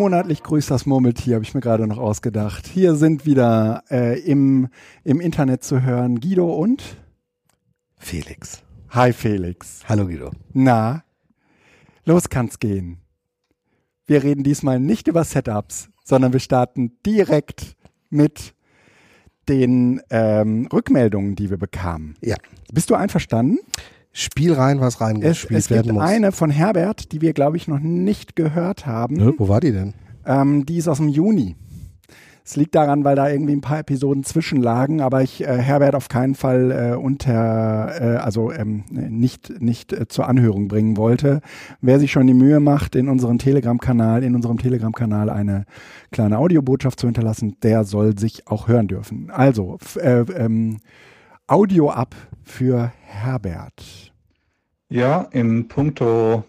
Monatlich grüßt das Murmeltier, habe ich mir gerade noch ausgedacht. Hier sind wieder äh, im, im Internet zu hören Guido und Felix. Hi Felix. Hallo Guido. Na, los kann's gehen. Wir reden diesmal nicht über Setups, sondern wir starten direkt mit den ähm, Rückmeldungen, die wir bekamen. Ja. Bist du einverstanden? Spiel rein, was Es, reingespielt es gibt werden muss. eine von Herbert, die wir, glaube ich, noch nicht gehört haben. Nö, wo war die denn? Ähm, die ist aus dem Juni. Es liegt daran, weil da irgendwie ein paar Episoden zwischenlagen, aber ich äh, Herbert auf keinen Fall äh, unter, äh, also ähm, nicht, nicht äh, zur Anhörung bringen wollte. Wer sich schon die Mühe macht, in unseren Telegram-Kanal, in unserem Telegram-Kanal eine kleine Audiobotschaft zu hinterlassen, der soll sich auch hören dürfen. Also, äh, ähm, Audio ab für Herbert. Ja, in puncto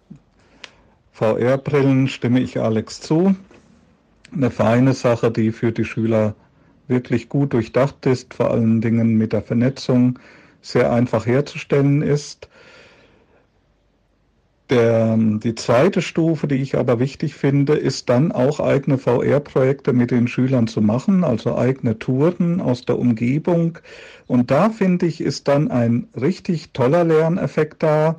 VR-Brillen stimme ich Alex zu. Eine feine Sache, die für die Schüler wirklich gut durchdacht ist, vor allen Dingen mit der Vernetzung sehr einfach herzustellen ist. Der, die zweite Stufe, die ich aber wichtig finde, ist dann auch eigene VR-Projekte mit den Schülern zu machen, also eigene Touren aus der Umgebung. Und da finde ich, ist dann ein richtig toller Lerneffekt da,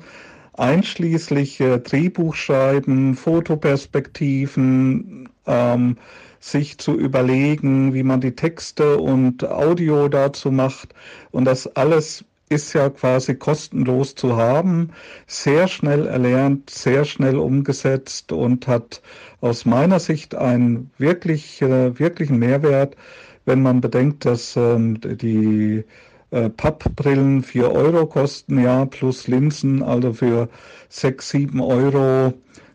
einschließlich äh, Drehbuchschreiben, Fotoperspektiven, ähm, sich zu überlegen, wie man die Texte und Audio dazu macht. Und das alles ist ja quasi kostenlos zu haben, sehr schnell erlernt, sehr schnell umgesetzt und hat aus meiner Sicht einen wirklich, äh, wirklichen Mehrwert, wenn man bedenkt, dass ähm, die äh, Pappbrillen 4 Euro kosten, ja, plus Linsen, also für 6, 7 Euro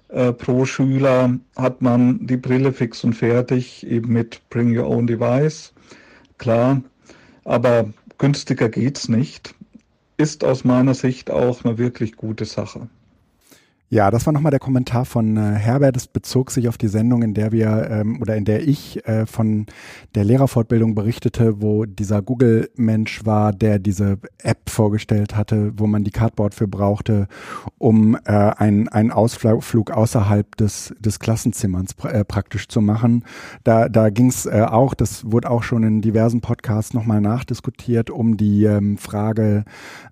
äh, pro Schüler hat man die Brille fix und fertig, eben mit Bring Your Own Device, klar, aber günstiger geht's nicht. Ist aus meiner Sicht auch eine wirklich gute Sache. Ja, das war nochmal der Kommentar von äh, Herbert. Es bezog sich auf die Sendung, in der wir ähm, oder in der ich äh, von der Lehrerfortbildung berichtete, wo dieser Google-Mensch war, der diese App vorgestellt hatte, wo man die Cardboard für brauchte, um äh, einen, einen Ausflug außerhalb des, des Klassenzimmers pra äh, praktisch zu machen. Da, da ging es äh, auch, das wurde auch schon in diversen Podcasts nochmal nachdiskutiert, um die ähm, Frage,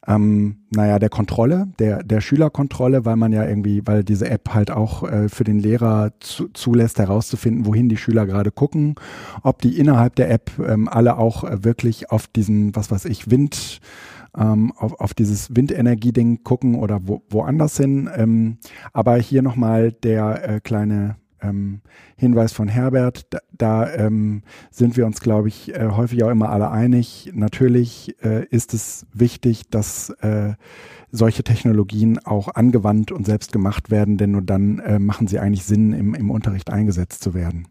ähm, naja, der Kontrolle, der, der Schülerkontrolle, weil man ja irgendwie, weil diese App halt auch äh, für den Lehrer zu, zulässt, herauszufinden, wohin die Schüler gerade gucken, ob die innerhalb der App ähm, alle auch äh, wirklich auf diesen, was weiß ich, Wind, ähm, auf, auf dieses Windenergieding gucken oder wo, woanders hin. Ähm, aber hier nochmal der äh, kleine ähm, Hinweis von Herbert, da, da ähm, sind wir uns, glaube ich, äh, häufig auch immer alle einig. Natürlich äh, ist es wichtig, dass äh, solche Technologien auch angewandt und selbst gemacht werden, denn nur dann äh, machen sie eigentlich Sinn, im, im Unterricht eingesetzt zu werden.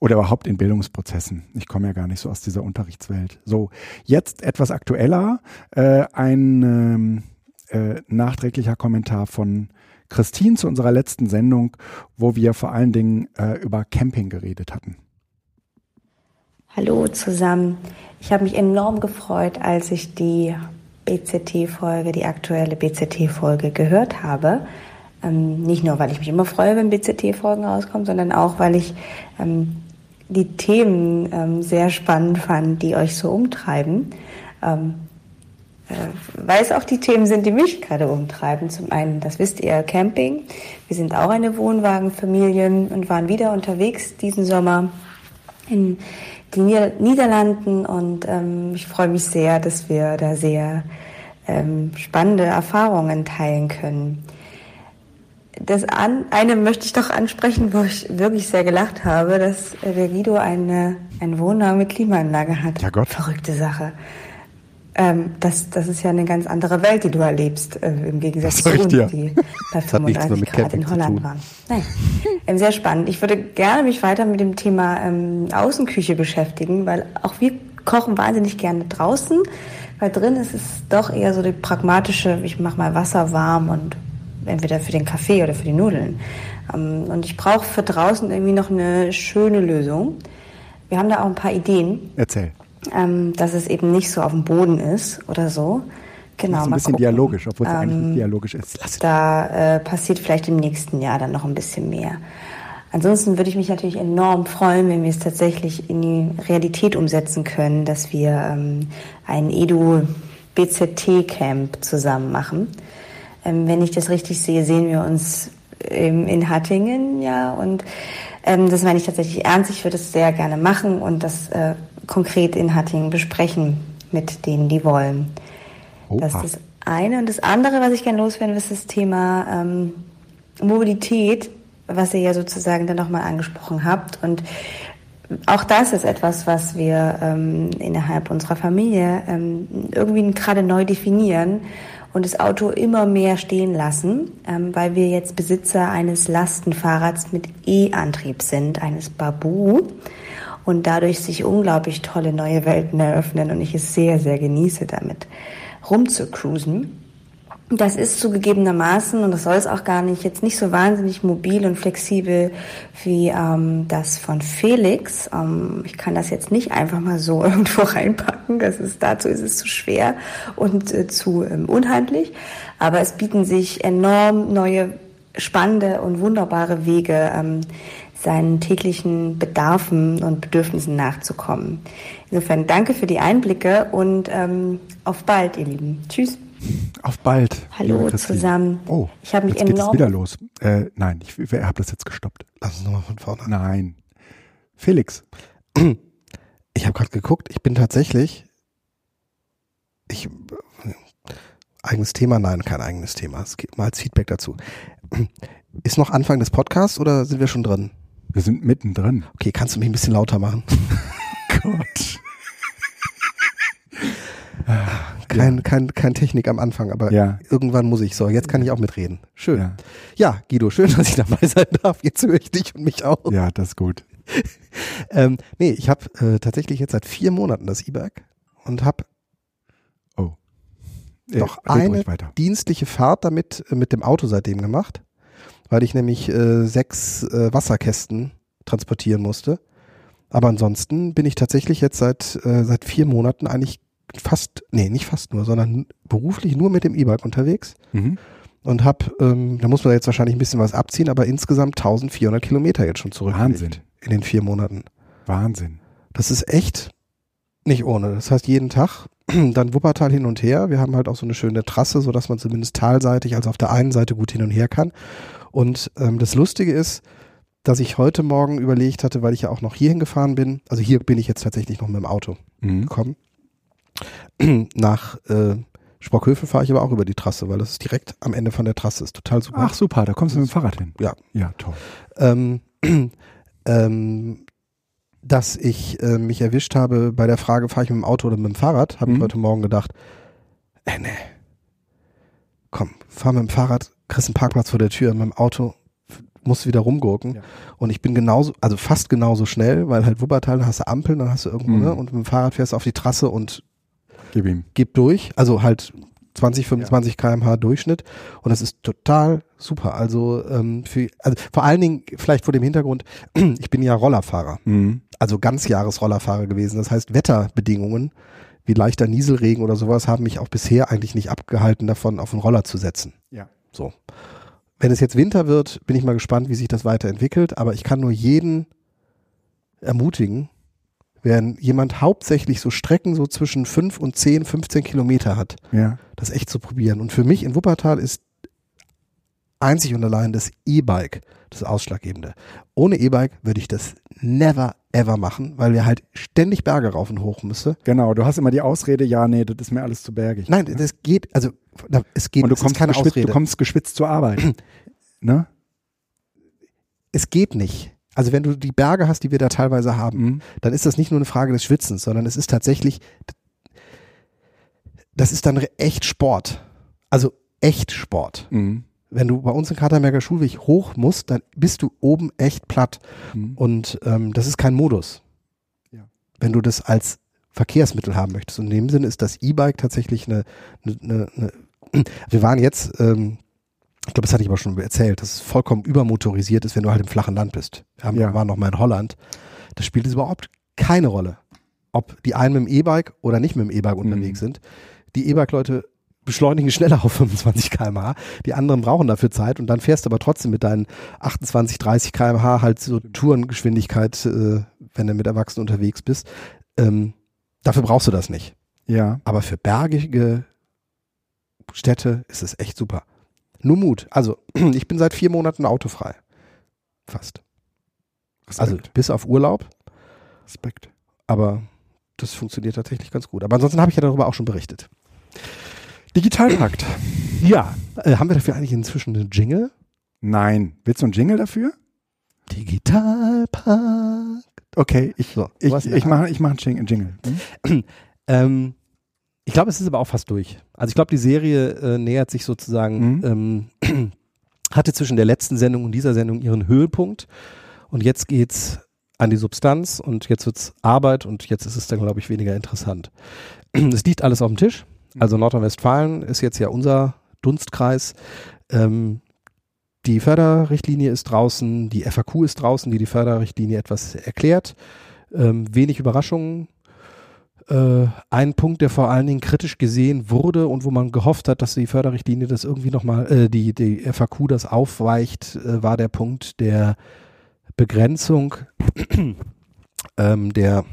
Oder überhaupt in Bildungsprozessen. Ich komme ja gar nicht so aus dieser Unterrichtswelt. So, jetzt etwas aktueller. Äh, ein ähm, äh, nachträglicher Kommentar von Christine zu unserer letzten Sendung, wo wir vor allen Dingen äh, über Camping geredet hatten. Hallo zusammen. Ich habe mich enorm gefreut, als ich die BCT-Folge, die aktuelle BCT-Folge gehört habe. Ähm, nicht nur, weil ich mich immer freue, wenn BCT-Folgen rauskommen, sondern auch, weil ich ähm, die Themen ähm, sehr spannend fand, die euch so umtreiben. Ähm, äh, weil es auch die Themen sind, die mich gerade umtreiben. Zum einen, das wisst ihr, Camping. Wir sind auch eine Wohnwagenfamilie und waren wieder unterwegs diesen Sommer in den Nieder Niederlanden und ähm, ich freue mich sehr, dass wir da sehr ähm, spannende Erfahrungen teilen können. Das an, eine möchte ich doch ansprechen, wo ich wirklich sehr gelacht habe, dass äh, der Guido eine, einen Wohnwagen mit Klimaanlage hat. Ja Gott. Verrückte Sache. Ähm, das, das ist ja eine ganz andere Welt, die du erlebst, äh, im Gegensatz zu uns, dir. die bei hat nichts mehr 35 mit Grad Camping in Holland waren. Nein. Ähm, sehr spannend. Ich würde gerne mich weiter mit dem Thema ähm, Außenküche beschäftigen, weil auch wir kochen wahnsinnig gerne draußen, weil drin ist es doch eher so die pragmatische, ich mache mal Wasser warm und entweder für den Kaffee oder für die Nudeln. Ähm, und ich brauche für draußen irgendwie noch eine schöne Lösung. Wir haben da auch ein paar Ideen, Erzähl. Ähm, dass es eben nicht so auf dem Boden ist oder so. Genau, Das ist ein bisschen gucken. dialogisch, obwohl es eigentlich Ähm, nicht dialogisch ist. Lass Da äh, passiert vielleicht im nächsten Jahr dann noch ein bisschen mehr. Ansonsten würde ich mich natürlich enorm freuen, wenn wir es tatsächlich in die Realität umsetzen können, dass wir ähm, ein Edu BZT Camp zusammen machen. Ähm, wenn ich das richtig sehe, sehen wir uns ähm, in Hattingen, ja, und ähm, das meine ich tatsächlich ernst. Ich würde es sehr gerne machen und das äh, konkret in Hattingen besprechen mit denen, die wollen. Oha. Das ist das eine. Und das andere, was ich gerne loswerden will, ist das Thema ähm, Mobilität, was ihr ja sozusagen dann nochmal angesprochen habt. Und auch das ist etwas, was wir ähm, innerhalb unserer Familie ähm, irgendwie gerade neu definieren und das Auto immer mehr stehen lassen, ähm, weil wir jetzt Besitzer eines Lastenfahrrads mit E-Antrieb sind, eines Babu und dadurch sich unglaublich tolle neue Welten eröffnen und ich es sehr, sehr genieße, damit rumzucruisen. Das ist zugegebenermaßen, und das soll es auch gar nicht, jetzt nicht so wahnsinnig mobil und flexibel wie ähm, das von Felix. Ähm, ich kann das jetzt nicht einfach mal so irgendwo reinpacken. Das ist, dazu ist es zu schwer und äh, zu ähm, unhandlich. Aber es bieten sich enorm neue, spannende und wunderbare Wege, ähm, seinen täglichen Bedarfen und Bedürfnissen nachzukommen. Insofern danke für die Einblicke und ähm, auf bald, ihr Lieben. Tschüss. Auf bald. Hallo zusammen. Oh, ich habe mich jetzt enorm. Geht es wieder los. Äh, nein, ich, ich habe das jetzt gestoppt. Lass uns nochmal von vorne. Nein. Felix. Ich habe gerade geguckt. Ich bin tatsächlich. Ich eigenes Thema? Nein, kein eigenes Thema. Es geht mal als Feedback dazu. Ist noch Anfang des Podcasts oder sind wir schon drin? Wir sind mittendrin. Okay, kannst du mich ein bisschen lauter machen? Gott. kein, ja. kein, kein Technik am Anfang, aber ja. irgendwann muss ich so. Jetzt kann ich auch mitreden. Schön. Ja. ja, Guido, schön, dass ich dabei sein darf. Jetzt höre ich dich und mich auch. Ja, das ist gut. ähm, nee, ich habe äh, tatsächlich jetzt seit vier Monaten das E-Bike und habe oh. Äh, noch eine dienstliche Fahrt damit äh, mit dem Auto seitdem gemacht, weil ich nämlich äh, sechs äh, Wasserkästen transportieren musste. Aber ansonsten bin ich tatsächlich jetzt seit, äh, seit vier Monaten eigentlich fast, nee, nicht fast nur, sondern beruflich nur mit dem E-Bike unterwegs. Mhm. Und hab, ähm, da muss man jetzt wahrscheinlich ein bisschen was abziehen, aber insgesamt 1400 Kilometer jetzt schon zurück. Wahnsinn. In den vier Monaten. Wahnsinn. Das ist echt nicht ohne. Das heißt, jeden Tag dann Wuppertal hin und her. Wir haben halt auch so eine schöne Trasse, so dass man zumindest talseitig, also auf der einen Seite gut hin und her kann. Und ähm, das Lustige ist, dass ich heute Morgen überlegt hatte, weil ich ja auch noch hierhin gefahren bin. Also hier bin ich jetzt tatsächlich noch mit dem Auto mhm. gekommen. Nach äh, Sprockhövel fahre ich aber auch über die Trasse, weil das ist direkt am Ende von der Trasse. Ist total super. Ach super, da kommst du mit dem Fahrrad hin. Ja. Ja, toll. Ähm, ähm, dass ich äh, mich erwischt habe bei der Frage, fahre ich mit dem Auto oder mit dem Fahrrad, habe mhm. ich heute Morgen gedacht, äh, nee, komm, fahr mit dem Fahrrad, kriegst einen Parkplatz vor der Tür, mit dem Auto musst wieder rumgurken. Ja. Und ich bin genauso, also fast genauso schnell, weil halt Wuppertal hast du Ampeln, dann hast du irgendwo, mhm. ne, und mit dem Fahrrad fährst du auf die Trasse und Gib ihm. Gib durch. Also halt 20, 25 ja. kmh Durchschnitt. Und das ist total super. Also, ähm, für, also vor allen Dingen vielleicht vor dem Hintergrund, ich bin ja Rollerfahrer. Mhm. Also Ganzjahresrollerfahrer gewesen. Das heißt, Wetterbedingungen wie leichter Nieselregen oder sowas haben mich auch bisher eigentlich nicht abgehalten davon, auf den Roller zu setzen. So. Wenn es jetzt Winter wird, bin ich mal gespannt, wie sich das weiterentwickelt. Aber ich kann nur jeden ermutigen, wenn jemand hauptsächlich so Strecken so zwischen 5 und 10, 15 Kilometer hat, ja. das echt zu probieren. Und für mich in Wuppertal ist einzig und allein das E-Bike das Ausschlaggebende. Ohne E-Bike würde ich das never ever machen, weil wir halt ständig Berge rauf und hoch müsste. Genau, du hast immer die Ausrede, ja, nee, das ist mir alles zu bergig. Nein, das geht, also es geht, und du kommst keine Ausrede. Du kommst geschwitzt zur Arbeit. ne? Es geht nicht. Also wenn du die Berge hast, die wir da teilweise haben, mhm. dann ist das nicht nur eine Frage des Schwitzens, sondern es ist tatsächlich, das ist dann echt Sport. Also echt Sport. Mhm. Wenn du bei uns in Katerberger Schulweg hoch musst, dann bist du oben echt platt. Mhm. Und ähm, das ist kein Modus. Ja. Wenn du das als Verkehrsmittel haben möchtest. Und in dem Sinne ist das E-Bike tatsächlich eine, eine, eine, eine wir waren jetzt ähm, ich glaube, das hatte ich aber schon erzählt, dass es vollkommen übermotorisiert ist, wenn du halt im flachen Land bist. Wir haben, ja. waren noch mal in Holland. Das spielt es überhaupt keine Rolle, ob die einen mit dem E-Bike oder nicht mit dem E-Bike unterwegs mhm. sind. Die E-Bike-Leute beschleunigen schneller auf 25 km/h. Die anderen brauchen dafür Zeit und dann fährst du aber trotzdem mit deinen 28, 30 km/h halt so Tourengeschwindigkeit, äh, wenn du mit Erwachsenen unterwegs bist. Ähm, dafür brauchst du das nicht. Ja. Aber für bergige Städte ist es echt super. Nur Mut. Also, ich bin seit vier Monaten autofrei. Fast. Respekt. Also bis auf Urlaub, Respekt. aber das funktioniert tatsächlich ganz gut. Aber ansonsten habe ich ja darüber auch schon berichtet. Digitalpakt. Ja. Äh, haben wir dafür eigentlich inzwischen einen Jingle? Nein. Willst du einen Jingle dafür? Digitalpakt. Okay, ich, So, ich, was- ich mache ich mach einen Jing- einen Jingle. Hm? Ähm, ich glaube, es ist aber auch fast durch. Also ich glaube, die Serie äh, nähert sich sozusagen, ähm, hatte zwischen der letzten Sendung und dieser Sendung ihren Höhepunkt. Und jetzt geht's an die Substanz und jetzt wird's Arbeit und jetzt ist es dann, glaube ich, weniger interessant. Es liegt alles auf dem Tisch. Also Nordrhein-Westfalen ist jetzt ja unser Dunstkreis. Ähm, die Förderrichtlinie ist draußen, die FAQ ist draußen, die die Förderrichtlinie etwas erklärt. Ähm, wenig Überraschungen. Äh, ein Punkt, der vor allen Dingen kritisch gesehen wurde und wo man gehofft hat, dass die Förderrichtlinie das irgendwie nochmal, äh, die, die FAQ das aufweicht, äh, war der Punkt der Begrenzung ähm, der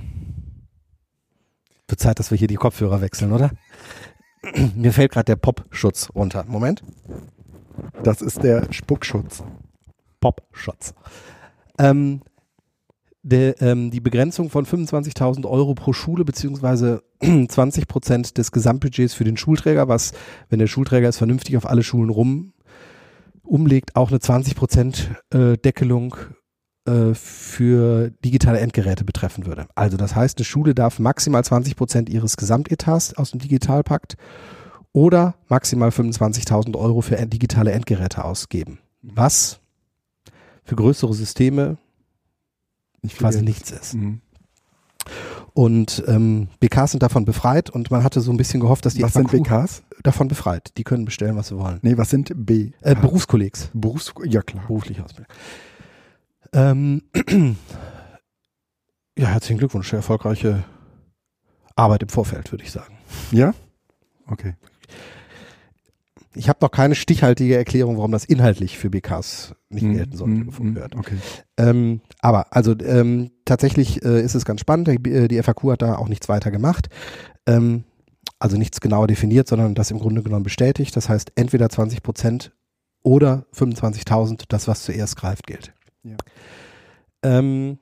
wird Zeit, dass wir hier die Kopfhörer wechseln, oder? Mir fällt gerade der Popschutz runter. Moment. Das ist der Spuckschutz. Popschutz. Ähm, ähm, die Begrenzung von 25.000 Euro pro Schule beziehungsweise 20 Prozent des Gesamtbudgets für den Schulträger, was, wenn der Schulträger es vernünftig auf alle Schulen rum umlegt, auch eine 20 Prozent äh, Deckelung äh, für digitale Endgeräte betreffen würde. Also das heißt, eine Schule darf maximal 20 Prozent ihres Gesamtetats aus dem Digitalpakt oder maximal 25.000 Euro für digitale Endgeräte ausgeben. Was für größere Systeme Nicht quasi nichts ist. Mhm. Und ähm, BKs sind davon befreit und man hatte so ein bisschen gehofft, dass die Was sind FAQ BKs? davon befreit. Die können bestellen, was sie wollen. Nee, was sind B? Äh, Berufskollegs. Berufs ja klar. Berufliche Ausbildung. Ähm, ja, herzlichen Glückwunsch. Erfolgreiche Arbeit im Vorfeld, würde ich sagen. Ja? Okay. Ich habe noch keine stichhaltige Erklärung, warum das inhaltlich für BKs nicht Mhm. gelten sollte, Mhm. gefunden wird. Okay. Ähm, aber also ähm, tatsächlich äh, ist es ganz spannend. Die, äh, die FAQ hat da auch nichts weiter gemacht. Ähm, also nichts genauer definiert, sondern das im Grunde genommen bestätigt. Das heißt, entweder 20 Prozent oder 25.000, das was zuerst greift, gilt. Ja. Ähm,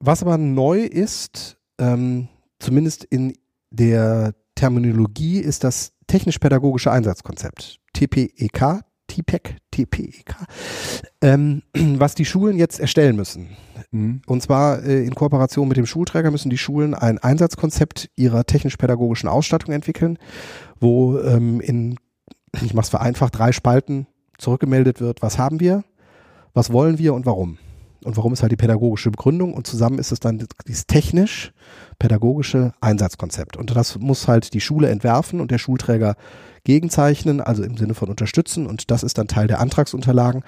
was aber neu ist, ähm, zumindest in der Terminologie, ist das technisch-pädagogische Einsatzkonzept. TPEK, TPEC, TPEK, ähm, was die Schulen jetzt erstellen müssen. Mhm. Und zwar äh, in Kooperation mit dem Schulträger müssen die Schulen ein Einsatzkonzept ihrer technisch-pädagogischen Ausstattung entwickeln, wo ähm, in, ich mache es vereinfacht, drei Spalten zurückgemeldet wird, was haben wir, was wollen wir und warum. Und warum ist halt die pädagogische Begründung und zusammen ist es dann dieses technisch-pädagogische Einsatzkonzept. Und das muss halt die Schule entwerfen und der Schulträger gegenzeichnen, also im Sinne von unterstützen und das ist dann Teil der Antragsunterlagen.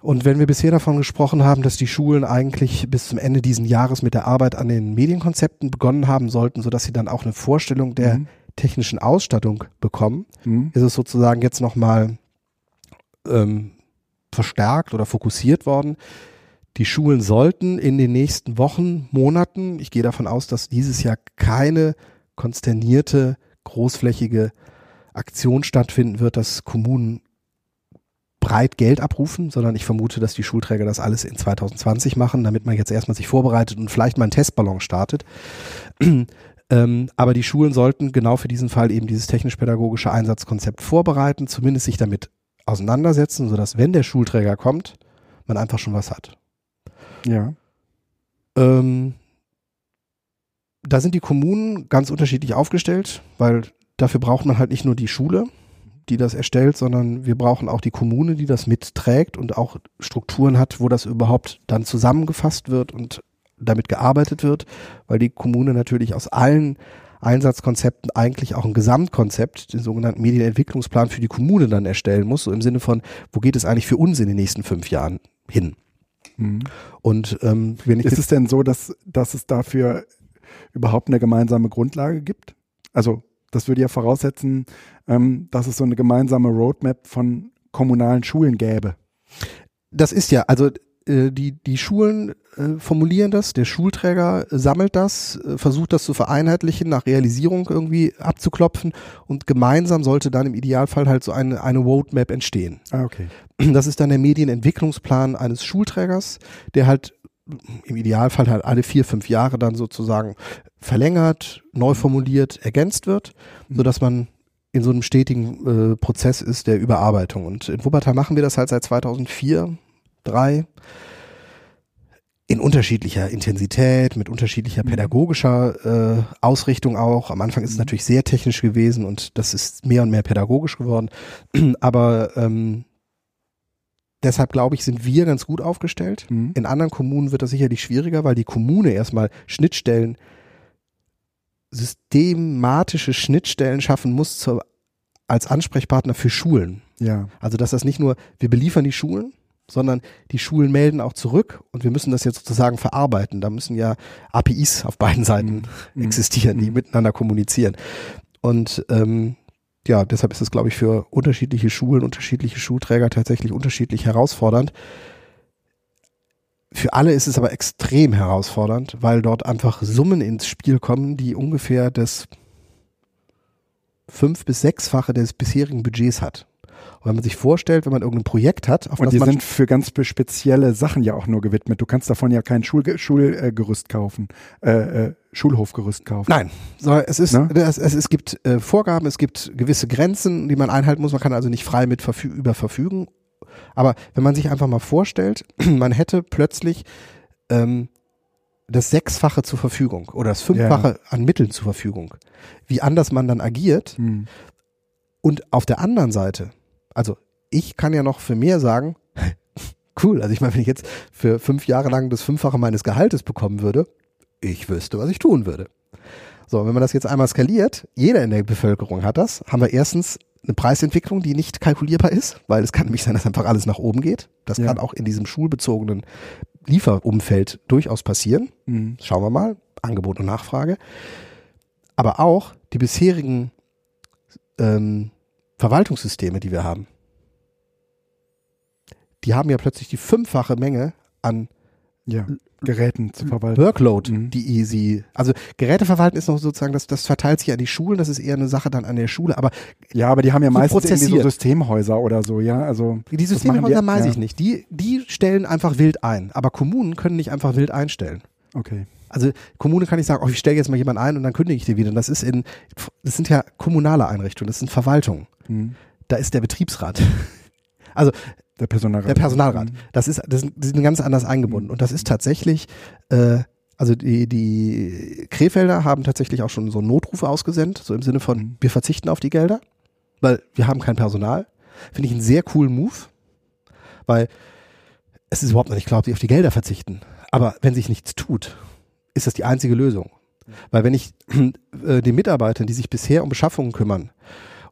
Und wenn wir bisher davon gesprochen haben, dass die Schulen eigentlich bis zum Ende diesen Jahres mit der Arbeit an den Medienkonzepten begonnen haben sollten, sodass sie dann auch eine Vorstellung der Mhm. technischen Ausstattung bekommen, Mhm. ist es sozusagen jetzt nochmal ähm, verstärkt oder fokussiert worden. Die Schulen sollten in den nächsten Wochen, Monaten, ich gehe davon aus, dass dieses Jahr keine konsternierte, großflächige Aktion stattfinden wird, dass Kommunen breit Geld abrufen, sondern ich vermute, dass die Schulträger das alles in 2020 machen, damit man jetzt erstmal sich vorbereitet und vielleicht mal einen Testballon startet. ähm, aber die Schulen sollten genau für diesen Fall eben dieses technisch-pädagogische Einsatzkonzept vorbereiten, zumindest sich damit auseinandersetzen, sodass, wenn der Schulträger kommt, man einfach schon was hat. Ja. Ähm, da sind die Kommunen ganz unterschiedlich aufgestellt, weil dafür braucht man halt nicht nur die Schule, die das erstellt, sondern wir brauchen auch die Kommune, die das mitträgt und auch Strukturen hat, wo das überhaupt dann zusammengefasst wird und damit gearbeitet wird, weil die Kommune natürlich aus allen Einsatzkonzepten eigentlich auch ein Gesamtkonzept, den sogenannten Medienentwicklungsplan für die Kommune dann erstellen muss, so im Sinne von, wo geht es eigentlich für uns in den nächsten fünf Jahren hin? Mhm. Und ähm, wenn ich Ist es denn so, dass, dass es dafür überhaupt eine gemeinsame Grundlage gibt? Also, Das würde ja voraussetzen, ähm, dass es so eine gemeinsame Roadmap von kommunalen Schulen gäbe. Das ist ja, also die, die Schulen äh, formulieren das, der Schulträger sammelt das, äh, versucht das zu vereinheitlichen, nach Realisierung irgendwie abzuklopfen und gemeinsam sollte dann im Idealfall halt so eine, eine Roadmap entstehen. Ah, okay. Das ist dann der Medienentwicklungsplan eines Schulträgers, der halt im Idealfall halt alle vier, fünf Jahre dann sozusagen verlängert, neu formuliert, ergänzt wird, mhm. sodass man in so einem stetigen äh, Prozess ist der Überarbeitung. Und in Wuppertal machen wir das halt seit 2004, 3 in unterschiedlicher Intensität, mit unterschiedlicher mhm. pädagogischer äh, Ausrichtung auch. Am Anfang ist es mhm. natürlich sehr technisch gewesen und das ist mehr und mehr pädagogisch geworden. Aber ähm, deshalb glaube ich, sind wir ganz gut aufgestellt. Mhm. In anderen Kommunen wird das sicherlich schwieriger, weil die Kommune erstmal Schnittstellen, systematische Schnittstellen schaffen muss zur, als Ansprechpartner für Schulen. Ja. Also dass das nicht nur, wir beliefern die Schulen, sondern die Schulen melden auch zurück und wir müssen das jetzt sozusagen verarbeiten. Da müssen ja APIs auf beiden Seiten mhm. existieren, die mhm. miteinander kommunizieren. Und ähm, ja, deshalb ist es, glaube ich, für unterschiedliche Schulen, unterschiedliche Schulträger tatsächlich unterschiedlich herausfordernd. Für alle ist es aber extrem herausfordernd, weil dort einfach Summen ins Spiel kommen, die ungefähr das fünf- bis sechsfache des bisherigen Budgets hat. Und wenn man sich vorstellt, wenn man irgendein Projekt hat, auf und das die man sind für ganz spezielle Sachen ja auch nur gewidmet. Du kannst davon ja kein Schul Schulgerüst kaufen, äh, äh, Schulhofgerüst kaufen. Nein, so, es ist, ne? es, es, es gibt äh, Vorgaben, es gibt gewisse Grenzen, die man einhalten muss. Man kann also nicht frei mit verfü über verfügen. Aber wenn man sich einfach mal vorstellt, man hätte plötzlich ähm, das Sechsfache zur Verfügung oder das Fünffache ja. an Mitteln zur Verfügung, wie anders man dann agiert. Hm. Und auf der anderen Seite also ich kann ja noch für mehr sagen, cool, also ich meine, wenn ich jetzt für fünf Jahre lang das Fünffache meines Gehaltes bekommen würde, ich wüsste, was ich tun würde. So, wenn man das jetzt einmal skaliert, jeder in der Bevölkerung hat das, haben wir erstens eine Preisentwicklung, die nicht kalkulierbar ist, weil es kann nämlich sein, dass einfach alles nach oben geht. Das ja. kann auch in diesem schulbezogenen Lieferumfeld durchaus passieren. Mhm. Schauen wir mal, Angebot und Nachfrage. Aber auch die bisherigen ähm, Verwaltungssysteme, die wir haben, die haben ja plötzlich die fünffache Menge an ja, Geräten zu verwalten. Workload, mhm. die sie, also Geräte verwalten ist noch sozusagen, das, das verteilt sich an die Schulen, das ist eher eine Sache dann an der Schule, aber ja, aber die haben ja meistens irgendwie so Systemhäuser oder so, ja, also die Systemhäuser weiß ja. ich nicht, die die stellen einfach wild ein, aber Kommunen können nicht einfach wild einstellen. Okay. Also Kommune kann ich sagen, oh, ich stelle jetzt mal jemanden ein und dann kündige ich dir wieder. Das ist in, das sind ja kommunale Einrichtungen, das sind Verwaltungen. Mhm. Da ist der Betriebsrat. Also der Personalrat. Der Personalrat. Mhm. Das ist, das sind ganz anders eingebunden. Und das ist tatsächlich, äh, also die, die Krefelder haben tatsächlich auch schon so Notrufe ausgesendet, so im Sinne von, mhm. wir verzichten auf die Gelder, weil wir haben kein Personal. Finde ich einen sehr coolen Move, weil es ist überhaupt noch nicht klar, ob sie auf die Gelder verzichten. Aber wenn sich nichts tut, ist das die einzige Lösung. Weil wenn ich äh, den Mitarbeitern, die sich bisher um Beschaffungen kümmern,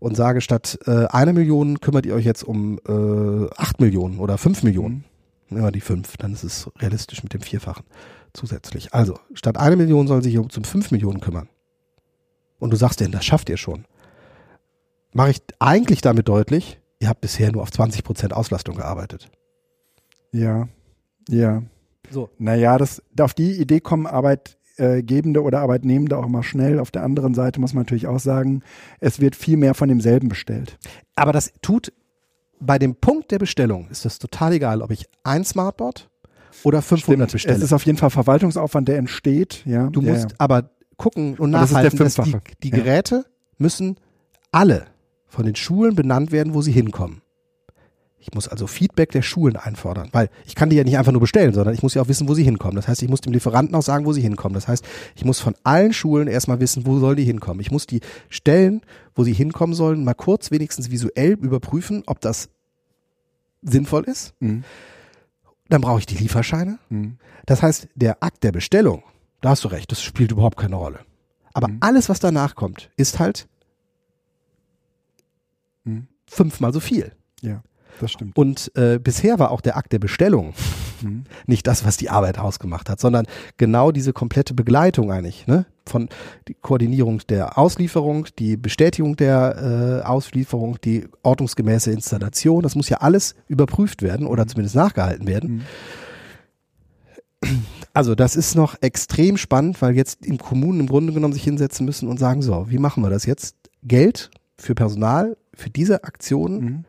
und sage, statt äh, einer Million kümmert ihr euch jetzt um äh, acht Millionen oder fünf Millionen. Mhm. Ja, die fünf, dann ist es realistisch mit dem Vierfachen zusätzlich. Also, statt eine Million soll sich um zum fünf Millionen kümmern. Und du sagst denen, das schafft ihr schon. Mache ich eigentlich damit deutlich, ihr habt bisher nur auf 20 Prozent Auslastung gearbeitet. Ja, ja. So. Naja, das, auf die Idee kommen Arbeit, Arbeitgebende oder Arbeitnehmende auch immer schnell. Auf der anderen Seite muss man natürlich auch sagen, es wird viel mehr von demselben bestellt. Aber das tut bei dem Punkt der Bestellung ist das total egal, ob ich ein Smartboard oder 500 Stimmt. bestelle. Es ist auf jeden Fall Verwaltungsaufwand, der entsteht. Ja, du musst ja. aber gucken und nachhalten, das dass die, die Geräte müssen alle von den Schulen benannt werden, wo sie hinkommen. Ich muss also Feedback der Schulen einfordern, weil ich kann die ja nicht einfach nur bestellen, sondern ich muss ja auch wissen, wo sie hinkommen. Das heißt, ich muss dem Lieferanten auch sagen, wo sie hinkommen. Das heißt, ich muss von allen Schulen erstmal wissen, wo sollen die hinkommen. Ich muss die Stellen, wo sie hinkommen sollen, mal kurz wenigstens visuell überprüfen, ob das sinnvoll ist. Mhm. Dann brauche ich die Lieferscheine. Mhm. Das heißt, der Akt der Bestellung, da hast du recht, das spielt überhaupt keine Rolle. Aber mhm. alles, was danach kommt, ist halt mhm. fünfmal so viel. Ja. Das stimmt. Und äh, bisher war auch der Akt der Bestellung mhm. nicht das, was die Arbeit ausgemacht hat, sondern genau diese komplette Begleitung eigentlich. Ne? von die Koordinierung der Auslieferung, die Bestätigung der äh, Auslieferung, die ordnungsgemäße Installation. Das muss ja alles überprüft werden oder zumindest nachgehalten werden. Mhm. Also das ist noch extrem spannend, weil jetzt im Kommunen im Grunde genommen sich hinsetzen müssen und sagen, so, wie machen wir das jetzt? Geld für Personal für diese Aktion mhm.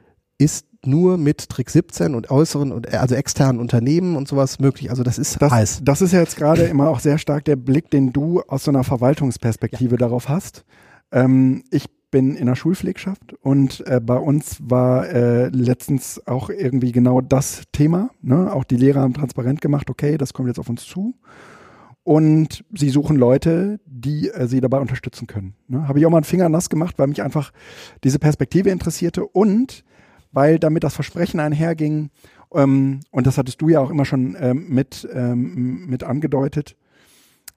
Nur mit Trick 17 und äußeren und also externen Unternehmen und sowas möglich. Also das ist das, heiß. Das ist ja jetzt gerade immer auch sehr stark der Blick, den du aus so einer Verwaltungsperspektive ja. darauf hast. Ähm, ich bin in der Schulpflegschaft und äh, bei uns war äh, letztens auch irgendwie genau das Thema. Ne? Auch die Lehrer haben transparent gemacht, okay, das kommt jetzt auf uns zu. Und sie suchen Leute, die äh, sie dabei unterstützen können. Ne? Habe ich auch mal einen Finger nass gemacht, weil mich einfach diese Perspektive interessierte und weil damit das Versprechen einherging, ähm, und das hattest du ja auch immer schon ähm, mit, ähm, mit angedeutet,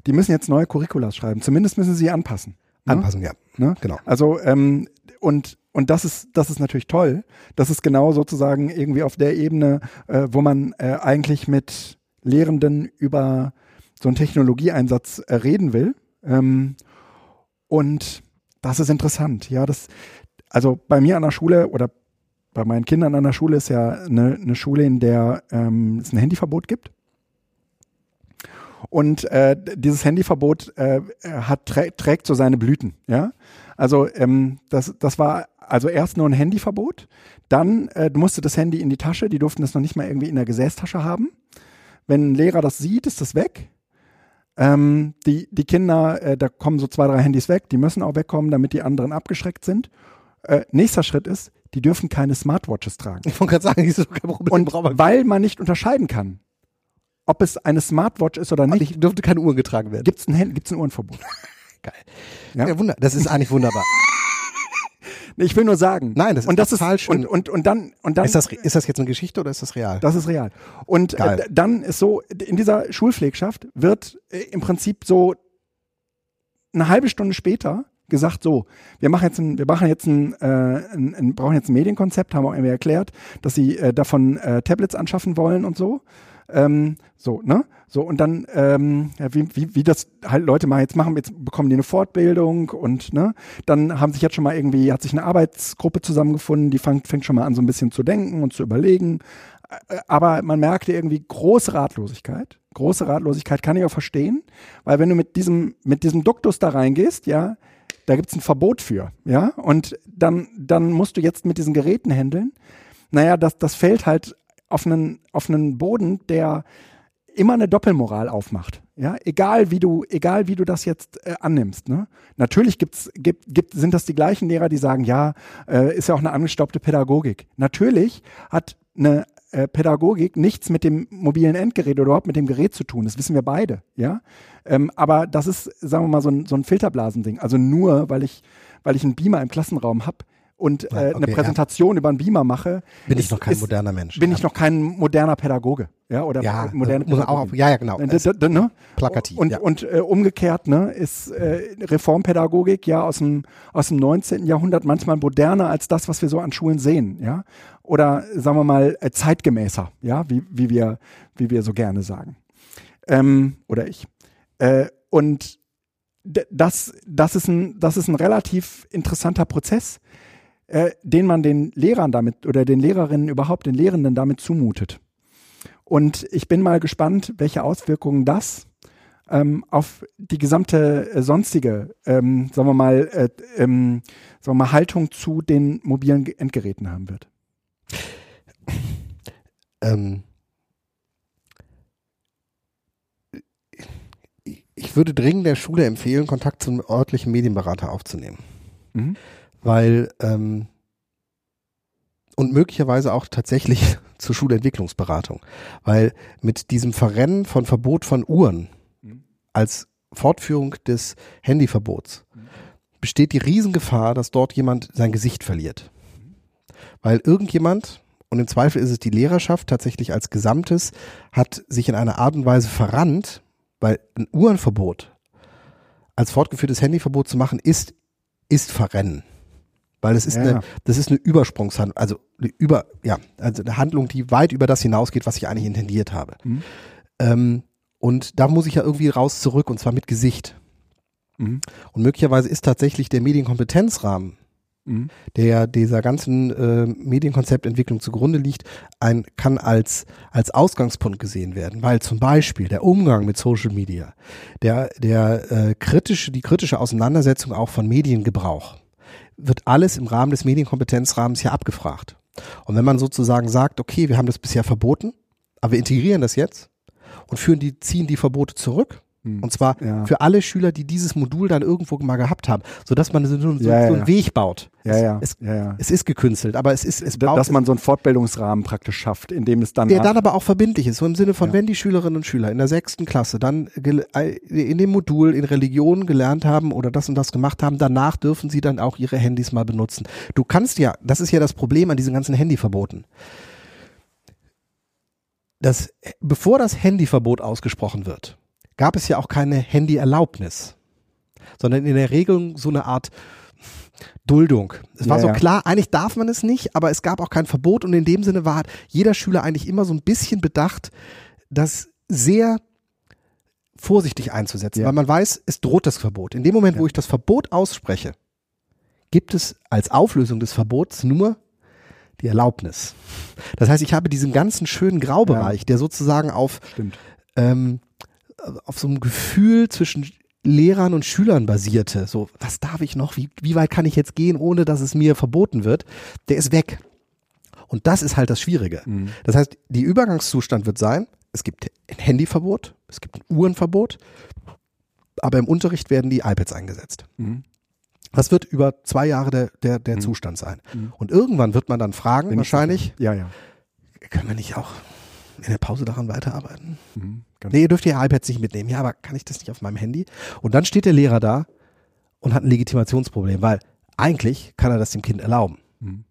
die müssen jetzt neue Curriculas schreiben. Zumindest müssen sie anpassen. Ne? Anpassen, ja. Ne? Genau. Also, ähm, und, und das ist, das ist natürlich toll. Das ist genau sozusagen irgendwie auf der Ebene, äh, wo man äh, eigentlich mit Lehrenden über so einen Technologieeinsatz äh, reden will. Ähm, und das ist interessant. Ja, das, also bei mir an der Schule oder bei meinen Kindern an der Schule ist ja eine, eine Schule, in der ähm, es ein Handyverbot gibt. Und äh, dieses Handyverbot äh, hat, trä trägt so seine Blüten. Ja, also ähm, das, das war also erst nur ein Handyverbot, dann äh, musste das Handy in die Tasche, die durften das noch nicht mal irgendwie in der Gesäßtasche haben. Wenn ein Lehrer das sieht, ist das weg. Ähm, die, die Kinder, äh, da kommen so zwei, drei Handys weg, die müssen auch wegkommen, damit die anderen abgeschreckt sind. Äh, nächster Schritt ist, die dürfen keine Smartwatches tragen. Ich wollte gerade sagen, das ist kein Problem. Und weil man nicht unterscheiden kann, ob es eine Smartwatch ist oder nicht. Ich dürfte keine Uhren getragen werden. Gibt es ein, gibt's ein Uhrenverbot. Geil. Ja? ja, wunder. Das ist eigentlich wunderbar. Ich will nur sagen. Nein, das ist und das total ist, schön. Und, und, und dann, und dann. Ist das, ist das jetzt eine Geschichte oder ist das real? Das ist real. Und äh, dann ist so, in dieser Schulpflegschaft wird äh, im Prinzip so eine halbe Stunde später gesagt, so, wir machen jetzt ein, wir machen jetzt ein, äh, ein, ein brauchen jetzt ein Medienkonzept, haben auch irgendwie erklärt, dass sie äh, davon äh, Tablets anschaffen wollen und so. Ähm, so, ne? So, und dann, ähm, ja, wie, wie, wie das halt Leute mal jetzt machen, jetzt bekommen die eine Fortbildung und ne, dann haben sich jetzt schon mal irgendwie, hat sich eine Arbeitsgruppe zusammengefunden, die fängt, fängt schon mal an, so ein bisschen zu denken und zu überlegen. Äh, aber man merkte irgendwie große Ratlosigkeit. Große Ratlosigkeit kann ich auch verstehen, weil wenn du mit diesem, mit diesem Duktus da reingehst, ja, da gibt es ein Verbot für, ja, und dann, dann musst du jetzt mit diesen Geräten handeln. Naja, das, das fällt halt auf einen, auf einen Boden, der immer eine Doppelmoral aufmacht. Ja, egal wie du, egal wie du das jetzt äh, annimmst. Ne? Natürlich gibt's, gibt, gibt, sind das die gleichen Lehrer, die sagen, ja, äh, ist ja auch eine angestaubte Pädagogik. Natürlich hat eine äh, Pädagogik nichts mit dem mobilen Endgerät oder überhaupt mit dem Gerät zu tun. Das wissen wir beide, ja. Ähm, aber das ist, sagen wir mal, so ein, so ein Filterblasending. Also nur, weil ich, weil ich einen Beamer im Klassenraum habe, und äh, okay, eine Präsentation ja. über einen Beamer mache, bin ist, ich noch kein ist, moderner Mensch. Bin ja. ich noch kein moderner Pädagoge, ja oder ja, moderne muss auch, ja ja genau. -d ne? Plakativ. Und ja. und äh, umgekehrt ne ist äh, Reformpädagogik ja aus dem aus dem 19. Jahrhundert manchmal moderner als das, was wir so an Schulen sehen, ja oder sagen wir mal äh, zeitgemäßer, ja wie wie wir wie wir so gerne sagen ähm, oder ich äh, und das, das, ist ein, das ist ein relativ interessanter Prozess, äh, den man den Lehrern damit oder den Lehrerinnen überhaupt, den Lehrenden damit zumutet. Und ich bin mal gespannt, welche Auswirkungen das ähm, auf die gesamte äh, sonstige, ähm, sagen wir mal, äh, ähm, sagen wir mal, Haltung zu den mobilen Endgeräten haben wird. Ähm, ich würde dringend der Schule empfehlen, Kontakt zum örtlichen Medienberater aufzunehmen. Mhm weil ähm, und möglicherweise auch tatsächlich zur Schulentwicklungsberatung, weil mit diesem Verrennen von Verbot von Uhren mhm. als Fortführung des Handyverbots mhm. besteht die Riesengefahr, dass dort jemand sein Gesicht verliert. Mhm. Weil irgendjemand, und im Zweifel ist es die Lehrerschaft tatsächlich als Gesamtes, hat sich in einer Art und Weise verrannt, weil ein Uhrenverbot als fortgeführtes Handyverbot zu machen, ist, ist Verrennen. Weil das ist ja. eine, das ist eine Übersprungshandlung, also eine über, ja, also eine Handlung, die weit über das hinausgeht, was ich eigentlich intendiert habe. Mhm. Ähm, und da muss ich ja irgendwie raus zurück und zwar mit Gesicht. Mhm. Und möglicherweise ist tatsächlich der Medienkompetenzrahmen, mhm. der dieser ganzen äh, Medienkonzeptentwicklung zugrunde liegt, ein, kann als, als Ausgangspunkt gesehen werden, weil zum Beispiel der Umgang mit Social Media, der, der äh, kritische, die kritische Auseinandersetzung auch von Mediengebrauch, wird alles im Rahmen des Medienkompetenzrahmens hier abgefragt. Und wenn man sozusagen sagt, okay, wir haben das bisher verboten, aber wir integrieren das jetzt und führen die, ziehen die Verbote zurück. Und zwar ja. für alle Schüler, die dieses Modul dann irgendwo mal gehabt haben, sodass man so, so, ja, so einen Weg baut. Ja, ja. Es, es, ist gekünstelt, aber es ist, es baut. Dass man so einen Fortbildungsrahmen praktisch schafft, in dem es dann. Der dann aber auch verbindlich ist, so im Sinne von, wenn die Schülerinnen und Schüler in der sechsten Klasse dann äh, in dem Modul in Religion gelernt haben oder das und das gemacht haben, danach dürfen sie dann auch ihre Handys mal benutzen. Du kannst ja, das ist ja das Problem an diesen ganzen Handyverboten das, bevor das Handyverbot ausgesprochen wird, gab es ja auch keine Handyerlaubnis, sondern in der Regel so eine Art Duldung. Es war ja, so klar, eigentlich darf man es nicht, aber es gab auch kein Verbot und in dem Sinne war jeder Schüler eigentlich immer so ein bisschen bedacht, das sehr vorsichtig einzusetzen, ja. weil man weiß, es droht das Verbot. In dem Moment, ja. wo ich das Verbot ausspreche, gibt es als Auflösung des Verbots nur die Erlaubnis. Das heißt, ich habe diesen ganzen schönen Graubereich, der sozusagen auf ähm, auf so einem Gefühl zwischen Lehrern und Schülern basierte. So, was darf ich noch? Wie, wie weit kann ich jetzt gehen, ohne dass es mir verboten wird? Der ist weg. Und das ist halt das Schwierige. Mhm. Das heißt, die Übergangszustand wird sein, es gibt ein Handyverbot, es gibt ein Uhrenverbot, aber im Unterricht werden die iPads eingesetzt. Mhm. Das wird über zwei Jahre der, der, der mhm. Zustand sein. Mhm. Und irgendwann wird man dann fragen, Bin wahrscheinlich, ja, ja. können wir nicht auch in der Pause daran weiterarbeiten? Mhm, nee, ihr dürft ihr iPads nicht mitnehmen. Ja, aber kann ich das nicht auf meinem Handy? Und dann steht der Lehrer da und hat ein Legitimationsproblem, weil eigentlich kann er das dem Kind erlauben. Mhm.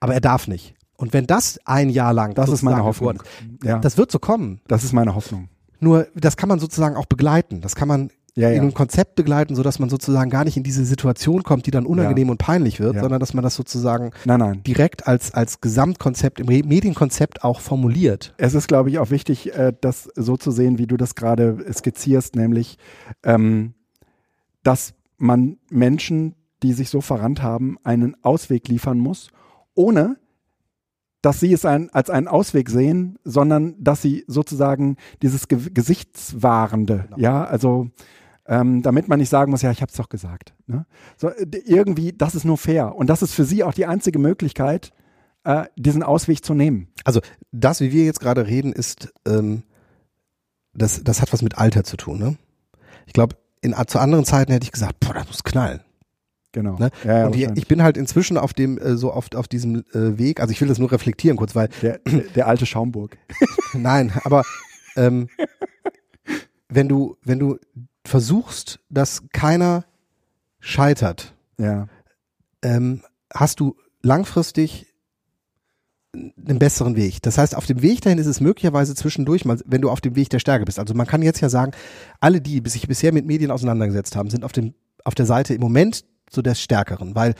Aber er darf nicht. Und wenn das ein Jahr lang, das ist meine Hoffnung. ja. Das wird so kommen. Das ist meine Hoffnung. Nur, das kann man sozusagen auch begleiten. Das kann man ja, ja. in einem Konzept begleiten, sodass man sozusagen gar nicht in diese Situation kommt, die dann unangenehm ja. und peinlich wird, sondern dass man das sozusagen nein, nein. direkt als, als Gesamtkonzept, im Medienkonzept auch formuliert. Es ist, glaube ich, auch wichtig, äh, das so zu sehen, wie du das gerade skizierst, nämlich, ähm, dass man Menschen, die sich so verrannt haben, einen Ausweg liefern muss, ohne dass sie es ein, als einen Ausweg sehen, sondern dass sie sozusagen dieses Ge Gesichtswahrende, genau. ja, also ähm, damit man nicht sagen muss, ja, ich habe es doch gesagt. Ne? So, irgendwie, das ist nur fair. Und das ist für sie auch die einzige Möglichkeit, äh, diesen Ausweg zu nehmen. Also das, wie wir jetzt gerade reden, ist, ähm, das, das hat was mit Alter zu tun. Ne? Ich glaube, zu anderen Zeiten hätte ich gesagt, boah, das muss knallen. Genau. Ne? Ja, ja, und die, ich bin halt inzwischen auf dem äh, so oft auf diesem äh, Weg. Also ich will das nur reflektieren kurz, weil der, der alte Schaumburg. Nein, aber ähm, wenn du wenn du versuchst, dass keiner scheitert, ja. ähm, hast du langfristig einen besseren Weg. Das heißt, auf dem Weg dahin ist es möglicherweise zwischendurch mal, wenn du auf dem Weg der Stärke bist. Also man kann jetzt ja sagen, alle die, sich bisher mit Medien auseinandergesetzt haben, sind auf dem auf der Seite im Moment so des Stärkeren, weil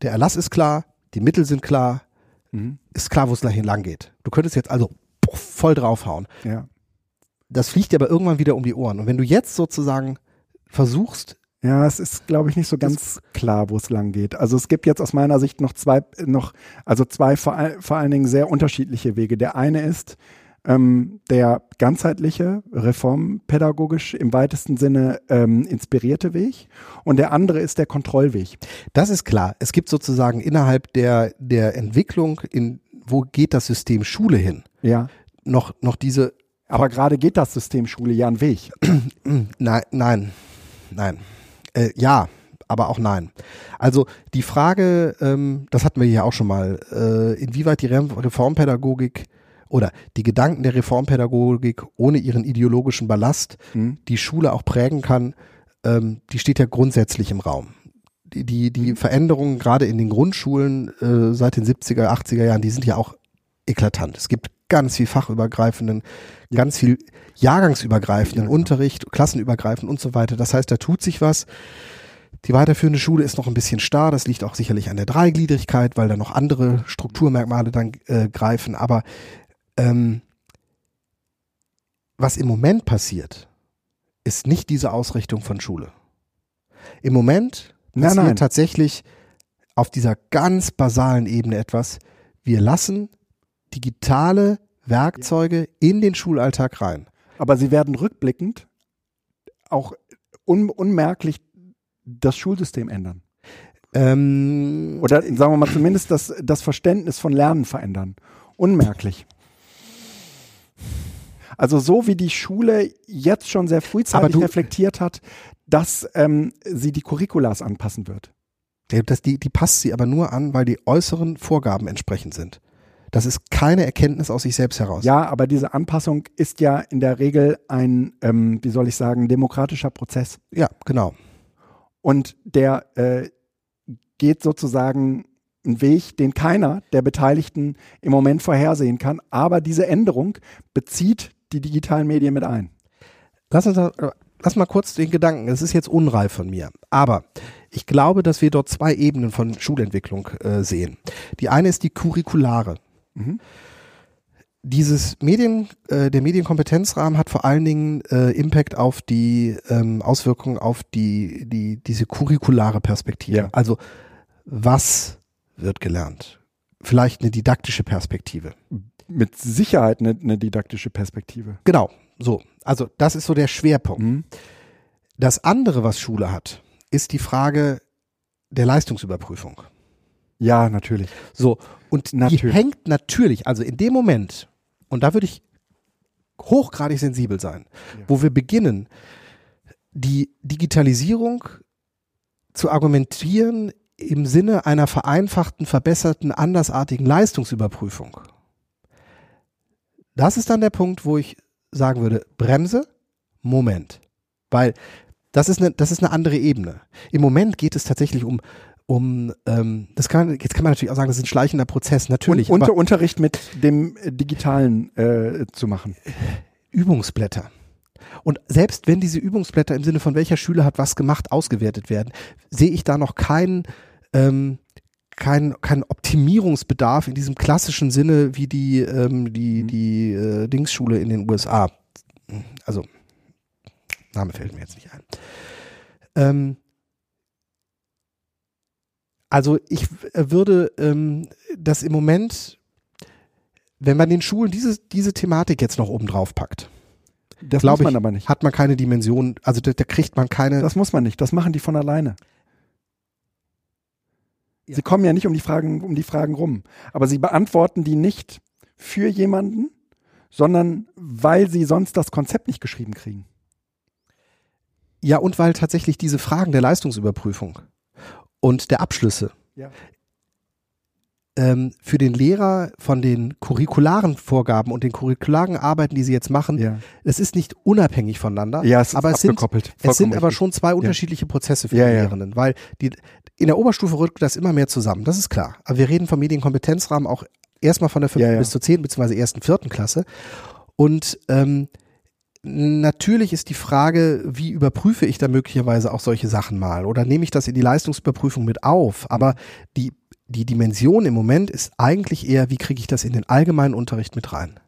der Erlass ist klar, die Mittel sind klar, mhm. ist klar, wo es dahin lang geht. Du könntest jetzt also voll draufhauen. Ja das fliegt dir aber irgendwann wieder um die Ohren. Und wenn du jetzt sozusagen versuchst, ja, es ist, glaube ich, nicht so ganz klar, wo es lang geht. Also es gibt jetzt aus meiner Sicht noch zwei, noch, also zwei vor, vor allen Dingen sehr unterschiedliche Wege. Der eine ist ähm, der ganzheitliche, reformpädagogisch im weitesten Sinne ähm, inspirierte Weg und der andere ist der Kontrollweg. Das ist klar. Es gibt sozusagen innerhalb der, der Entwicklung, in wo geht das System Schule hin? Ja. Noch, noch diese aber gerade geht das System Schule ja einen Weg. nein, nein, nein. Äh, ja, aber auch nein. Also die Frage, ähm, das hatten wir ja auch schon mal, äh, inwieweit die Reformpädagogik oder die Gedanken der Reformpädagogik ohne ihren ideologischen Ballast mhm. die Schule auch prägen kann, ähm, die steht ja grundsätzlich im Raum. Die, die, die Veränderungen gerade in den Grundschulen äh, seit den 70er, 80er Jahren, die sind ja auch eklatant. Es gibt ganz viel fachübergreifenden, ja. ganz viel jahrgangsübergreifenden ja, genau. Unterricht, klassenübergreifend und so weiter. Das heißt, da tut sich was. Die weiterführende Schule ist noch ein bisschen starr. Das liegt auch sicherlich an der Dreigliedrigkeit, weil da noch andere Strukturmerkmale dann äh, greifen. Aber ähm, was im Moment passiert, ist nicht diese Ausrichtung von Schule. Im Moment Nein, passiert nein. tatsächlich auf dieser ganz basalen Ebene etwas. Wir lassen digitale Werkzeuge in den Schulalltag rein. Aber sie werden rückblickend auch un unmerklich das Schulsystem ändern. Ähm, Oder sagen wir mal zumindest das, das Verständnis von Lernen verändern. Unmerklich. Also so wie die Schule jetzt schon sehr frühzeitig du- reflektiert hat, dass ähm, sie die Curriculas anpassen wird. Das, die, die passt sie aber nur an, weil die äußeren Vorgaben entsprechend sind. Das ist keine Erkenntnis aus sich selbst heraus. Ja, aber diese Anpassung ist ja in der Regel ein, ähm, wie soll ich sagen, demokratischer Prozess. ja genau. Und der äh, geht sozusagen einen Weg, den keiner der Beteiligten im Moment vorhersehen kann. Aber diese Änderung bezieht die digitalen Medien mit ein. Lass uns da, äh, lass mal kurz den Gedanken, es ist jetzt unreif von mir, aber ich glaube, dass wir dort zwei Ebenen von Schulentwicklung äh, sehen. Die eine ist die curriculare. Mhm. Dieses Medien, äh, der Medienkompetenzrahmen hat vor allen Dingen äh, Impact auf die ähm, Auswirkungen auf die, die, diese curriculare Perspektive. Ja. Also was wird gelernt? Vielleicht eine didaktische Perspektive. Mit Sicherheit eine, eine didaktische Perspektive. Genau, so. Also das ist so der Schwerpunkt. Mhm. Das andere, was Schule hat, ist die Frage der Leistungsüberprüfung. Ja, natürlich. So, und die Natürlich. hängt natürlich, also in dem Moment, und da würde ich hochgradig sensibel sein, Ja. wo wir beginnen, die Digitalisierung zu argumentieren im Sinne einer vereinfachten, verbesserten, andersartigen Leistungsüberprüfung. Das ist dann der Punkt, wo ich sagen würde, Bremse, Moment. Weil das ist eine, das ist eine andere Ebene. Im Moment geht es tatsächlich um, um ähm, das kann jetzt kann man natürlich auch sagen, das ist ein schleichender Prozess, natürlich. Und unter Unterricht mit dem äh, Digitalen äh, zu machen. Übungsblätter. Und selbst wenn diese Übungsblätter im Sinne von welcher Schüler hat was gemacht, ausgewertet werden, sehe ich da noch keinen ähm, kein, kein Optimierungsbedarf in diesem klassischen Sinne wie die, ähm, die, die äh, Dingsschule in den USA. Also, Name fällt mir jetzt nicht ein. Ähm, also ich w- würde ähm, das im Moment, wenn man den Schulen diese, diese Thematik jetzt noch oben drauf packt, Das muss man ich, aber nicht. hat man keine Dimension, also da, da kriegt man keine. Das muss man nicht. Das machen die von alleine. Ja. Sie kommen ja nicht um die Fragen, um die Fragen rum. Aber sie beantworten die nicht für jemanden, sondern weil sie sonst das Konzept nicht geschrieben kriegen. ja, und weil tatsächlich diese Fragen der Leistungsüberprüfung und der Abschlüsse Ja. ähm, für den Lehrer von den curricularen Vorgaben und den curricularen Arbeiten, die sie jetzt machen, Ja, es ist nicht unabhängig voneinander, ja es ist aber es sind, es sind aber schon zwei unterschiedliche Prozesse für die. Lehrenden, weil die, in der Oberstufe rückt das immer mehr zusammen, das ist klar. Aber wir reden vom Medienkompetenzrahmen auch erstmal von der fünften Ja, ja. bis zur zehnten beziehungsweise ersten, vierten Klasse. Und ähm, natürlich ist die Frage, wie überprüfe ich da möglicherweise auch solche Sachen mal oder nehme ich das in die Leistungsüberprüfung mit auf? Aber die, die Dimension im Moment ist eigentlich eher, wie kriege ich das in den allgemeinen Unterricht mit rein?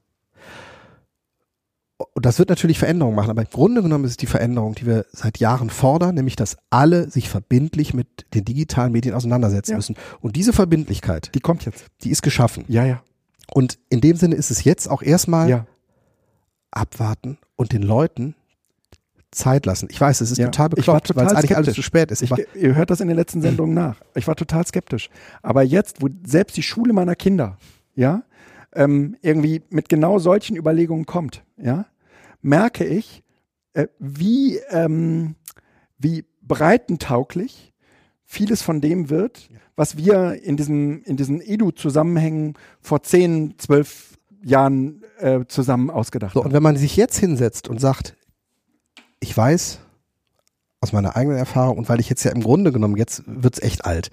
Und das wird natürlich Veränderungen machen, aber im Grunde genommen ist es die Veränderung, die wir seit Jahren fordern, nämlich dass alle sich verbindlich mit den digitalen Medien auseinandersetzen Ja. müssen. Und diese Verbindlichkeit, Die kommt jetzt. die ist geschaffen. Ja, ja. Und in dem Sinne ist es jetzt auch erstmal Ja. Abwarten und den Leuten Zeit lassen. Ich weiß, es ist Ja. total Ich bekloppt, weil es eigentlich alles zu spät ist. Ich, Aber ihr hört das in den letzten Sendungen nach. Ich war total skeptisch. Aber jetzt, wo selbst die Schule meiner Kinder, ja, ähm, irgendwie mit genau solchen Überlegungen kommt, ja, merke ich, äh, wie, ähm, wie breitentauglich vieles von dem wird, was wir in diesem, in diesen Edu-Zusammenhängen vor 10, 12 Jahren äh, zusammen ausgedacht so, haben. und wenn man sich jetzt hinsetzt und sagt, ich weiß aus meiner eigenen Erfahrung und weil ich jetzt ja im Grunde genommen, jetzt wird's echt alt,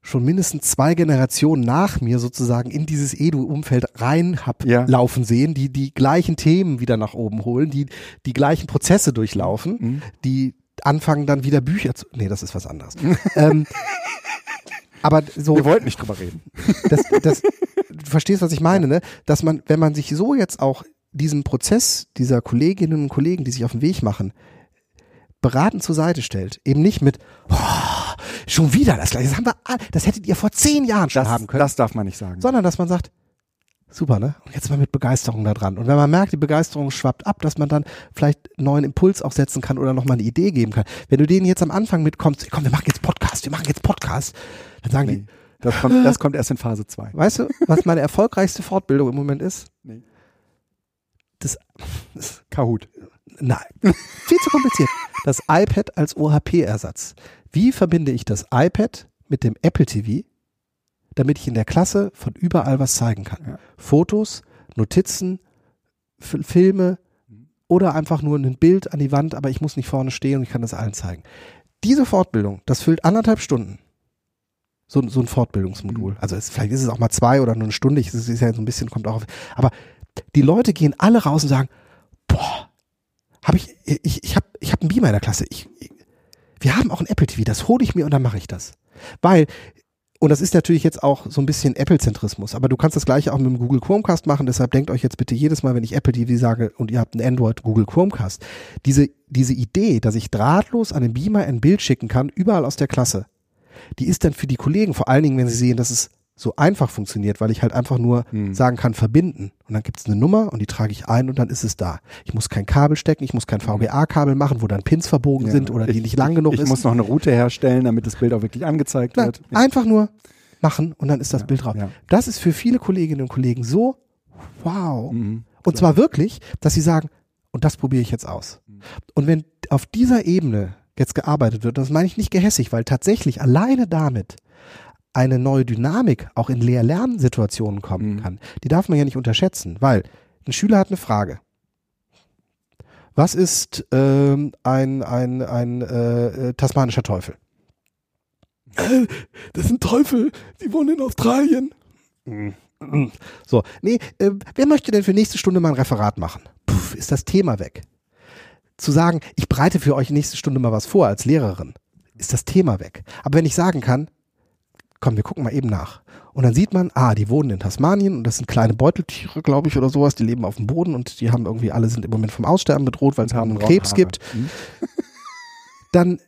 schon mindestens zwei Generationen nach mir sozusagen in dieses Edu-Umfeld rein hab Ja. laufen sehen, die die gleichen Themen wieder nach oben holen, die die gleichen Prozesse durchlaufen, Mhm. die anfangen dann wieder Bücher zu, nee, das ist was anderes. ähm, aber so, Wir wollten nicht drüber reden. das, das, du verstehst, was ich meine, ne? Dass man, wenn man sich so jetzt auch diesem Prozess dieser Kolleginnen und Kollegen, die sich auf den Weg machen, beratend zur Seite stellt, eben nicht mit, oh, schon wieder das gleiche, das haben wir, das hättet ihr vor zehn Jahren schon das, haben können. Das darf man nicht sagen. Sondern, dass man sagt, super, ne? Und jetzt mal mit Begeisterung da dran. Und wenn man merkt, die Begeisterung schwappt ab, dass man dann vielleicht einen neuen Impuls auch setzen kann oder nochmal eine Idee geben kann. Wenn du denen jetzt am Anfang mitkommst, komm, wir machen jetzt Podcast, wir machen jetzt Podcast, dann sagen nee, die, das kommt, das kommt erst in Phase 2. Weißt du, was meine erfolgreichste Fortbildung im Moment ist? Nee. Das, das Kahoot. Nein, viel zu kompliziert. Das iPad als OHP-Ersatz. Wie verbinde ich das iPad mit dem Apple TV, damit ich in der Klasse von überall was zeigen kann? Ja. Fotos, Notizen, F Filme oder einfach nur ein Bild an die Wand, aber ich muss nicht vorne stehen und ich kann das allen zeigen. Diese Fortbildung, das füllt anderthalb Stunden. So, so ein Fortbildungsmodul. Also es, vielleicht ist es auch mal zwei oder nur eine Stunde. Es ist ja so ein bisschen, kommt auch auf. Aber die Leute gehen alle raus und sagen, boah, habe ich, ich, ich habe ich hab einen Beamer in der Klasse. Ich, ich, wir haben auch ein Apple TV, das hole ich mir und dann mache ich das. Weil, und das ist natürlich jetzt auch so ein bisschen Apple-Zentrismus, aber du kannst das gleiche auch mit dem Google Chromecast machen, deshalb denkt euch jetzt bitte jedes Mal, wenn ich Apple TV sage und ihr habt ein Android Google Chromecast, diese, diese Idee, dass ich drahtlos an den Beamer ein Bild schicken kann, überall aus der Klasse, die ist dann für die Kollegen, vor allen Dingen, wenn sie sehen, dass es so einfach funktioniert, weil ich halt einfach nur hm. sagen kann, verbinden. Und dann gibt es eine Nummer und die trage ich ein und dann ist es da. Ich muss kein Kabel stecken, ich muss kein VGA-Kabel machen, wo dann Pins verbogen ja, sind oder ich, die nicht lang genug ich, ist. Ich muss noch eine Route herstellen, damit das Bild auch wirklich angezeigt Nein, wird. Ja. Einfach nur machen und dann ist das ja, Bild drauf. Das ist für viele Kolleginnen und Kollegen so wow. Mhm, und zwar wirklich, dass sie sagen, und das probiere ich jetzt aus. Mhm. Und wenn auf dieser Ebene jetzt gearbeitet wird, das meine ich nicht gehässig, weil tatsächlich alleine damit eine neue Dynamik auch in Lehr-Lernsituationen kommen mhm. kann, die darf man ja nicht unterschätzen, weil ein Schüler hat eine Frage. Was ist ähm, ein, ein, ein äh, äh tasmanischer Teufel? das sind Teufel, die wohnen in Australien. So, nee, äh, wer möchte denn für nächste Stunde mal ein Referat machen? Puh, ist das Thema weg. Zu sagen, ich bereite für euch nächste Stunde mal was vor als Lehrerin, ist das Thema weg. Aber wenn ich sagen kann, komm, wir gucken mal eben nach. Und dann sieht man, ah, die wohnen in Tasmanien und das sind kleine Beuteltiere, glaube ich, oder sowas, die leben auf dem Boden und die haben irgendwie, alle sind im Moment vom Aussterben bedroht, weil es einen Krebs gibt. Mhm. Dann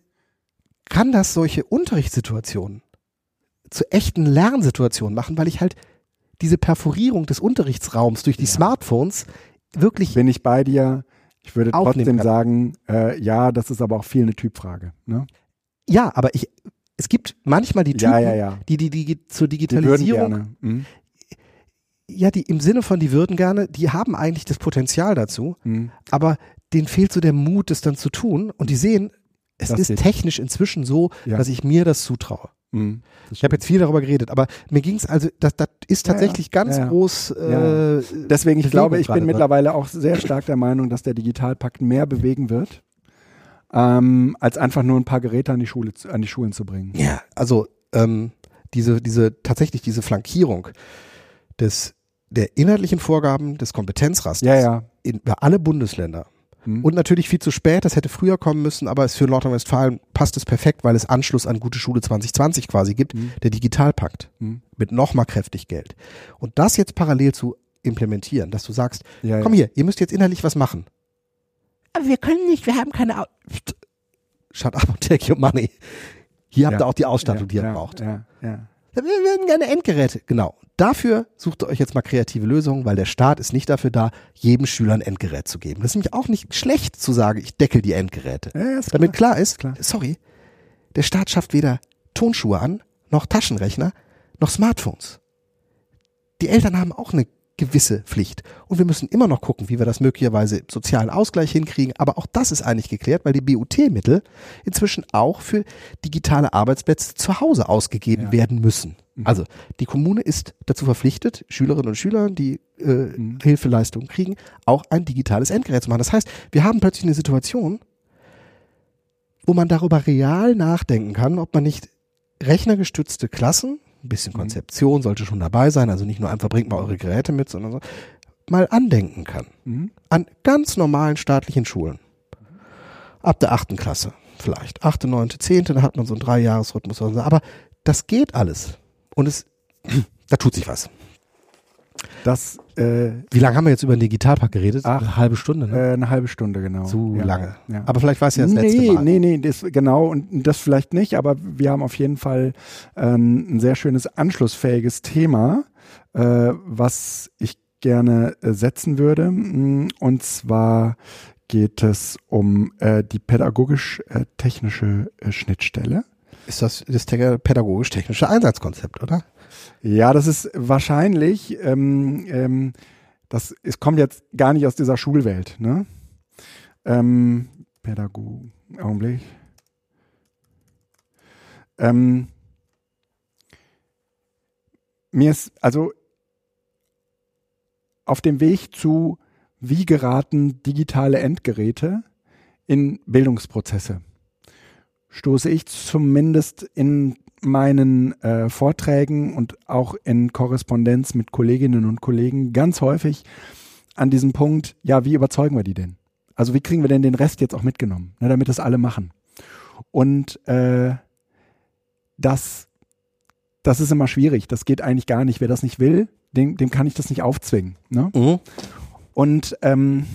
kann das solche Unterrichtssituationen zu echten Lernsituationen machen, weil ich halt diese Perforierung des Unterrichtsraums durch die ja. Smartphones wirklich. Bin ich bei dir. Ich würde trotzdem sagen, äh, ja, das ist aber auch viel eine Typfrage. Ne? Ja, aber ich, es gibt manchmal die Typen, ja, ja, ja. Die, die, die zur Digitalisierung. Die mhm. Ja, die im Sinne von, die würden gerne, die haben eigentlich das Potenzial dazu, mhm. aber denen fehlt so der Mut, das dann zu tun. Und die sehen, es das ist technisch inzwischen so, dass ich mir das zutraue. Mhm, ich habe jetzt viel darüber geredet, aber mir ging es also, das, das ist tatsächlich ganz groß. Äh, Deswegen, ich glaube, ich bin mittlerweile auch sehr stark der Meinung, dass der Digitalpakt mehr bewegen wird ähm, als einfach nur ein paar Geräte an die Schule, an die Schulen zu bringen. Ja, also ähm, diese, diese tatsächlich diese Flankierung des der inhaltlichen Vorgaben des Kompetenzrasters ja, ja. in alle Bundesländer. Mhm. Und natürlich viel zu spät, das hätte früher kommen müssen, aber es für Nordrhein-Westfalen passt es perfekt, weil es Anschluss an Gute Schule 2020 quasi gibt, mhm. der Digitalpakt mhm. mit nochmal kräftig Geld. Und das jetzt parallel zu implementieren, dass du sagst, ja, komm hier, ihr müsst jetzt inhaltlich was machen aber wir können nicht, wir haben keine. Au Shut up and take your money. Hier habt ihr auch die Ausstattung, die ihr braucht. Ja, ja. Wir würden gerne Endgeräte. Genau. Dafür sucht ihr euch jetzt mal kreative Lösungen, weil der Staat ist nicht dafür da, jedem Schüler ein Endgerät zu geben. Das ist nämlich auch nicht schlecht zu sagen, ich deckel die Endgeräte. Ja, Damit klar, klar ist, klar. sorry, der Staat schafft weder Tonschuhe an, noch Taschenrechner, noch Smartphones. Die Eltern haben auch eine gewisse Pflicht. Und wir müssen immer noch gucken, wie wir das möglicherweise sozialen Ausgleich hinkriegen. Aber auch das ist eigentlich geklärt, weil die BUT-Mittel inzwischen auch für digitale Arbeitsplätze zu Hause ausgegeben ja. werden müssen. Mhm. Also die Kommune ist dazu verpflichtet, Schülerinnen und Schüler, die äh, mhm. Hilfeleistungen kriegen, auch ein digitales Endgerät zu machen. Das heißt, wir haben plötzlich eine Situation, wo man darüber real nachdenken kann, ob man nicht rechnergestützte Klassen ein bisschen mhm. Konzeption sollte schon dabei sein, also nicht nur einfach bringt mal eure Geräte mit, sondern so, mal andenken kann. Mhm. An ganz normalen staatlichen Schulen. Ab der achten Klasse vielleicht. Achte, neunte, zehnte, da hat man so einen Dreijahresrhythmus. Aber das geht alles. Und es, da tut sich was. Das, äh, Wie lange haben wir jetzt über den Digitalpakt geredet? Ach, eine halbe Stunde, ne? äh, eine halbe Stunde, genau. Zu ja, lange. Ja. Aber vielleicht war es ja das nee, letzte Mal. Nee, nee, das, genau, und das vielleicht nicht, aber wir haben auf jeden Fall ähm, ein sehr schönes anschlussfähiges Thema, äh, was ich gerne äh, setzen würde. Mm, Und zwar geht es um äh, die pädagogisch-technische äh, Schnittstelle. Ist das das te- pädagogisch-technische Einsatzkonzept, oder? Ja, das ist wahrscheinlich, ähm, ähm, das es kommt jetzt gar nicht aus dieser Schulwelt, ne? Ähm, Pädago, Augenblick. Ähm, mir ist, also auf dem Weg zu, wie geraten digitale Endgeräte in Bildungsprozesse, stoße ich zumindest in meinen äh, Vorträgen und auch in Korrespondenz mit Kolleginnen und Kollegen ganz häufig an diesem Punkt, ja, wie überzeugen wir die denn? Also wie kriegen wir denn den Rest jetzt auch mitgenommen, ne, damit das alle machen? Und äh, das, das ist immer schwierig. Das geht eigentlich gar nicht. Wer das nicht will, dem, dem kann ich das nicht aufzwingen. Ne? Mhm. Und ähm,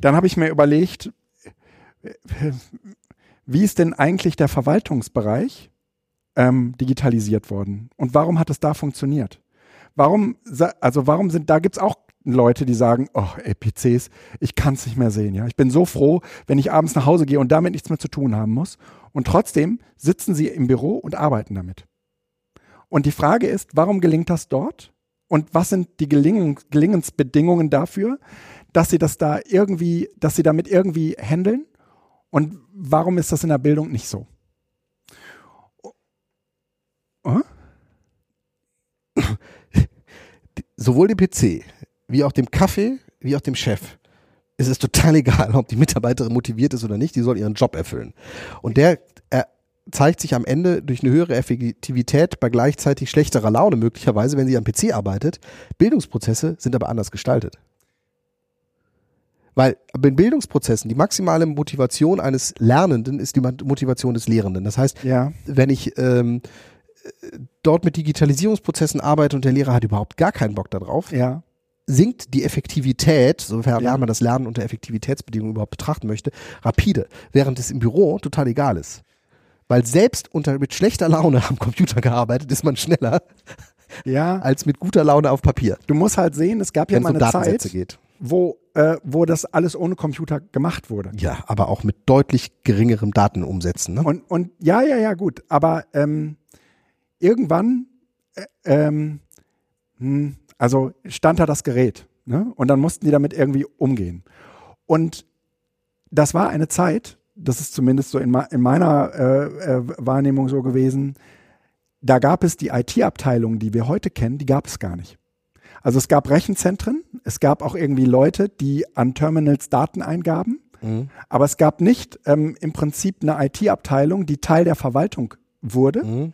dann habe ich mir überlegt, wie ist denn eigentlich der Verwaltungsbereich ähm, digitalisiert worden? Und warum hat es da funktioniert? Warum, also warum sind, da gibt's auch Leute, die sagen, oh, ey, PCs, ich kann's nicht mehr sehen, ja. Ich bin so froh, wenn ich abends nach Hause gehe und damit nichts mehr zu tun haben muss. Und trotzdem sitzen sie im Büro und arbeiten damit. Und die Frage ist, warum gelingt das dort? Und was sind die Gelingen, Gelingensbedingungen dafür, dass sie das da irgendwie, dass sie damit irgendwie handeln? Und warum ist das in der Bildung nicht so? Oh? Sowohl dem PC, wie auch dem Kaffee, wie auch dem Chef ist es total egal, ob die Mitarbeiterin motiviert ist oder nicht, die soll ihren Job erfüllen. Und der er zeigt sich am Ende durch eine höhere Effektivität bei gleichzeitig schlechterer Laune möglicherweise, wenn sie am PC arbeitet. Bildungsprozesse sind aber anders gestaltet. Weil in Bildungsprozessen die maximale Motivation eines Lernenden ist die Motivation des Lehrenden. Das heißt, Ja, wenn ich ähm, dort mit Digitalisierungsprozessen arbeite und der Lehrer hat überhaupt gar keinen Bock darauf, ja, sinkt die Effektivität, sofern Ja. man das Lernen unter Effektivitätsbedingungen überhaupt betrachten möchte, rapide, während es im Büro total egal ist. Weil selbst unter mit schlechter Laune am Computer gearbeitet ist man schneller ja. als mit guter Laune auf Papier, Du musst halt sehen, es gab ja mal eine Datensätze Zeit, geht. Wo, äh, wo das alles ohne Computer gemacht wurde. Ja, aber auch mit deutlich geringerem Datenumsetzen. Ne? Und, und ja, ja, ja, gut. Aber ähm, irgendwann, äh, ähm, hm, also stand da das Gerät. Ne? Und dann mussten die damit irgendwie umgehen. Und das war eine Zeit, das ist zumindest so in, ma- in meiner äh, äh, Wahrnehmung so gewesen, da gab es die IT-Abteilung, die wir heute kennen, die gab es gar nicht. Also es gab Rechenzentren, es gab auch irgendwie Leute, die an Terminals Daten eingaben, Mhm. aber es gab nicht ähm, im Prinzip eine IT-Abteilung, die Teil der Verwaltung wurde, Mhm.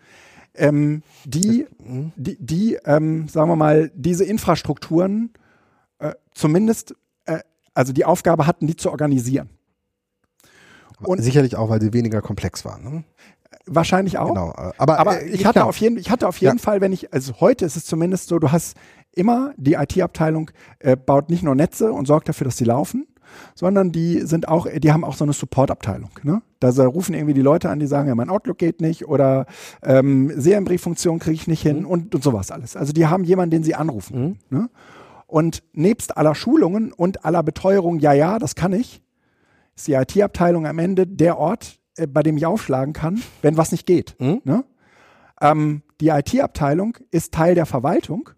ähm, die, die, die ähm, sagen wir mal, diese Infrastrukturen äh, zumindest, äh, also die Aufgabe hatten, die zu organisieren. Und- Sicherlich auch, weil sie weniger komplex waren. Ne? Wahrscheinlich auch. Genau. äh, Aber, Aber äh, ich hatte auf jeden, ich hatte auf jeden Ja. Fall, wenn ich, also heute ist es zumindest so, du hast immer, die IT-Abteilung äh, baut nicht nur Netze und sorgt dafür, dass sie laufen, sondern die sind auch, die haben auch so eine Support-Abteilung. Ne? Da rufen irgendwie die Leute an, die sagen, ja, mein Outlook geht nicht oder ähm, Serienbrieffunktion kriege ich nicht hin und, und sowas alles. Also die haben jemanden, den sie anrufen. Ne? Und nebst aller Schulungen und aller Beteuerung, ja, ja, das kann ich, ist die IT-Abteilung am Ende der Ort, äh, bei dem ich aufschlagen kann, wenn was nicht geht. Mhm. Ne? Ähm, die IT-Abteilung ist Teil der Verwaltung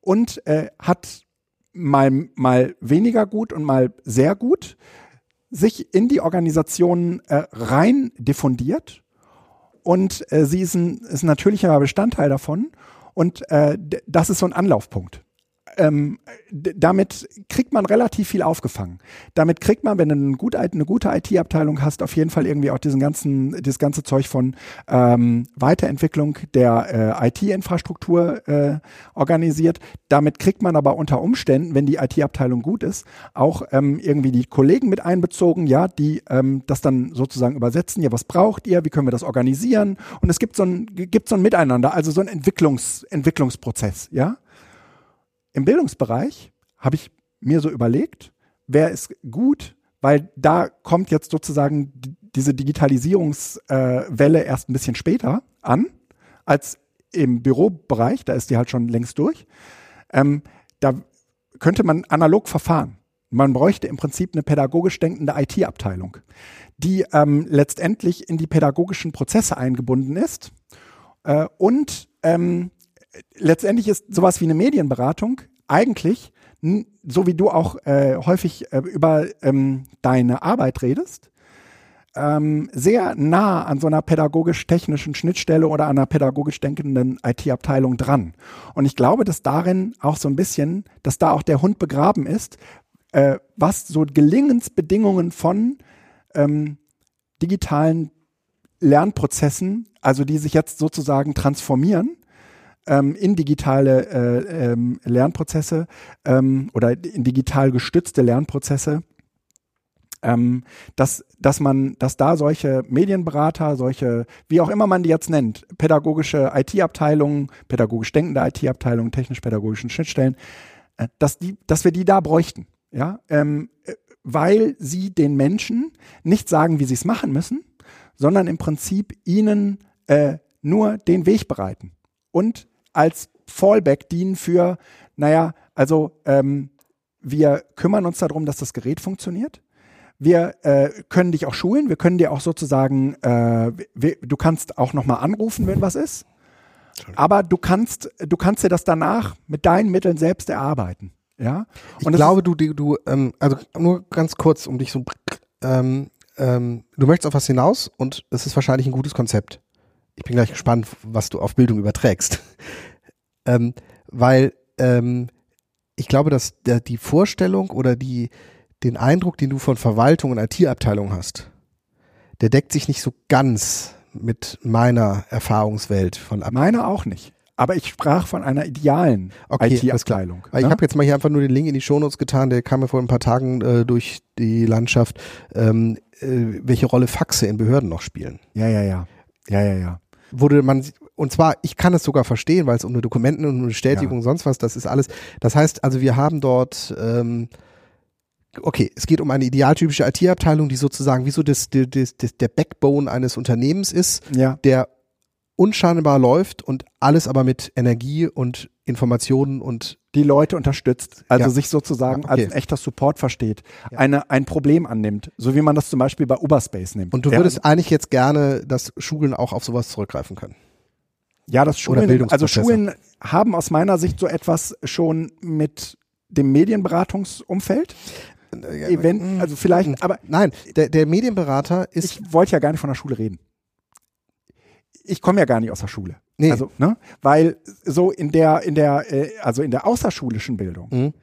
und äh, hat mal, mal weniger gut und mal sehr gut sich in die Organisation äh, rein diffundiert und äh, sie ist ein, ist ein natürlicher Bestandteil davon und äh, das ist so ein Anlaufpunkt. Ähm, damit kriegt man relativ viel aufgefangen. Damit kriegt man, wenn du eine gute, eine gute IT-Abteilung hast, auf jeden Fall irgendwie auch diesen ganzen, das ganze Zeug von ähm, Weiterentwicklung der äh, IT-Infrastruktur äh, organisiert. Damit kriegt man aber unter Umständen, wenn die IT-Abteilung gut ist, auch ähm, irgendwie die Kollegen mit einbezogen, ja, die ähm, das dann sozusagen übersetzen. Ja, was braucht ihr? Wie können wir das organisieren? Und es gibt so ein, gibt so ein Miteinander, also so ein Entwicklungs, Entwicklungsprozess, ja. Im Bildungsbereich habe ich mir so überlegt, wäre es gut, weil da kommt jetzt sozusagen diese Digitalisierungswelle erst ein bisschen später an als im Bürobereich, da ist die halt schon längst durch. Ähm, da könnte man analog verfahren. Man bräuchte im Prinzip eine pädagogisch denkende IT-Abteilung, die ähm, letztendlich in die pädagogischen Prozesse eingebunden ist. Äh, und ähm, letztendlich ist sowas wie eine Medienberatung eigentlich, so wie du auch äh, häufig äh, über ähm, deine Arbeit redest, ähm, sehr nah an so einer pädagogisch-technischen Schnittstelle oder einer pädagogisch denkenden IT-Abteilung dran. Und ich glaube, dass darin auch so ein bisschen, dass da auch der Hund begraben ist, äh, was so Gelingensbedingungen von ähm, digitalen Lernprozessen, also die sich jetzt sozusagen transformieren ähm, in digitale äh, ähm, Lernprozesse ähm, oder in digital gestützte Lernprozesse, ähm, dass, dass man, dass da solche Medienberater, solche, wie auch immer man die jetzt nennt, pädagogische IT-Abteilungen, pädagogisch denkende IT-Abteilungen, technisch-pädagogischen Schnittstellen, äh, dass die, dass wir die da bräuchten, ja, ähm, äh, weil sie den Menschen nicht sagen, wie sie es machen müssen, sondern im Prinzip ihnen äh, nur den Weg bereiten und als Fallback dienen für, naja, also ähm, wir kümmern uns darum, dass das Gerät funktioniert. Wir äh, können dich auch schulen, wir können dir auch sozusagen, äh, wir, du kannst auch nochmal anrufen, wenn was ist. Aber du kannst, du kannst dir das danach mit deinen Mitteln selbst erarbeiten. Ja. Und ich glaube, du, du, ähm, also nur ganz kurz, um dich so, ähm, ähm, du möchtest auf was hinaus und das ist wahrscheinlich ein gutes Konzept. Ich bin gleich gespannt, was du auf Bildung überträgst. ähm, weil ähm, ich glaube, dass der, die Vorstellung oder die, den Eindruck, den du von Verwaltung und IT-Abteilung hast, der deckt sich nicht so ganz mit meiner Erfahrungswelt von Ab Meiner auch nicht. Aber ich sprach von einer idealen okay, IT-Abteilung. Ne? Ich habe jetzt mal hier einfach nur den Link in die Shownotes getan, der kam mir vor ein paar Tagen äh, durch die Landschaft, ähm, äh, welche Rolle Faxe in Behörden noch spielen. Ja, ja, ja. Ja, ja, ja. Wurde man, und zwar, ich kann es sogar verstehen, weil es um eine Dokumenten und eine Bestätigung ja. sonst was, das ist alles. Das heißt, also wir haben dort ähm, okay, es geht um eine idealtypische IT-Abteilung, die sozusagen wie so das, das, das, der Backbone eines Unternehmens ist, ja. der unscheinbar läuft und alles aber mit Energie und Informationen und die Leute unterstützt, also ja. sich sozusagen ja, okay. als echter Support versteht, ja. eine, ein Problem annimmt, so wie man das zum Beispiel bei Uberspace nimmt. Und du würdest eigentlich jetzt gerne, dass Schulen auch auf sowas zurückgreifen können. Ja, das Schulen, also Schulen haben aus meiner Sicht so etwas schon mit dem Medienberatungsumfeld. Event, mm, also vielleicht, mm. aber nein, der, der Medienberater ist. Ich wollte ja gar nicht von der Schule reden. Ich komme ja gar nicht aus der Schule. Nee. Also, ne? Weil so in der, in der, äh, also in der außerschulischen Bildung, mhm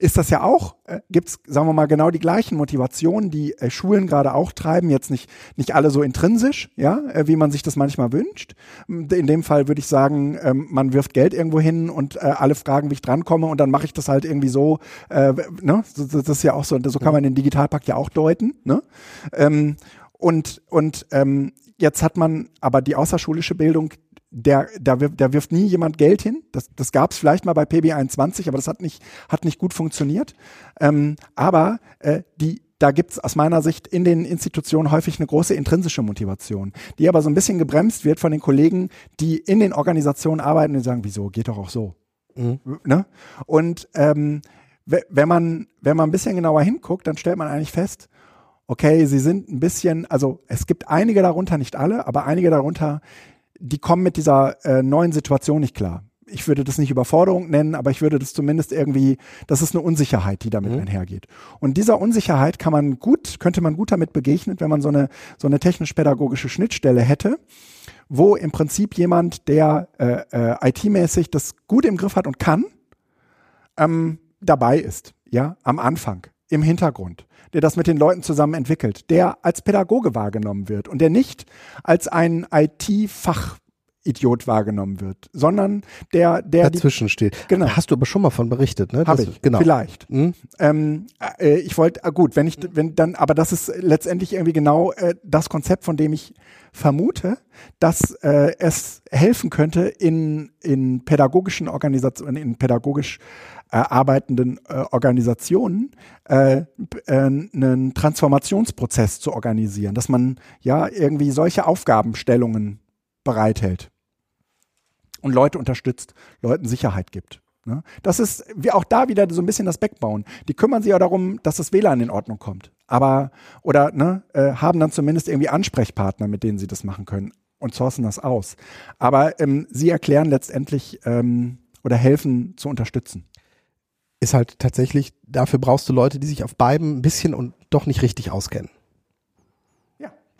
ist das ja auch, äh, gibt's sagen wir mal, genau die gleichen Motivationen, die äh, Schulen gerade auch treiben, jetzt nicht, nicht alle so intrinsisch, ja, äh, wie man sich das manchmal wünscht. In dem Fall würde ich sagen, ähm, man wirft Geld irgendwo hin und äh, alle fragen, wie ich drankomme und dann mache ich das halt irgendwie so, ne? das, das ist ja auch so, so kann man den Digitalpakt ja auch deuten, ne? Ähm, und und ähm, jetzt hat man aber die außerschulische Bildung, der, da, wirft, da wirft nie jemand Geld hin. Das, das gab es vielleicht mal bei PB21, aber das hat nicht, hat nicht gut funktioniert. Ähm, aber äh, die, da gibt's aus meiner Sicht in den Institutionen häufig eine große intrinsische Motivation, die aber so ein bisschen gebremst wird von den Kollegen, die in den Organisationen arbeiten und sagen, wieso, geht doch auch so. Mhm. Ne? Und ähm, wenn man, wenn man ein bisschen genauer hinguckt, dann stellt man eigentlich fest, okay, sie sind ein bisschen, also es gibt einige darunter, nicht alle, aber einige darunter, die kommen mit dieser äh, neuen Situation nicht klar. Ich würde das nicht Überforderung nennen, aber ich würde das zumindest irgendwie, das ist eine Unsicherheit, die damit mhm. einhergeht. Und dieser Unsicherheit kann man gut, könnte man gut damit begegnen, wenn man so eine, so eine technisch-pädagogische Schnittstelle hätte, wo im Prinzip jemand, der äh, äh, IT-mäßig das gut im Griff hat und kann, ähm, dabei ist, ja, am Anfang, im Hintergrund der das mit den Leuten zusammen entwickelt, der als Pädagoge wahrgenommen wird und der nicht als ein IT-Fach Idiot wahrgenommen wird, sondern der, der dazwischen die, steht. Genau. Hast du aber schon mal von berichtet, ne? Habe ich, genau. vielleicht. Hm? Ähm, äh, ich wollte, äh, gut, wenn ich, wenn dann, aber das ist letztendlich irgendwie genau äh, das Konzept, von dem ich vermute, dass äh, es helfen könnte in, in pädagogischen Organisationen, in pädagogisch äh, arbeitenden äh, Organisationen äh, einen Transformationsprozess zu organisieren, dass man ja irgendwie solche Aufgabenstellungen bereithält und Leute unterstützt, Leuten Sicherheit gibt. Ne? Das ist wie auch da wieder so ein bisschen das Backbauen. Die kümmern sich ja darum, dass das WLAN in Ordnung kommt. Aber, oder ne, äh, haben dann zumindest irgendwie Ansprechpartner, mit denen sie das machen können und sourcen das aus. Aber ähm, sie erklären letztendlich ähm, oder helfen zu unterstützen. Ist halt tatsächlich, dafür brauchst du Leute, die sich auf beiden ein bisschen und doch nicht richtig auskennen.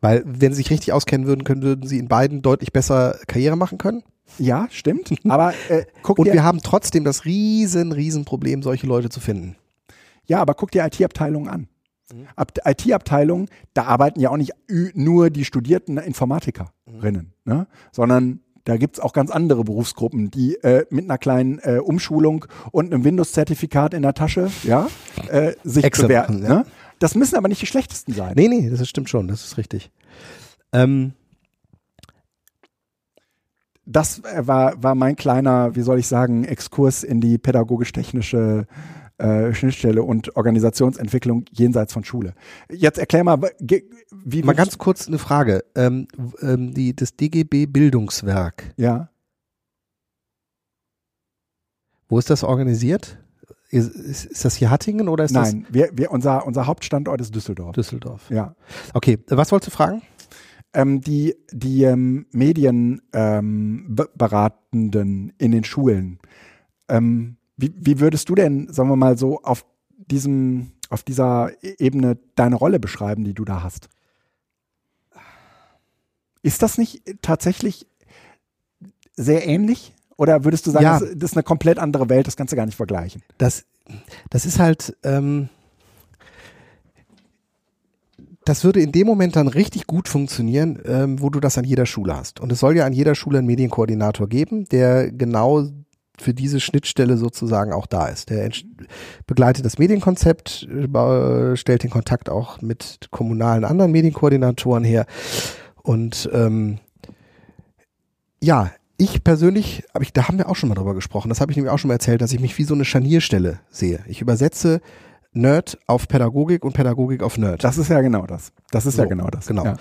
Weil, wenn sie sich richtig auskennen würden, können, würden sie in beiden deutlich besser Karriere machen können. Ja, stimmt. Aber äh, guck Und dir, wir haben trotzdem das riesen, riesen Problem, solche Leute zu finden. ja, aber guck dir IT-Abteilungen an. Ab, IT-Abteilungen, da arbeiten ja auch nicht nur die studierten Informatikerinnen, ne? sondern da gibt's auch ganz andere Berufsgruppen, die äh, mit einer kleinen äh, Umschulung und einem Windows-Zertifikat in der Tasche ja, äh, sich Excel bewerten. machen, ja. Ne? Das müssen aber nicht die schlechtesten sein. Nee, nee, das stimmt schon, das ist richtig. Ähm, das äh, war, war mein kleiner, wie soll ich sagen, Exkurs in die pädagogisch-technische äh, Schnittstelle und Organisationsentwicklung jenseits von Schule. Jetzt erklär mal, wie mal ganz kurz eine Frage. Ähm, ähm, die, das DGB Bildungswerk, ja. wo ist das organisiert? Ist, ist, ist das hier Hattingen oder ist Nein, wir, wir, unser, unser Hauptstandort ist Düsseldorf. das Düsseldorf? Ja. Okay, was wolltest du fragen? Ähm, die die ähm, Medienberatenden ähm, in den Schulen. Ähm, wie, wie würdest du denn, sagen wir mal so, auf diesem, auf dieser E- Ebene deine Rolle beschreiben, die du da hast? Ist das nicht tatsächlich sehr ähnlich? Oder würdest du sagen, Ja. das, das ist eine komplett andere Welt, das kannst du gar nicht vergleichen? Das, das ist halt, ähm, das würde in dem Moment dann richtig gut funktionieren, ähm, wo du das an jeder Schule hast. Und es soll ja an jeder Schule einen Medienkoordinator geben, der genau für diese Schnittstelle sozusagen auch da ist. Der begleitet das Medienkonzept, äh, stellt den Kontakt auch mit kommunalen anderen Medienkoordinatoren her. Und ähm, ja, ich persönlich, aber ich, da haben wir auch schon mal drüber gesprochen, das habe ich nämlich auch schon mal erzählt, dass ich mich wie so eine Scharnierstelle sehe. Ich übersetze Nerd auf Pädagogik und Pädagogik auf Nerd. Das ist ja genau das. Das ist ja So, genau das. genau. Ja.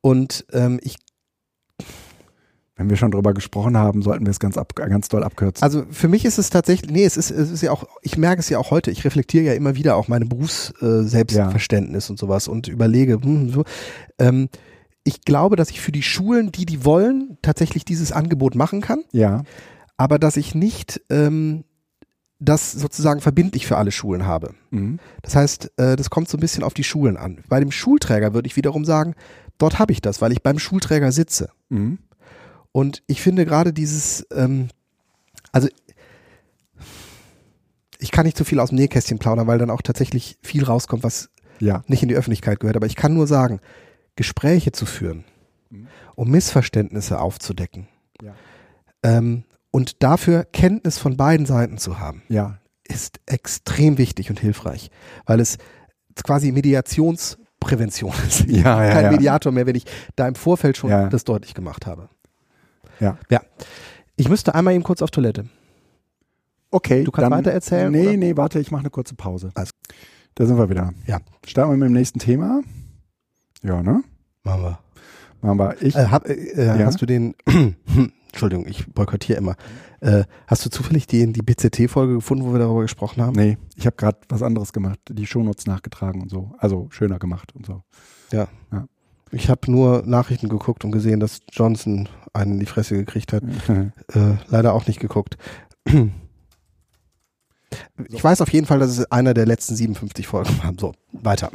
Und ähm, ich, Wenn wir schon drüber gesprochen haben, sollten wir es ganz, ab, ganz doll abkürzen. also für mich ist es tatsächlich, nee, es ist, es ist ja auch, ich merke es ja auch heute, ich reflektiere ja immer wieder auch meine Berufs-Selbstverständnis und sowas und überlege, hm, so, ähm, ich glaube, dass ich für die Schulen, die die wollen, tatsächlich dieses Angebot machen kann. ja. aber dass ich nicht ähm, das sozusagen verbindlich für alle Schulen habe. Mhm. Das heißt, äh, das kommt so ein bisschen auf die Schulen an. Bei dem Schulträger würde ich wiederum sagen, dort habe ich das, weil ich beim Schulträger sitze. Mhm. Und ich finde gerade dieses, ähm, also ich kann nicht zu viel aus dem Nähkästchen plaudern, weil dann auch tatsächlich viel rauskommt, was Ja. nicht in die Öffentlichkeit gehört. Aber ich kann nur sagen, Gespräche zu führen, um Missverständnisse aufzudecken Ja. ähm, und dafür Kenntnis von beiden Seiten zu haben, Ja. ist extrem wichtig und hilfreich, weil es quasi Mediationsprävention ist. Ja, ja, kein ja. Mediator mehr, wenn ich da im Vorfeld schon Ja. das deutlich gemacht habe. Ja. Ja. Ich müsste einmal eben kurz auf Toilette. Okay. Du kannst dann, weiter erzählen, Nee, oder? nee, warte, ich mache eine kurze Pause. Alles Da sind wir wieder. Ja. Starten wir mit dem nächsten Thema. Ja, ne? Machen wir. Machen wir. Ich, Äh, hab, äh, äh, Ja. Hast du den, Entschuldigung, ich boykottiere immer. Äh, hast du zufällig die, die BCT-Folge gefunden, wo wir darüber gesprochen haben? nee, ich habe gerade was anderes gemacht. Die Shownotes nachgetragen und so. Also schöner gemacht und so. Ja. Ja. Ich habe nur Nachrichten geguckt und gesehen, dass Johnson einen in die Fresse gekriegt hat. Äh, leider auch nicht geguckt. Ich weiß auf jeden Fall, dass es einer der letzten 57 Folgen war. So, weiter.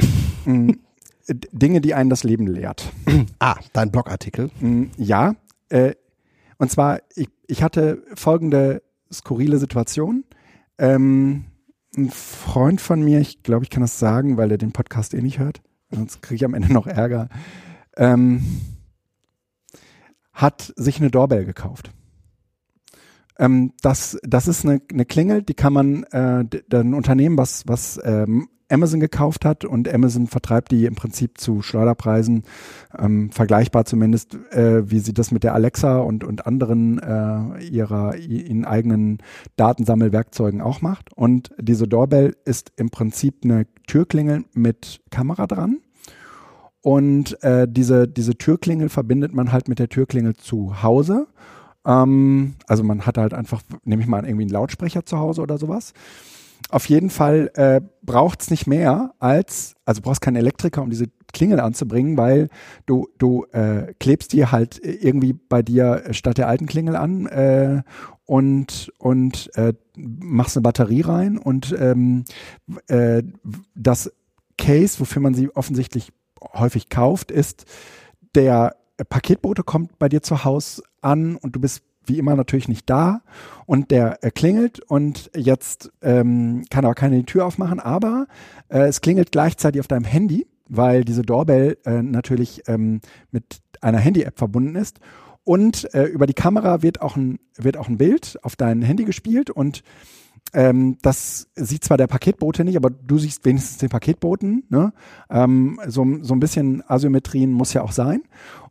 Dinge, die einen das Leben lehrt. Ah, dein Blogartikel. Mm, Ja, äh, und zwar, ich, ich hatte folgende skurrile Situation. Ähm, ein Freund von mir, ich glaube, ich kann das sagen, weil er den Podcast eh nicht hört, sonst kriege ich am Ende noch Ärger, ähm, hat sich eine Doorbell gekauft. Ähm, das, das ist eine, eine Klingel, die kann man, äh, ein Unternehmen, was, was ähm, Amazon gekauft hat und Amazon vertreibt die im Prinzip zu Schleuderpreisen, ähm, vergleichbar zumindest, äh, wie sie das mit der Alexa und, und anderen äh, ihrer ihren eigenen Datensammelwerkzeugen auch macht. Und diese Doorbell ist im Prinzip eine Türklingel mit Kamera dran. Und äh, diese, diese Türklingel verbindet man halt mit der Türklingel zu Hause. Ähm, also man hat halt einfach, nehme ich mal irgendwie einen Lautsprecher zu Hause oder sowas auf jeden Fall äh, braucht es nicht mehr als, also brauchst keinen Elektriker, um diese Klingel anzubringen, weil du, du äh, klebst die halt irgendwie bei dir statt der alten Klingel an äh, und, und äh, machst eine Batterie rein und ähm, äh, das Case, wofür man sie offensichtlich häufig kauft, ist, der Paketbote kommt bei dir zu Hause an und du bist wie immer natürlich nicht da. Und der äh, klingelt und jetzt ähm, kann aber keiner die Tür aufmachen, aber äh, es klingelt gleichzeitig auf deinem Handy, weil diese Doorbell äh, natürlich ähm, mit einer Handy-App verbunden ist. Und äh, über die Kamera wird auch ein wird auch ein Bild auf dein Handy gespielt und ähm, das sieht zwar der Paketbote nicht, aber du siehst wenigstens den Paketboten. Ne? Ähm, so, so ein bisschen Asymmetrien muss ja auch sein.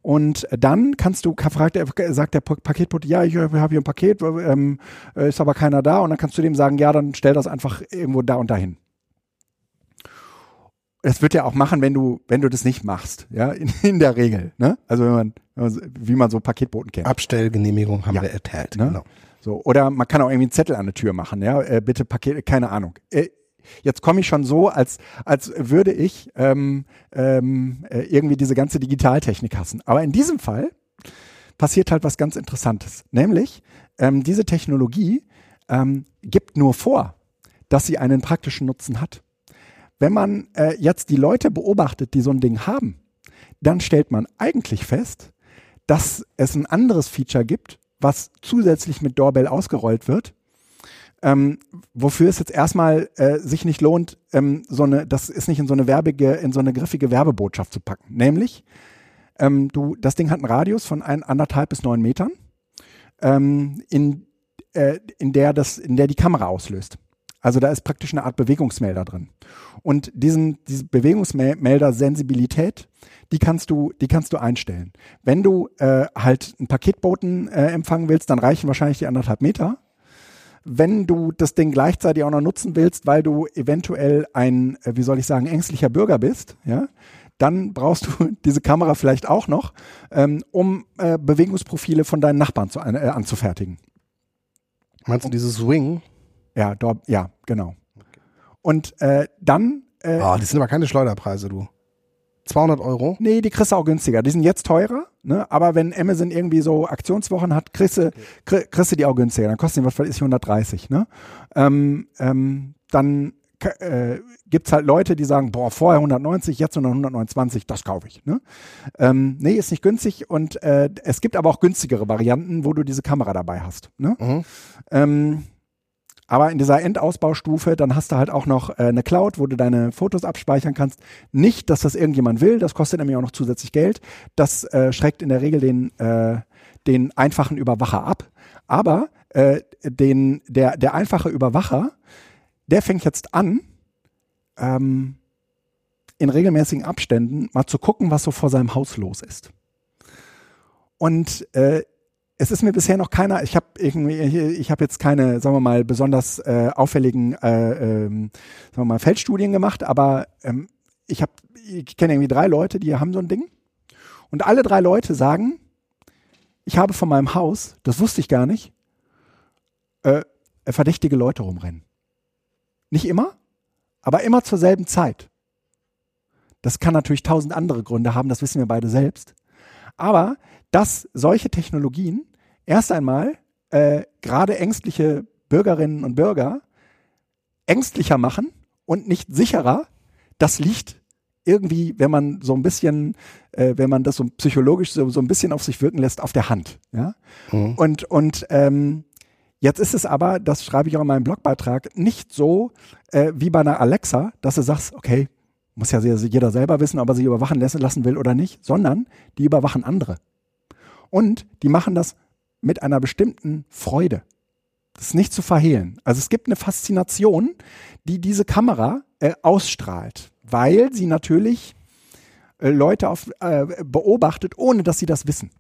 Und dann kannst du, fragt der, sagt der Paketbote, ja, ich habe hier ein Paket, ähm, äh, ist aber keiner da. Und dann kannst du dem sagen, ja, dann stell das einfach irgendwo da und dahin. Das wird er auch machen, wenn du, wenn du das nicht machst, ja, in, in der Regel. Ne? Also wenn man, wie man so Paketboten kennt. Abstellgenehmigung haben ja. wir erteilt. Ne? Genau. So, oder man kann auch irgendwie einen Zettel an der Tür machen, ja, äh, bitte Paket, keine Ahnung. Äh, jetzt komme ich schon so, als, als würde ich ähm, ähm, äh, irgendwie diese ganze Digitaltechnik hassen. Aber in diesem Fall passiert halt was ganz Interessantes. Nämlich, ähm, diese Technologie ähm, gibt nur vor, dass sie einen praktischen Nutzen hat. Wenn man äh, jetzt die Leute beobachtet, die so ein Ding haben, dann stellt man eigentlich fest, dass es ein anderes Feature gibt, was zusätzlich mit Doorbell ausgerollt wird. Ähm, wofür es jetzt erstmal äh, sich nicht lohnt, ähm, so eine, das ist nicht in so eine werbige, in so eine griffige Werbebotschaft zu packen. Nämlich, ähm, du, das Ding hat einen Radius von ein, anderthalb bis neun Metern, ähm, in, äh, in der das, in der die Kamera auslöst. Also da ist praktisch eine Art Bewegungsmelder drin. Und diesen, diese Bewegungsmelder-Sensibilität, die kannst du, die kannst du einstellen. Wenn du äh, halt einen Paketboten äh, empfangen willst, dann reichen wahrscheinlich die anderthalb Meter. Wenn du das Ding gleichzeitig auch noch nutzen willst, weil du eventuell ein, äh, wie soll ich sagen, ängstlicher Bürger bist, ja, dann brauchst du diese Kamera vielleicht auch noch, ähm, um äh, Bewegungsprofile von deinen Nachbarn zu, äh, anzufertigen. Meinst du dieses Swing? Ja, dort, ja, genau. Und äh, dann. Äh, oh, das sind aber keine Schleuderpreise, du. 200 Euro? Nee, die kriegst du auch günstiger. Die sind jetzt teurer, ne? aber wenn Amazon irgendwie so Aktionswochen hat, kriegst du, kriegst du die auch günstiger. Dann kosten die, was weiß ich, 130. Ne? Ähm, ähm, dann äh, gibt halt Leute, die sagen, boah, vorher 190, jetzt nur noch 129, das kaufe ich. Ne? Ähm, nee, ist nicht günstig und äh, es gibt aber auch günstigere Varianten, wo du diese Kamera dabei hast. Ne? Mhm. Ähm, aber in dieser Endausbaustufe, dann hast du halt auch noch äh, eine Cloud, wo du deine Fotos abspeichern kannst. Nicht, dass das irgendjemand will, das kostet nämlich auch noch zusätzlich Geld. Das äh, schreckt in der Regel den, äh, den einfachen Überwacher ab. Aber äh, den, der, der einfache Überwacher, der fängt jetzt an, ähm, in regelmäßigen Abständen mal zu gucken, was so vor seinem Haus los ist. Und äh, es ist mir bisher noch keiner, ich habe irgendwie, ich habe jetzt keine, sagen wir mal, besonders äh, auffälligen, äh, ähm, sagen wir mal, Feldstudien gemacht, aber ähm, ich habe, ich kenne irgendwie drei Leute, die haben so ein Ding. Und alle drei Leute sagen, ich habe von meinem Haus, das wusste ich gar nicht, äh, verdächtige Leute rumrennen. Nicht immer, aber immer zur selben Zeit. Das kann natürlich tausend andere Gründe haben, das wissen wir beide selbst. Aber dass solche Technologien erst einmal äh, gerade ängstliche Bürgerinnen und Bürger ängstlicher machen und nicht sicherer, das liegt irgendwie, wenn man so ein bisschen, äh, wenn man das so psychologisch so, so ein bisschen auf sich wirken lässt, auf der Hand. Ja? Mhm. Und, und ähm, jetzt ist es aber, das schreibe ich auch in meinem Blogbeitrag, nicht so äh, wie bei einer Alexa, dass du sagst, okay, muss ja jeder selber wissen, ob er sich überwachen lassen will oder nicht, sondern die überwachen andere. Und die machen das mit einer bestimmten Freude. Das ist nicht zu verhehlen. Also es gibt eine Faszination, die diese Kamera äh, ausstrahlt, weil sie natürlich äh, Leute auf, äh, beobachtet, ohne dass sie das wissen.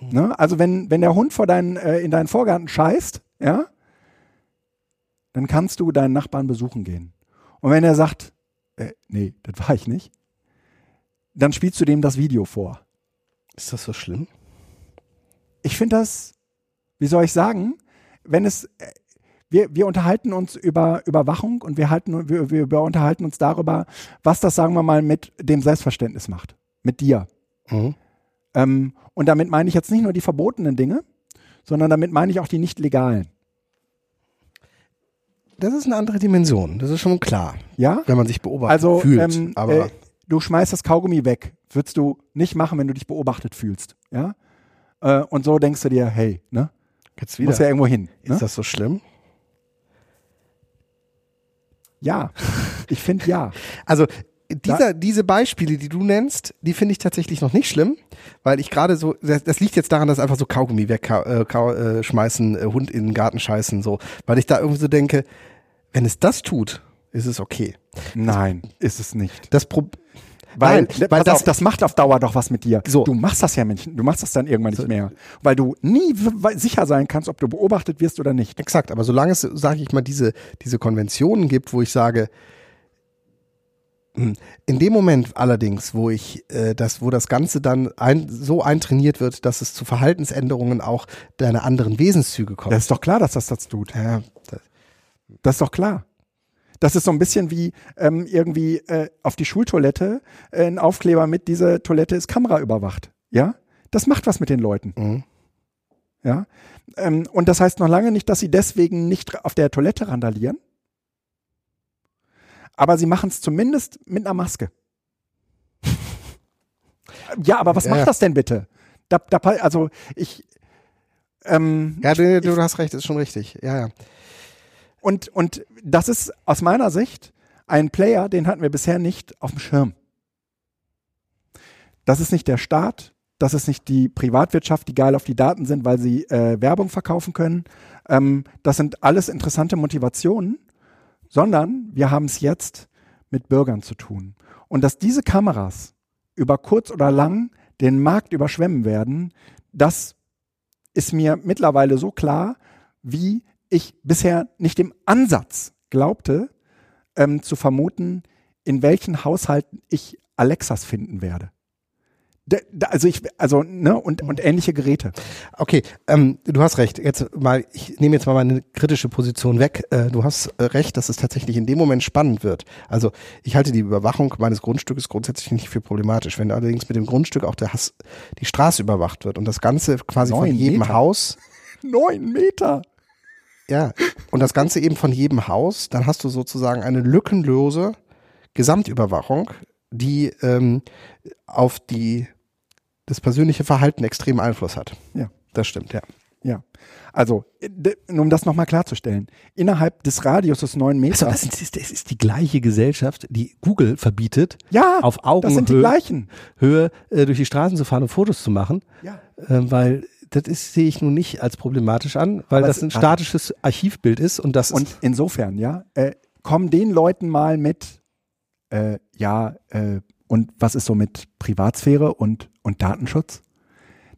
Ne? Also wenn, wenn der Hund vor dein, äh, in deinen Vorgarten scheißt, ja, dann kannst du deinen Nachbarn besuchen gehen. Und wenn er sagt, äh, nee, das war ich nicht, dann spielst du dem das Video vor. Ist das so schlimm? Ich finde das, wie soll ich sagen, wenn es, äh, wir, wir unterhalten uns über Überwachung und wir, halten, wir, wir unterhalten uns darüber, was das, sagen wir mal, mit dem Selbstverständnis macht. Mit dir. Mhm. Ähm, und damit meine ich jetzt nicht nur die verbotenen Dinge, sondern damit meine ich auch die nicht legalen. Das ist eine andere Dimension, das ist schon klar. Ja? Wenn man sich beobachtet also, fühlt. Ähm, aber äh, du schmeißt das Kaugummi weg. Würdest du nicht machen, wenn du dich beobachtet fühlst. Ja? Äh, und so denkst du dir, hey, ne? Jetzt wieder. Muss ja irgendwo hin. Ist ne? das so schlimm? Ja, ich finde ja. Also dieser, diese Beispiele, die du nennst, die finde ich tatsächlich noch nicht schlimm, weil ich gerade so, das, das, liegt jetzt daran, dass einfach so Kaugummi wegschmeißen, äh, äh, Hund in den Garten scheißen, so, weil ich da irgendwie so denke, wenn es das tut, ist es okay. Nein, das, ist es nicht. Das Pro weil, Nein, weil das, auf, das macht auf Dauer doch was mit dir. So. Du machst das ja, Menschen, du machst das dann irgendwann nicht mehr, weil du nie sicher sein kannst, ob du beobachtet wirst oder nicht. Exakt, aber solange es, sage ich mal, diese, diese Konventionen gibt, wo ich sage, hm, in dem Moment allerdings, wo ich äh, das, wo das Ganze dann ein, so eintrainiert wird, dass es zu Verhaltensänderungen auch deiner anderen Wesenszüge kommt. Das ist doch klar, dass das das tut. Ja, das, das ist doch klar. Das ist so ein bisschen wie ähm, irgendwie äh, auf die Schultoilette äh, ein Aufkleber mit, diese Toilette ist kameraüberwacht. Ja, das macht was mit den Leuten. Mhm. Ja, ähm, und das heißt noch lange nicht, dass sie deswegen nicht auf der Toilette randalieren. Aber sie machen es zumindest mit einer Maske. ja, aber was ja, macht das denn bitte? Da, da, also ich. Ähm, ja, du, du ich, hast recht, ist schon richtig. Ja, ja. Und, und das ist aus meiner Sicht ein Player, den hatten wir bisher nicht auf dem Schirm. Das ist nicht der Staat, das ist nicht die Privatwirtschaft, die geil auf die Daten sind, weil sie äh, Werbung verkaufen können. Ähm, das sind alles interessante Motivationen, sondern wir haben es jetzt mit Bürgern zu tun. Und dass diese Kameras über kurz oder lang den Markt überschwemmen werden, das ist mir mittlerweile so klar, wie ich bisher nicht im Ansatz glaubte, ähm, zu vermuten, in welchen Haushalten ich Alexas finden werde. De, de, also ich, also, ne, und, und ähnliche Geräte. Okay, ähm, du hast recht. Jetzt mal, ich nehme jetzt mal meine kritische Position weg. Äh, du hast äh, recht, dass es tatsächlich in dem Moment spannend wird. Also ich halte die Überwachung meines Grundstückes grundsätzlich nicht für problematisch. Wenn allerdings mit dem Grundstück auch der Hass, die Straße überwacht wird und das Ganze quasi Neun von jedem Meter. Haus. Neun Meter. Ja, und das Ganze eben von jedem Haus, dann hast du sozusagen eine lückenlose Gesamtüberwachung, die ähm, auf die, das persönliche Verhalten extremen Einfluss hat. Ja. Das stimmt, ja. Ja. Also, um das nochmal klarzustellen, innerhalb des Radiuses neun Meter. Also das, ist, das ist die gleiche Gesellschaft, die Google verbietet, ja, auf Augenhöhe das sind die gleichen. Höhe, äh, durch die Straßen zu fahren und Fotos zu machen. Ja. Äh, weil das ist, sehe ich nun nicht als problematisch an, weil Aber das ein statisches Archivbild ist und das Und insofern, ja, äh, kommen den Leuten mal mit, äh, ja, äh, und was ist so mit Privatsphäre und, und Datenschutz?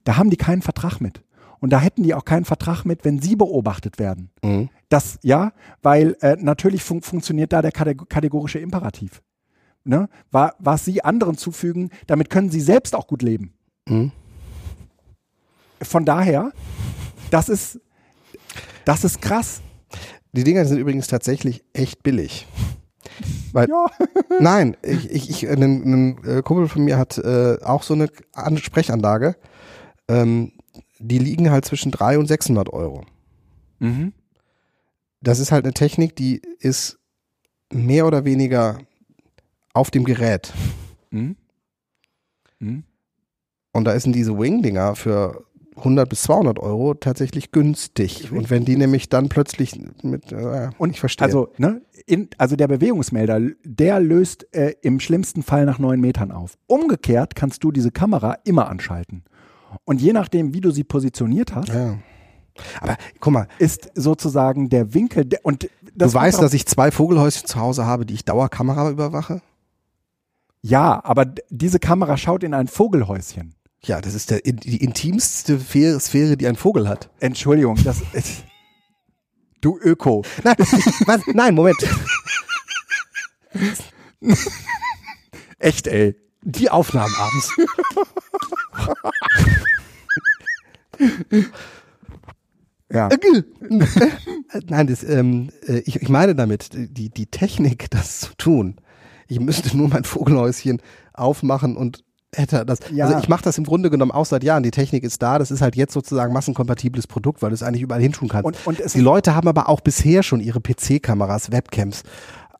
Da haben die keinen Vertrag mit. Und da hätten die auch keinen Vertrag mit, wenn sie beobachtet werden. Mhm. Das, ja, weil äh, natürlich fun funktioniert da der kategorische Imperativ. Ne? Was sie anderen zufügen, damit können sie selbst auch gut leben. Mhm von daher, das ist, das ist krass. Die Dinger sind übrigens tatsächlich echt billig. Weil, ja. nein, ich, ich, ich, ein, ein äh, Kumpel von mir hat äh, auch so eine Sprechanlage. Ähm, die liegen halt zwischen 300 und 600 Euro. Mhm. Das ist halt eine Technik, die ist mehr oder weniger auf dem Gerät. Mhm. Mhm. Und da ist diese Wing-Dinger für 100 bis 200 Euro tatsächlich günstig. Und wenn die nämlich dann plötzlich mit, äh, und ich verstehe. Also, ne, in, also der Bewegungsmelder, der löst äh, im schlimmsten Fall nach neun Metern auf. Umgekehrt kannst du diese Kamera immer anschalten. Und je nachdem, wie du sie positioniert hast, ja. Aber guck mal, ist sozusagen der Winkel der, und du weißt, dass ich zwei Vogelhäuschen zu Hause habe, die ich Dauerkamera überwache? Ja, aber diese Kamera schaut in ein Vogelhäuschen. Ja, das ist der, die intimste Sphäre, die ein Vogel hat. Entschuldigung, das ist, du Öko. Nein, was, nein Moment. Echt, ey. Die Aufnahmen abends. ja. Nein, das, ähm, äh, ich, ich meine damit, die, die Technik, das zu tun. Ich müsste nur mein Vogelhäuschen aufmachen und hätte das. Ja. Also ich mache das im Grunde genommen auch seit Jahren. Die Technik ist da. Das ist halt jetzt sozusagen massenkompatibles Produkt, weil du es eigentlich überall hinschuhen kannst. Und, und die Leute haben aber auch bisher schon ihre PC-Kameras, Webcams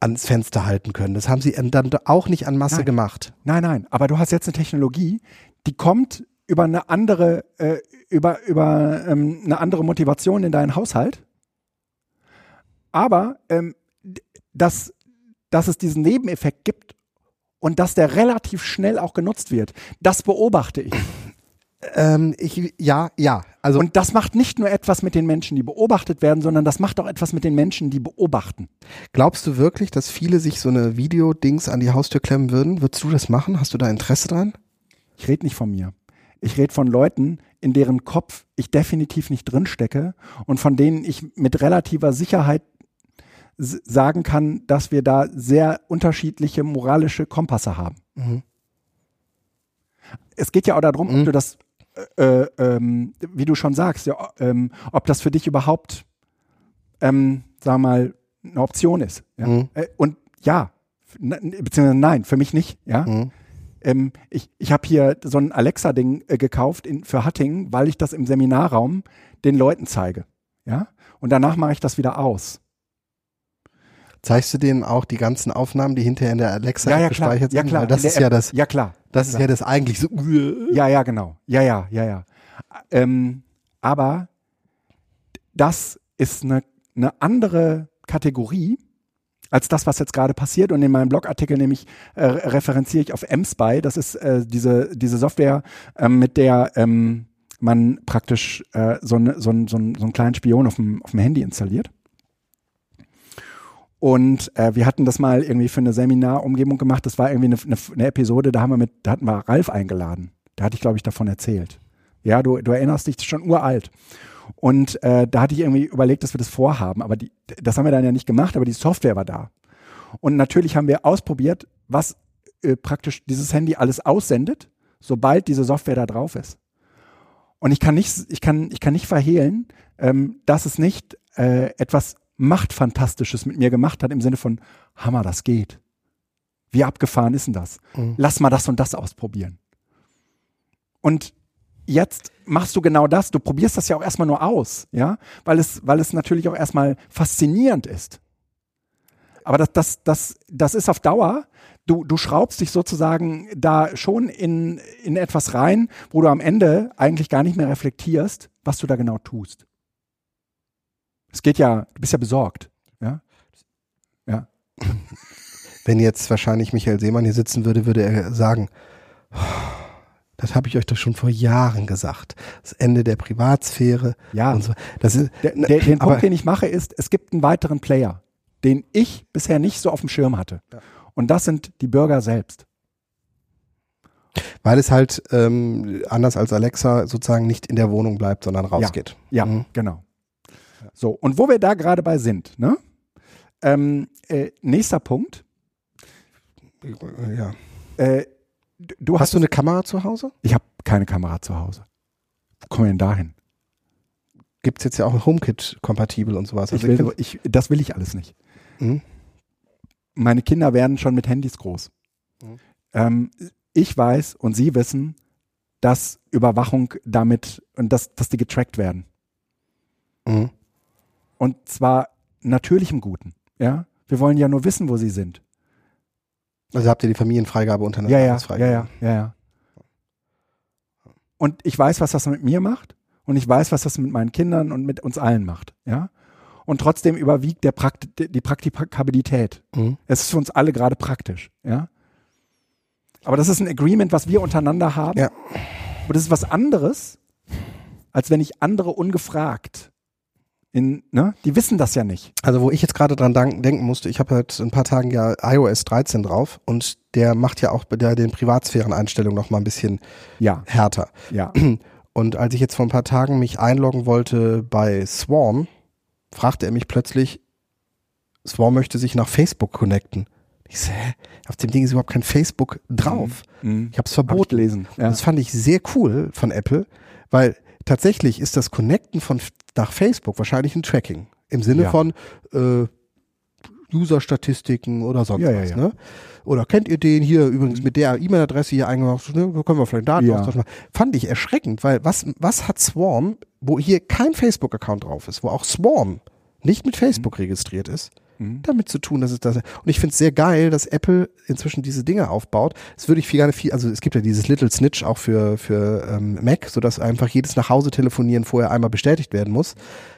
ans Fenster halten können. Das haben sie dann auch nicht an Masse nein. gemacht. Nein, nein. Aber du hast jetzt eine Technologie, die kommt über eine andere, äh, über, über ähm, eine andere Motivation in deinen Haushalt. Aber ähm, dass, dass es diesen Nebeneffekt gibt und dass der relativ schnell auch genutzt wird. Das beobachte ich. Ähm, ich, ja, ja. Also und das macht nicht nur etwas mit den Menschen, die beobachtet werden, sondern das macht auch etwas mit den Menschen, die beobachten. Glaubst du wirklich, dass viele sich so eine Videodings an die Haustür klemmen würden? Würdest du das machen? Hast du da Interesse dran? Ich rede nicht von mir. Ich rede von Leuten, in deren Kopf ich definitiv nicht drinstecke und von denen ich mit relativer Sicherheit sagen kann, dass wir da sehr unterschiedliche moralische Kompasse haben. Mhm. Es geht ja auch darum, mhm. ob du das, äh, äh, ähm, wie du schon sagst, ja, ähm, ob das für dich überhaupt, ähm, sag mal, eine Option ist. Ja? Mhm. Äh, und ja, beziehungsweise nein, für mich nicht. Ja. Mhm. Ähm, ich ich habe hier so ein Alexa-Ding äh, gekauft in, für Hattingen, weil ich das im Seminarraum den Leuten zeige. Ja. Und danach mache ich das wieder aus. Zeigst du denen auch die ganzen Aufnahmen, die hinterher in der Alexa ja, ja, gespeichert sind? Ja, klar. Weil das ist ja das. Ja, klar. Das ist ja das eigentlich so. Ja, ja, genau. Ja, ja, ja, ja. Ähm, aber das ist eine, eine andere Kategorie als das, was jetzt gerade passiert. Und in meinem Blogartikel nämlich äh, referenziere ich auf MSpy. Das ist äh, diese, diese Software, äh, mit der ähm, man praktisch äh, so, ne, so, so, so einen kleinen Spion auf dem, auf dem Handy installiert. Und äh, wir hatten das mal irgendwie für eine Seminarumgebung gemacht. Das war irgendwie eine, eine, Episode, da haben wir mit, da hatten wir Ralf eingeladen. Da hatte ich, glaube ich, davon erzählt. Ja, du, du erinnerst dich, schon uralt. Und äh, da hatte ich irgendwie überlegt, dass wir das vorhaben. Aber die, das haben wir dann ja nicht gemacht, aber die Software war da. Und natürlich haben wir ausprobiert, was äh, praktisch dieses Handy alles aussendet, sobald diese Software da drauf ist. Und ich kann nicht, ich kann, ich kann nicht verhehlen, ähm, dass es nicht äh, etwas Machtfantastisches mit mir gemacht hat, im Sinne von, Hammer, das geht. Wie abgefahren ist denn das? Mhm. Lass mal das und das ausprobieren. Und jetzt machst du genau das. Du probierst das ja auch erstmal nur aus, ja, weil es, weil es natürlich auch erstmal faszinierend ist. Aber das, das, das, das ist auf Dauer. Du, du schraubst dich sozusagen da schon in, in etwas rein, wo du am Ende eigentlich gar nicht mehr reflektierst, was du da genau tust. Es geht ja, du bist ja besorgt. Ja. Ja. Wenn jetzt wahrscheinlich Michael Seemann hier sitzen würde, würde er sagen, das habe ich euch doch schon vor Jahren gesagt. Das Ende der Privatsphäre. Ja. Und so. das ist, der, der, den Punkt, den ich mache, ist, es gibt einen weiteren Player, den ich bisher nicht so auf dem Schirm hatte. Ja. Und das sind die Bürger selbst. Weil es halt ähm, anders als Alexa sozusagen nicht in der Wohnung bleibt, sondern rausgeht. Ja, ja mhm. genau. So, und wo wir da gerade bei sind, ne? Ähm, äh, nächster Punkt. Ja. Äh, du hast, hast du eine Kamera zu Hause? Ich habe keine Kamera zu Hause. Wo kommen wir denn dahin? Gibt es jetzt ja auch HomeKit-kompatibel und sowas. Also ich will, ich, das will ich alles nicht. Mhm. Meine Kinder werden schon mit Handys groß. Mhm. Ähm, ich weiß und sie wissen, dass Überwachung damit und dass, dass die getrackt werden. Mhm. Und zwar natürlich im Guten. Ja, wir wollen ja nur wissen, wo sie sind. Also habt ihr die Familienfreigabe untereinander? Ja, ja, ja, ja, ja, ja. Und ich weiß, was das mit mir macht. und ich weiß, was das mit meinen Kindern und mit uns allen macht, ja. Und trotzdem überwiegt der Prakt die Praktikabilität. Mhm. Es ist für uns alle gerade praktisch, ja. Aber das ist ein Agreement, was wir untereinander haben. Ja. Und das ist was anderes, als wenn ich andere ungefragt in, ne? Die wissen das ja nicht. Also wo ich jetzt gerade dran denken musste, ich habe halt ein paar Tagen ja iOS 13 drauf und der macht ja auch bei der den Privatsphären-Einstellungen noch mal ein bisschen ja. härter. Ja. Und als ich jetzt vor ein paar Tagen mich einloggen wollte bei Swarm, fragte er mich plötzlich, Swarm möchte sich nach Facebook connecten. Ich so, hä? Auf dem Ding ist überhaupt kein Facebook drauf. Mhm. mhm. Ich habe es verboten. Hab. Ja. Das fand ich sehr cool von Apple, weil tatsächlich ist das Connecten von nach Facebook wahrscheinlich ein Tracking. Im Sinne ja. von äh, User-Statistiken oder sonst ja, was. Ja, ne? Oder kennt ihr den hier übrigens mit der E-Mail-Adresse hier eingemacht? Ne? Können wir vielleicht Daten ja. austauschen. Fand ich erschreckend, weil was, was hat Swarm, wo hier kein Facebook-Account drauf ist, wo auch Swarm nicht mit Facebook mhm. registriert ist, mhm. damit zu tun, dass es das. Und ich finde es sehr geil, dass Apple inzwischen diese Dinge aufbaut. Es würde ich viel gerne viel, also es gibt ja dieses Little Snitch auch für, für ähm, Mac, sodass einfach jedes nach Hause telefonieren vorher einmal bestätigt werden muss.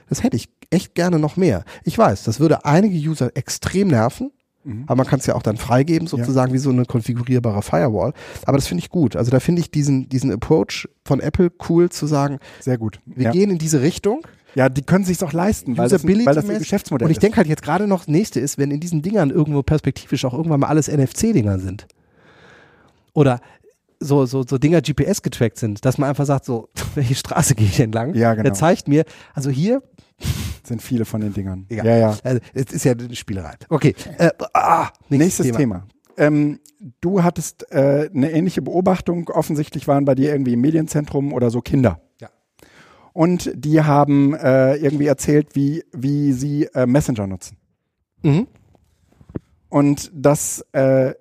Das hätte ich echt gerne noch mehr. Ich weiß, das würde einige User extrem nerven. Mhm. Aber man kann es ja auch dann freigeben, sozusagen ja. wie so eine konfigurierbare Firewall. Aber das finde ich gut. Also da finde ich diesen, diesen Approach von Apple cool zu sagen, sehr gut. Wir ja. gehen in diese Richtung. Ja, die können sich auch leisten, weil das, weil das ein Geschäftsmodell Und ich denke halt jetzt gerade noch, das nächste ist, wenn in diesen Dingern irgendwo perspektivisch auch irgendwann mal alles NFC-Dinger sind. Oder so, so, so Dinger GPS getrackt sind, dass man einfach sagt, so, welche Straße gehe ich entlang? Ja, genau. Der zeigt mir, also hier sind viele von den Dingern. Egal. Ja, ja. Also, es ist ja eine Spielerei. Okay. Äh, ah, nächstes, nächstes, Thema. Thema. Ähm, du hattest äh, eine ähnliche Beobachtung. Offensichtlich waren bei dir irgendwie im Medienzentrum oder so Kinder und die haben äh, irgendwie erzählt, wie, wie sie äh, Messenger nutzen. Mhm. Und das äh,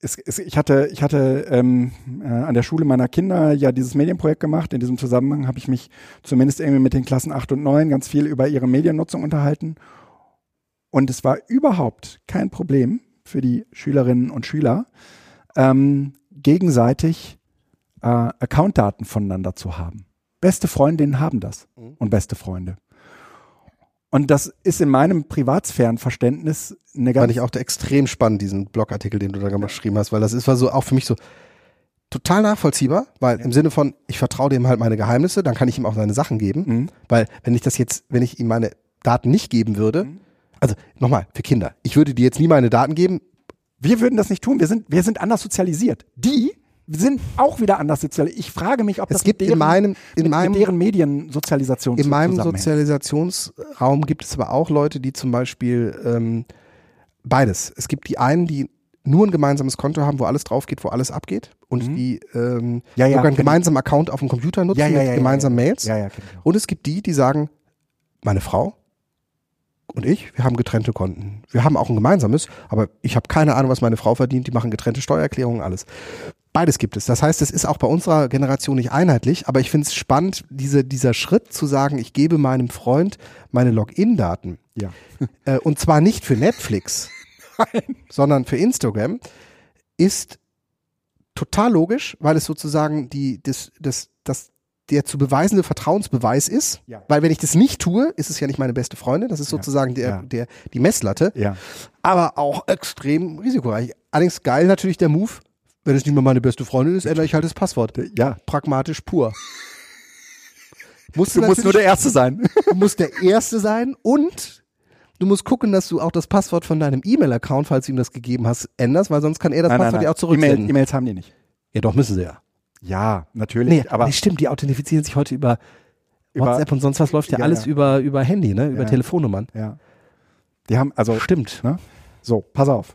ist, ist, ich hatte, ich hatte ähm, äh, an der Schule meiner Kinder ja dieses Medienprojekt gemacht. In diesem Zusammenhang habe ich mich zumindest irgendwie mit den Klassen 8 und 9 ganz viel über ihre Mediennutzung unterhalten. Und es war überhaupt kein Problem für die Schülerinnen und Schüler, ähm, gegenseitig äh, Accountdaten voneinander zu haben. Beste Freundinnen haben das mhm. und beste Freunde. Und das ist in meinem Privatsphärenverständnis eine ganz. Fand ich auch extrem spannend, diesen Blogartikel, den du da geschrieben hast, weil das ist war so auch für mich so total nachvollziehbar, weil ja. im Sinne von, ich vertraue dem halt meine Geheimnisse, dann kann ich ihm auch seine Sachen geben. Mhm. Weil wenn ich das jetzt, wenn ich ihm meine Daten nicht geben würde, mhm. also nochmal, für Kinder, ich würde dir jetzt nie meine Daten geben. Wir würden das nicht tun, wir sind, wir sind anders sozialisiert. Die sind auch wieder anders sozialisiert. Ich frage mich, ob es das gibt deren, in meinem, in mit, meinem, mit deren Mediensozialisation In meinem Sozialisationsraum gibt es aber auch Leute, die zum Beispiel ähm, beides. Es gibt die einen, die nur ein gemeinsames Konto haben, wo alles drauf geht, wo alles abgeht und mhm. die ähm, ja, ja, sogar einen gemeinsamen Account auf dem Computer nutzen ja, ja, mit gemeinsamen Mails. Ja, ja, und es gibt die, die sagen, meine Frau und ich, wir haben getrennte Konten. Wir haben auch ein gemeinsames, aber ich habe keine Ahnung, was meine Frau verdient. Die machen getrennte Steuererklärungen, alles. Beides gibt es. Das heißt, es ist auch bei unserer Generation nicht einheitlich, aber ich finde es spannend, diese, dieser Schritt zu sagen, ich gebe meinem Freund meine Login-Daten. Ja. Äh, und zwar nicht für Netflix, sondern für Instagram, ist total logisch, weil es sozusagen die, das, das, das, der zu beweisende Vertrauensbeweis ist. Ja. Weil wenn ich das nicht tue, ist es ja nicht meine beste Freundin. Das ist sozusagen ja. der, der, die Messlatte. Ja. Aber auch extrem risikoreich. Allerdings geil natürlich der Move. Wenn es nicht mehr meine beste Freundin ist, ändere ich halt das Passwort. Ja. Pragmatisch pur. Musst du, du musst nur der Erste sein. Du musst der Erste sein und du musst gucken, dass du auch das Passwort von deinem E-Mail-Account, falls du ihm das gegeben hast, änderst, weil sonst kann er das nein, Passwort ja auch zurücksenden. E-Mails haben die nicht. Ja, doch, müssen sie ja. Ja, natürlich. Nee, aber nee, stimmt, die authentifizieren sich heute über, über WhatsApp und sonst was läuft ja, ja alles ja. über über Handy, ne, über ja. Telefonnummern. Ja. Die haben also stimmt. Ne? So, pass auf.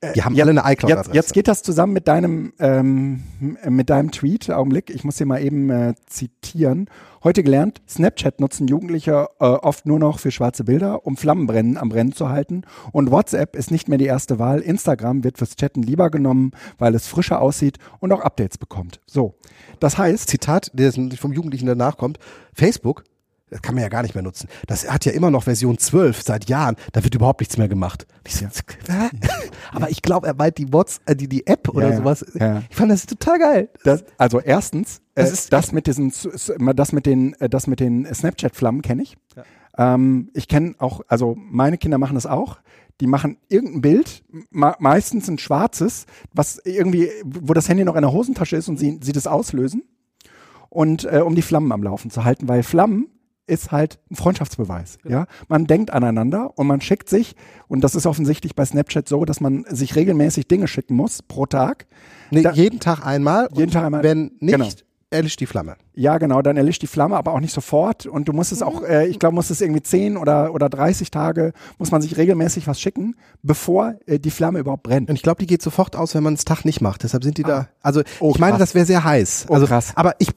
Äh, die haben ja, alle eine iCloud-Adresse. Jetzt, jetzt, geht das zusammen mit deinem, ähm, mit deinem Tweet. Augenblick, ich muss hier mal eben äh, zitieren. Heute gelernt, Snapchat nutzen Jugendliche äh, oft nur noch für schwarze Bilder, um Flammenbrennen am Brennen zu halten. Und WhatsApp ist nicht mehr die erste Wahl. Instagram wird fürs Chatten lieber genommen, weil es frischer aussieht und auch Updates bekommt. So, das heißt... Zitat, der vom Jugendlichen danach kommt, Facebook Das kann man ja gar nicht mehr nutzen. Das hat ja immer noch Version 12 seit Jahren. Da wird überhaupt nichts mehr gemacht. So, ja. Aber ich glaube, er meint die Bots, äh, die, die App oder ja, sowas. Ja. Ich fand das total geil. Das, also erstens, Das äh, ist- das mit diesen, das mit den, äh, das mit den Snapchat-Flammen kenne ich. Ähm, ich kenne auch, also meine Kinder machen das auch. Die machen irgendein Bild, me meistens ein schwarzes, was irgendwie, wo das Handy noch in der Hosentasche ist und sie, sie das auslösen. Und äh, um die Flammen am Laufen zu halten, weil Flammen ist halt ein Freundschaftsbeweis. Ja, man denkt aneinander und man schickt sich und das ist offensichtlich bei Snapchat so, dass man sich regelmäßig Dinge schicken muss pro Tag. Nee, Da- jeden Tag einmal. Jeden Tag einmal. Wenn nicht, Genau. erlischt die Flamme. Ja, genau, dann erlischt die Flamme, aber auch nicht sofort. Und du musst es auch, äh, ich glaube, musst es irgendwie 10 oder, oder 30 Tage, muss man sich regelmäßig was schicken, bevor äh, die Flamme überhaupt brennt. Und ich glaube, die geht sofort aus, wenn man es Tag nicht macht. Deshalb sind die da. Also Oh, ich meine, krass. das wäre sehr heiß. Oh, also, krass. Aber ich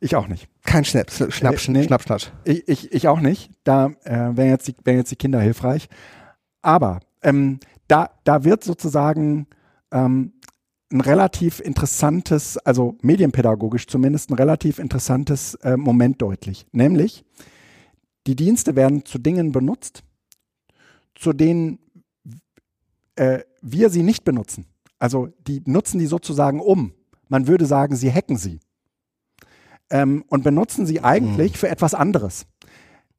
Ich auch nicht. kein Schnapp, Schnapp, Nee. Schnapp, Schnapp. Ich, ich, ich auch nicht. Da äh, wären jetzt, die, wären jetzt die Kinder hilfreich. Aber ähm, da, da wird sozusagen ähm, ein relativ interessantes, also medienpädagogisch zumindest ein relativ interessantes äh, Moment deutlich. Nämlich, die Dienste werden zu Dingen benutzt, zu denen äh, wir sie nicht benutzen. Also die nutzen die sozusagen um. Man würde sagen, sie hacken sie. Ähm, und benutzen sie eigentlich für etwas anderes.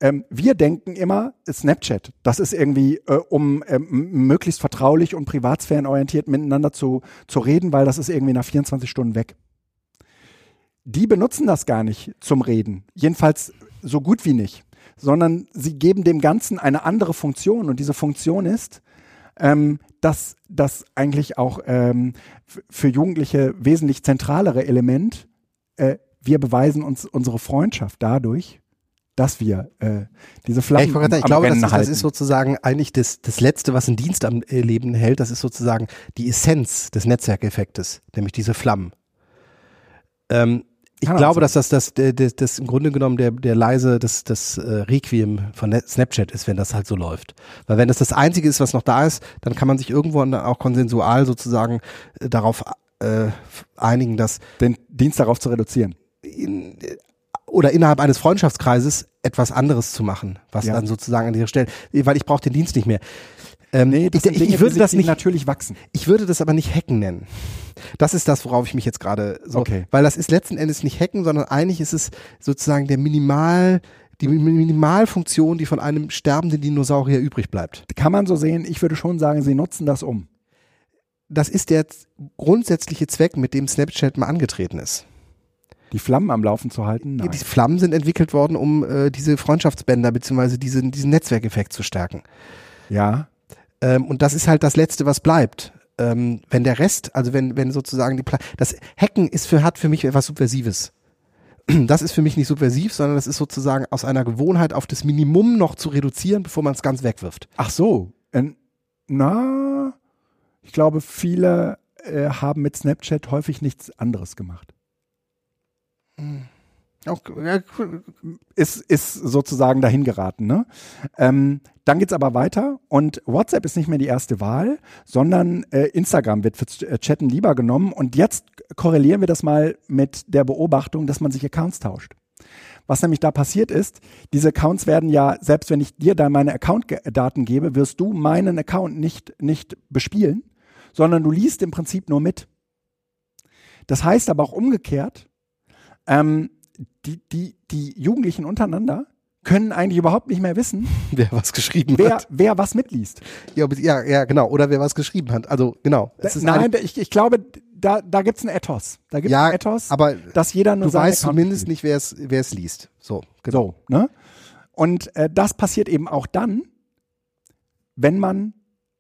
Ähm, wir denken immer, Snapchat, das ist irgendwie, äh, um ähm, möglichst vertraulich und privatsphärenorientiert miteinander zu, zu reden, weil das ist irgendwie nach 24 Stunden weg. Die benutzen das gar nicht zum Reden. Jedenfalls so gut wie nicht. Sondern sie geben dem Ganzen eine andere Funktion. Und diese Funktion ist, ähm, dass das eigentlich auch ähm, für Jugendliche wesentlich zentralere Element, äh, wir beweisen uns unsere Freundschaft dadurch, dass wir äh, diese Ja, Flammen ich, wollte gerade sagen, ich glaube, das ist, das ist sozusagen eigentlich das, das Letzte, was ein Dienst am äh, Leben hält. Das ist sozusagen die Essenz des Netzwerkeffektes, nämlich diese Flammen. Ähm, ich Kann glaube, dass das, das, das, das, das im Grunde genommen der, der leise, das, das äh, Requiem von Snapchat ist, wenn das halt so läuft. Weil wenn das das Einzige ist, was noch da ist, dann kann man sich irgendwo auch konsensual sozusagen äh, darauf äh, einigen, dass den Dienst darauf zu reduzieren. In, oder innerhalb eines Freundschaftskreises etwas anderes zu machen, was Ja. dann sozusagen an dieser Stelle, weil ich brauche den Dienst nicht mehr. Ähm, Nee, ich, Dinge, ich würde das nicht, natürlich wachsen. ich würde das aber nicht Hacken nennen. Das ist das, worauf ich mich jetzt gerade so, Okay. weil das ist letzten Endes nicht Hacken, sondern eigentlich ist es sozusagen der Minimal, die Minimalfunktion, die von einem sterbenden Dinosaurier übrig bleibt. Kann man so sehen, ich würde schon sagen, sie nutzen das um. Das ist der grundsätzliche Zweck, mit dem Snapchat mal angetreten ist. Die Flammen am Laufen zu halten? Nein. Die Flammen sind entwickelt worden, um äh, diese Freundschaftsbänder beziehungsweise diesen, diesen Netzwerkeffekt zu stärken. Ja, Ähm, und das ist halt das Letzte, was bleibt. Ähm, wenn der Rest, also wenn, wenn sozusagen die Pla das Hacken ist für, hat für mich etwas Subversives. Das ist für mich nicht subversiv, sondern das ist sozusagen aus einer Gewohnheit auf das Minimum noch zu reduzieren, bevor man es ganz wegwirft. Ach so. Ähm, na, ich glaube, viele äh, haben mit Snapchat häufig nichts anderes gemacht. Auch, ja, Ist, ist sozusagen dahin geraten. Ne? Ähm, dann geht's aber weiter und WhatsApp ist nicht mehr die erste Wahl, sondern äh, Instagram wird fürs äh, Chatten lieber genommen. Und jetzt korrelieren wir das mal mit der Beobachtung, dass man sich Accounts tauscht. Was nämlich da passiert ist, diese Accounts werden ja, selbst wenn ich dir da meine Account-Daten gebe, wirst du meinen Account nicht, nicht bespielen, sondern du liest im Prinzip nur mit. Das heißt aber auch umgekehrt, ähm, die, die, die Jugendlichen untereinander können eigentlich überhaupt nicht mehr wissen, wer was geschrieben wer, hat. wer was mitliest. Ja, ja, ja, genau. Oder wer was geschrieben hat. Also, genau. Es ist Nein, ein- ich, ich glaube, da, da gibt's ein Ethos. Da gibt's ja, ein Ethos, aber dass jeder nur du weißt Account zumindest spielt. nicht, wer es, wer es liest. So, genau. So, ne? Und äh, das passiert eben auch dann, wenn man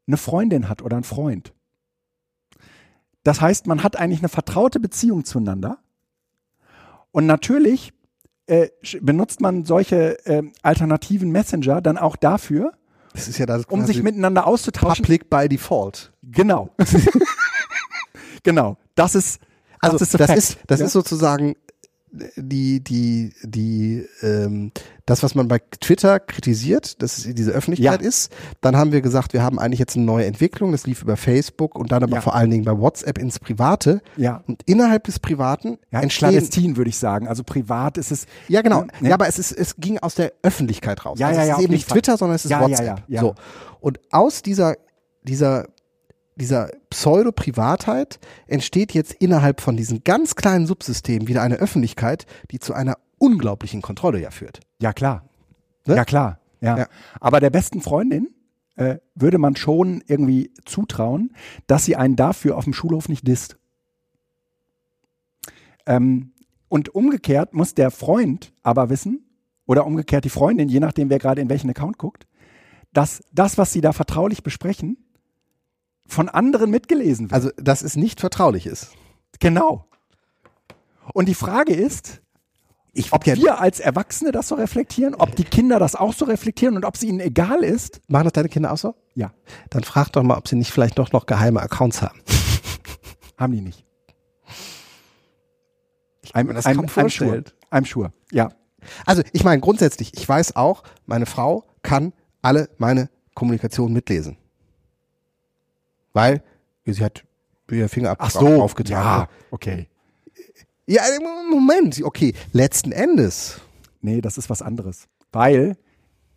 eine Freundin hat oder einen Freund. Das heißt, man hat eigentlich eine vertraute Beziehung zueinander. Und natürlich äh, benutzt man solche ähm, alternativen Messenger dann auch dafür, Das ist ja das um sich miteinander auszutauschen. Public by Default. Genau. genau. Das ist Also das ist, das ist, das ja? ist sozusagen die, die, die, ähm, das, was man bei Twitter kritisiert, dass es diese Öffentlichkeit Ja. ist. Dann haben wir gesagt, wir haben eigentlich jetzt eine neue Entwicklung. Das lief über Facebook und dann aber Ja. vor allen Dingen bei WhatsApp ins Private. Ja. Und innerhalb des Privaten Ja, entstehen. Clandestin würde ich sagen. Also privat ist es. Ja, genau. Ne? Ja, aber es ist, es ging aus der Öffentlichkeit raus. Ja, also ja, es ja, ist eben nicht Fall. Twitter, sondern es ist WhatsApp. ja. So. Und aus dieser, dieser, dieser Pseudo-Privatheit entsteht jetzt innerhalb von diesen ganz kleinen Subsystemen wieder eine Öffentlichkeit, die zu einer unglaublichen Kontrolle ja führt. Ja, klar. Ne? Ja, klar. Ja. Ja. Aber der besten Freundin äh, würde man schon irgendwie zutrauen, dass sie einen dafür auf dem Schulhof nicht disst. Ähm, und umgekehrt muss der Freund aber wissen, oder umgekehrt die Freundin, je nachdem, wer gerade in welchen Account guckt, dass das, was sie da vertraulich besprechen, von anderen mitgelesen wird. Also, dass es nicht vertraulich ist. genau. Und die Frage ist, Ich ob wir als Erwachsene das so reflektieren, ob die Kinder das auch so reflektieren und ob es ihnen egal ist. Machen das deine Kinder auch so? Ja, Dann frag doch mal, ob sie nicht vielleicht doch noch geheime Accounts haben. haben die nicht. kann mir das kaum vorstellen. I'm sure. Ja. Also, ich meine, grundsätzlich, ich weiß auch, meine Frau kann alle meine Kommunikation mitlesen. Weil sie hat ihr Fingerabdruck auch aufgetragen. Ja, okay. Ja, Moment, okay. Letzten Endes. Nee, das ist was anderes. Weil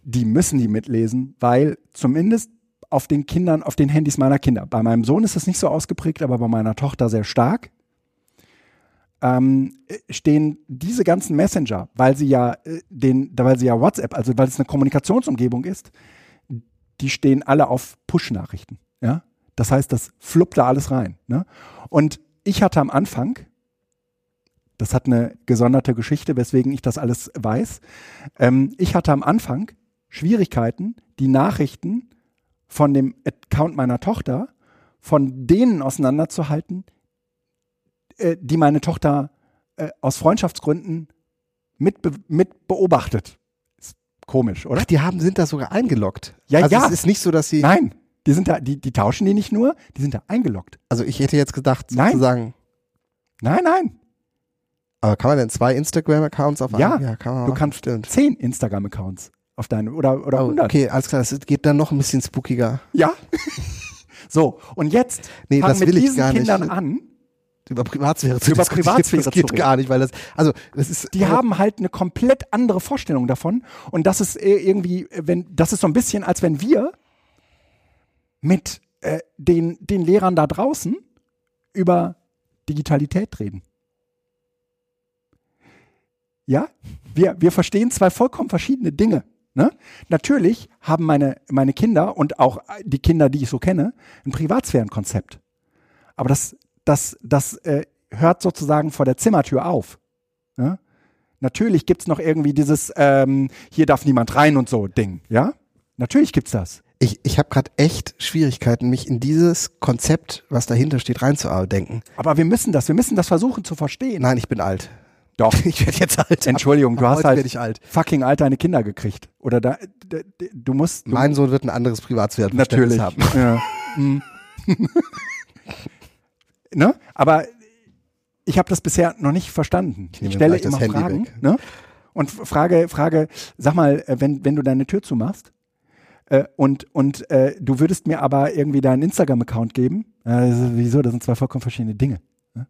die müssen die mitlesen, weil zumindest auf den Kindern, auf den Handys meiner Kinder. Bei meinem Sohn ist es nicht so ausgeprägt, aber bei meiner Tochter sehr stark. Ähm, stehen diese ganzen Messenger, weil sie ja äh, den, weil sie ja WhatsApp, also weil es eine Kommunikationsumgebung ist, die stehen alle auf Push-Nachrichten. Ja, das heißt, das fluppt da alles rein. Ne? Und ich hatte am Anfang, das hat eine gesonderte Geschichte, weswegen ich das alles weiß. Ähm, ich hatte am Anfang Schwierigkeiten, die Nachrichten von dem Account meiner Tochter von denen auseinanderzuhalten, äh, die meine Tochter äh, aus Freundschaftsgründen mit, mit beobachtet. Ist komisch, oder? Ach, die haben, sind da sogar eingeloggt. Ja, also ja. es ist nicht so, dass sie, Nein, die sind da, die, die tauschen die nicht nur, die sind da eingeloggt. also ich hätte jetzt gedacht, Nein. sozusagen, Nein, nein. aber kann man denn zwei Instagram-Accounts auf Ja, einen? Ja, kann man Du machen, kannst stimmt. zehn Instagram-Accounts auf deine oder oder Oh, 100. okay, alles klar, das geht dann noch ein bisschen spookiger. Ja. so, und jetzt Nee, fangen das mit will ich diesen gar nicht. Kindern an. Über Privatsphäre zu Über Privatsphäre das geht gar nicht, weil das, also das ist, Die haben halt eine komplett andere Vorstellung davon. Und das ist äh, irgendwie, wenn, das ist so ein bisschen, als wenn wir mit äh, den, den Lehrern da draußen über Digitalität reden. Ja, wir, wir verstehen zwei vollkommen verschiedene Dinge. Ne? Natürlich haben meine, meine Kinder und auch die Kinder, die ich so kenne, ein Privatsphärenkonzept. Aber das, das, das äh, hört sozusagen vor der Zimmertür auf. Ne? Natürlich gibt's noch irgendwie dieses, ähm, hier darf niemand rein und so Ding. Ja, natürlich gibt's das. Ich, ich habe gerade echt Schwierigkeiten, mich in dieses Konzept, was dahinter steht, reinzudenken. Aber wir müssen das, wir müssen das versuchen zu verstehen. Nein, ich bin alt. Doch. Ich werde jetzt alt. Entschuldigung, du Ab hast halt ich alt. fucking alt deine Kinder gekriegt. Oder da, d- d- du musst. Du, Mein Sohn wird ein anderes Privatsphärenverständnis natürlich. haben. Ja. Mhm. ne? Aber ich habe das bisher noch nicht verstanden. Ich, nehme stelle immer Fragen. Ne? Und frage, frage, sag mal, äh, wenn, wenn du deine Tür zumachst äh, und, und äh, du würdest mir aber irgendwie deinen Instagram-Account geben, äh, wieso? Das sind zwei vollkommen verschiedene Dinge. Ne?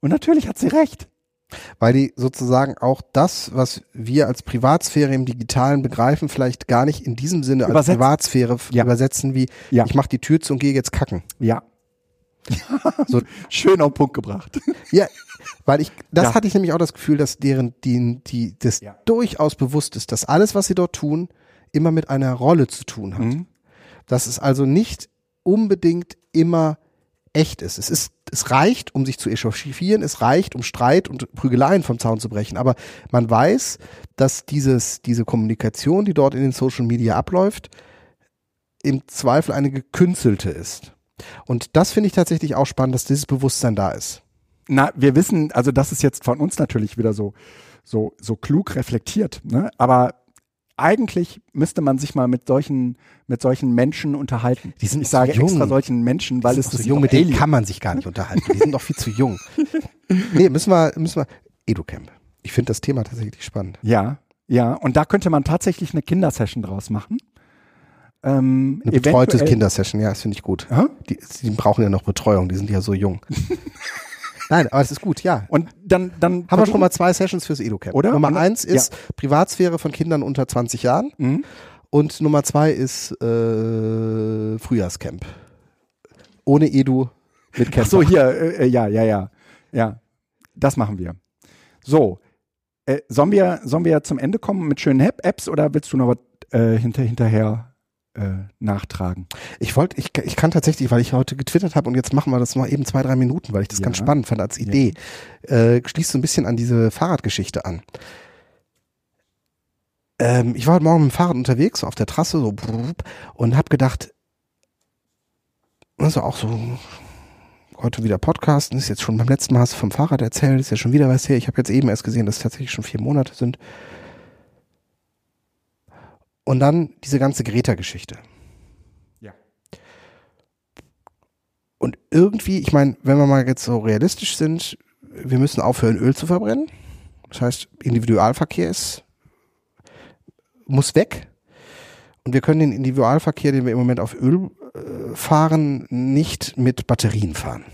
Und natürlich hat sie recht. Weil die sozusagen auch das, was wir als Privatsphäre im Digitalen begreifen, vielleicht gar nicht in diesem Sinne als Übersetzen. Privatsphäre Ja. übersetzen wie Ja. ich mache die Tür zu und gehe jetzt kacken. Ja. So- Schön auf den Punkt gebracht. Ja, weil ich, das Ja. hatte ich nämlich auch das Gefühl, dass deren, die, die, das Ja. durchaus bewusst ist, dass alles, was sie dort tun, immer mit einer Rolle zu tun hat. Mhm. Dass es also nicht unbedingt immer echt ist. Es ist, es reicht, um sich zu echauffieren, es reicht, um Streit und Prügeleien vom Zaun zu brechen. Aber man weiß, dass dieses, diese Kommunikation, die dort in den Social Media abläuft, im Zweifel eine gekünstelte ist. Und das finde ich tatsächlich auch spannend, dass dieses Bewusstsein da ist. Na, wir wissen, also das ist jetzt von uns natürlich wieder so, so, so klug reflektiert, ne? Aber eigentlich müsste man sich mal mit solchen, mit solchen Menschen unterhalten. Die sind ich sage jung. extra solchen Menschen, weil es das so jung, mit denen kann man sich gar nicht unterhalten. Die sind doch viel zu jung. nee, müssen wir, müssen wir, EduCamp. Ich finde das Thema tatsächlich spannend. Ja, ja. Und da könnte man tatsächlich eine Kindersession draus machen. Ähm, eine betreute Kindersession, ja, das finde ich gut. Die, die brauchen ja noch Betreuung, die sind ja so jung. Nein, aber es ist gut, ja. Und dann, dann haben wir schon mal zwei Sessions fürs EduCamp. Oder? Nummer eins ist ja. Privatsphäre von Kindern unter 20 Jahren. Mhm. Und Nummer zwei ist äh, Frühjahrscamp. Ohne Edu mit Camp. Ach so, hier, äh, äh, ja, ja, ja. Ja, das machen wir. So, äh, sollen, wir, sollen wir zum Ende kommen mit schönen Apps oder willst du noch was äh, hinter, hinterher äh, nachtragen. Ich wollte, ich, ich kann tatsächlich, weil ich heute getwittert habe und jetzt machen wir das mal eben zwei, drei Minuten, weil ich das ja. ganz spannend fand als Idee, ja. äh, schließt so ein bisschen an diese Fahrradgeschichte an. Ähm, ich war heute Morgen mit dem Fahrrad unterwegs, auf der Trasse, so und habe gedacht, also auch so heute wieder Podcasten, ist jetzt schon beim letzten Mal hast du vom Fahrrad erzählt, ist ja schon wieder was her. Ich habe jetzt eben erst gesehen, dass es tatsächlich schon vier Monate sind. Und dann diese ganze Greta-Geschichte. Ja. Und irgendwie, ich meine, wenn wir mal jetzt so realistisch sind, wir müssen aufhören, Öl zu verbrennen. Das heißt, Individualverkehr ist, muss weg. Und wir können den Individualverkehr, den wir im Moment auf Öl äh, fahren, nicht mit Batterien fahren.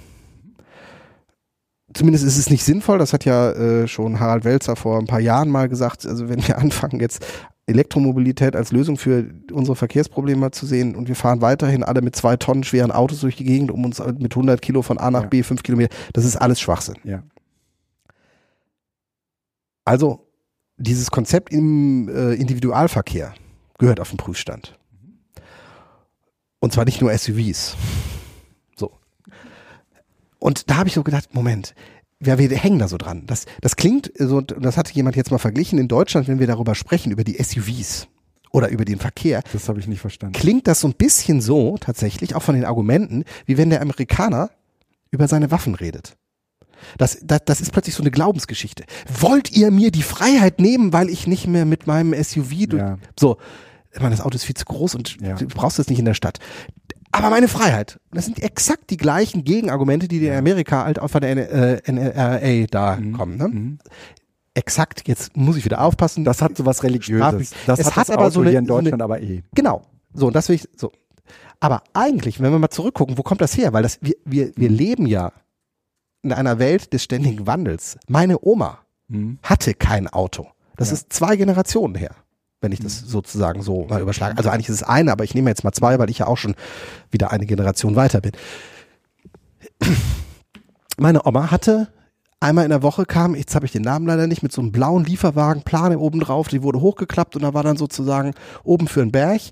Zumindest ist es nicht sinnvoll, das hat ja äh, schon Harald Welzer vor ein paar Jahren mal gesagt. Also wenn wir anfangen, jetzt Elektromobilität als Lösung für unsere Verkehrsprobleme zu sehen und wir fahren weiterhin alle mit zwei Tonnen schweren Autos durch die Gegend, um uns mit 100 Kilo von A nach ja. B, fünf Kilometer, das ist alles Schwachsinn. Ja. Also dieses Konzept im äh, Individualverkehr gehört auf den Prüfstand. Und zwar nicht nur SUVs. So. Und da habe ich so gedacht, Moment, ja, wir hängen da so dran. Das, das klingt so, das hatte jemand jetzt mal verglichen in Deutschland, wenn wir darüber sprechen, über die SUVs oder über den Verkehr. Das habe ich nicht verstanden. Klingt das so ein bisschen so, tatsächlich, auch von den Argumenten, wie wenn der Amerikaner über seine Waffen redet. Das, das, das ist plötzlich so eine Glaubensgeschichte. Wollt ihr mir die Freiheit nehmen, weil ich nicht mehr mit meinem SUV ja. so, ich meine, das Auto ist viel zu groß und ja. du brauchst es nicht in der Stadt aber meine Freiheit. Das sind exakt die gleichen Gegenargumente, die in Amerika halt auch von der NRA da mhm. kommen. Ne? Mhm. Exakt, jetzt muss ich wieder aufpassen. Das hat so was Religiöses. Das es hat, hat das aber Auto so eine, hier in Deutschland so eine, aber eh. Genau. So, und das will ich, so. Aber eigentlich, wenn wir mal zurückgucken, wo kommt das her? Weil das, wir, wir, wir leben ja in einer Welt des ständigen Wandels. Meine Oma mhm. hatte kein Auto. Das ja. ist zwei Generationen her wenn ich das mhm. sozusagen so mal überschlage. Also eigentlich ist es eine, aber ich nehme jetzt mal zwei, weil ich ja auch schon wieder eine Generation weiter bin. Meine Oma hatte einmal in der Woche kam, jetzt habe ich den Namen leider nicht, mit so einem blauen Lieferwagen, Plane oben drauf, die wurde hochgeklappt und da war dann sozusagen oben für den Berg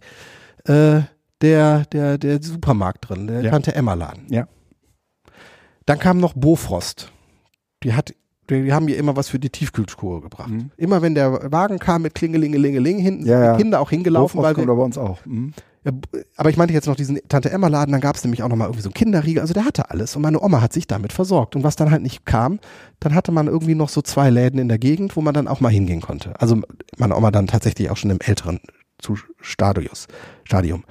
äh, der, der, der Supermarkt drin, der ja. Tante Emma Laden. Ja. Dann kam noch Bofrost. Die hat die haben mir immer was für die Tiefkühltruhe gebracht. Mhm. Immer wenn der Wagen kam mit Klingelingelingeling hinten, ja, sind die Kinder auch hingelaufen. Weil wir, bei uns auch. Mhm. Ja, aber ich meinte jetzt noch diesen Tante Emma Laden, dann gab es nämlich auch nochmal irgendwie so einen Kinderriegel, also der hatte alles und meine Oma hat sich damit versorgt und was dann halt nicht kam, dann hatte man irgendwie noch so zwei Läden in der Gegend, wo man dann auch mal hingehen konnte. Also meine Oma dann tatsächlich auch schon im älteren Stadius, Stadium.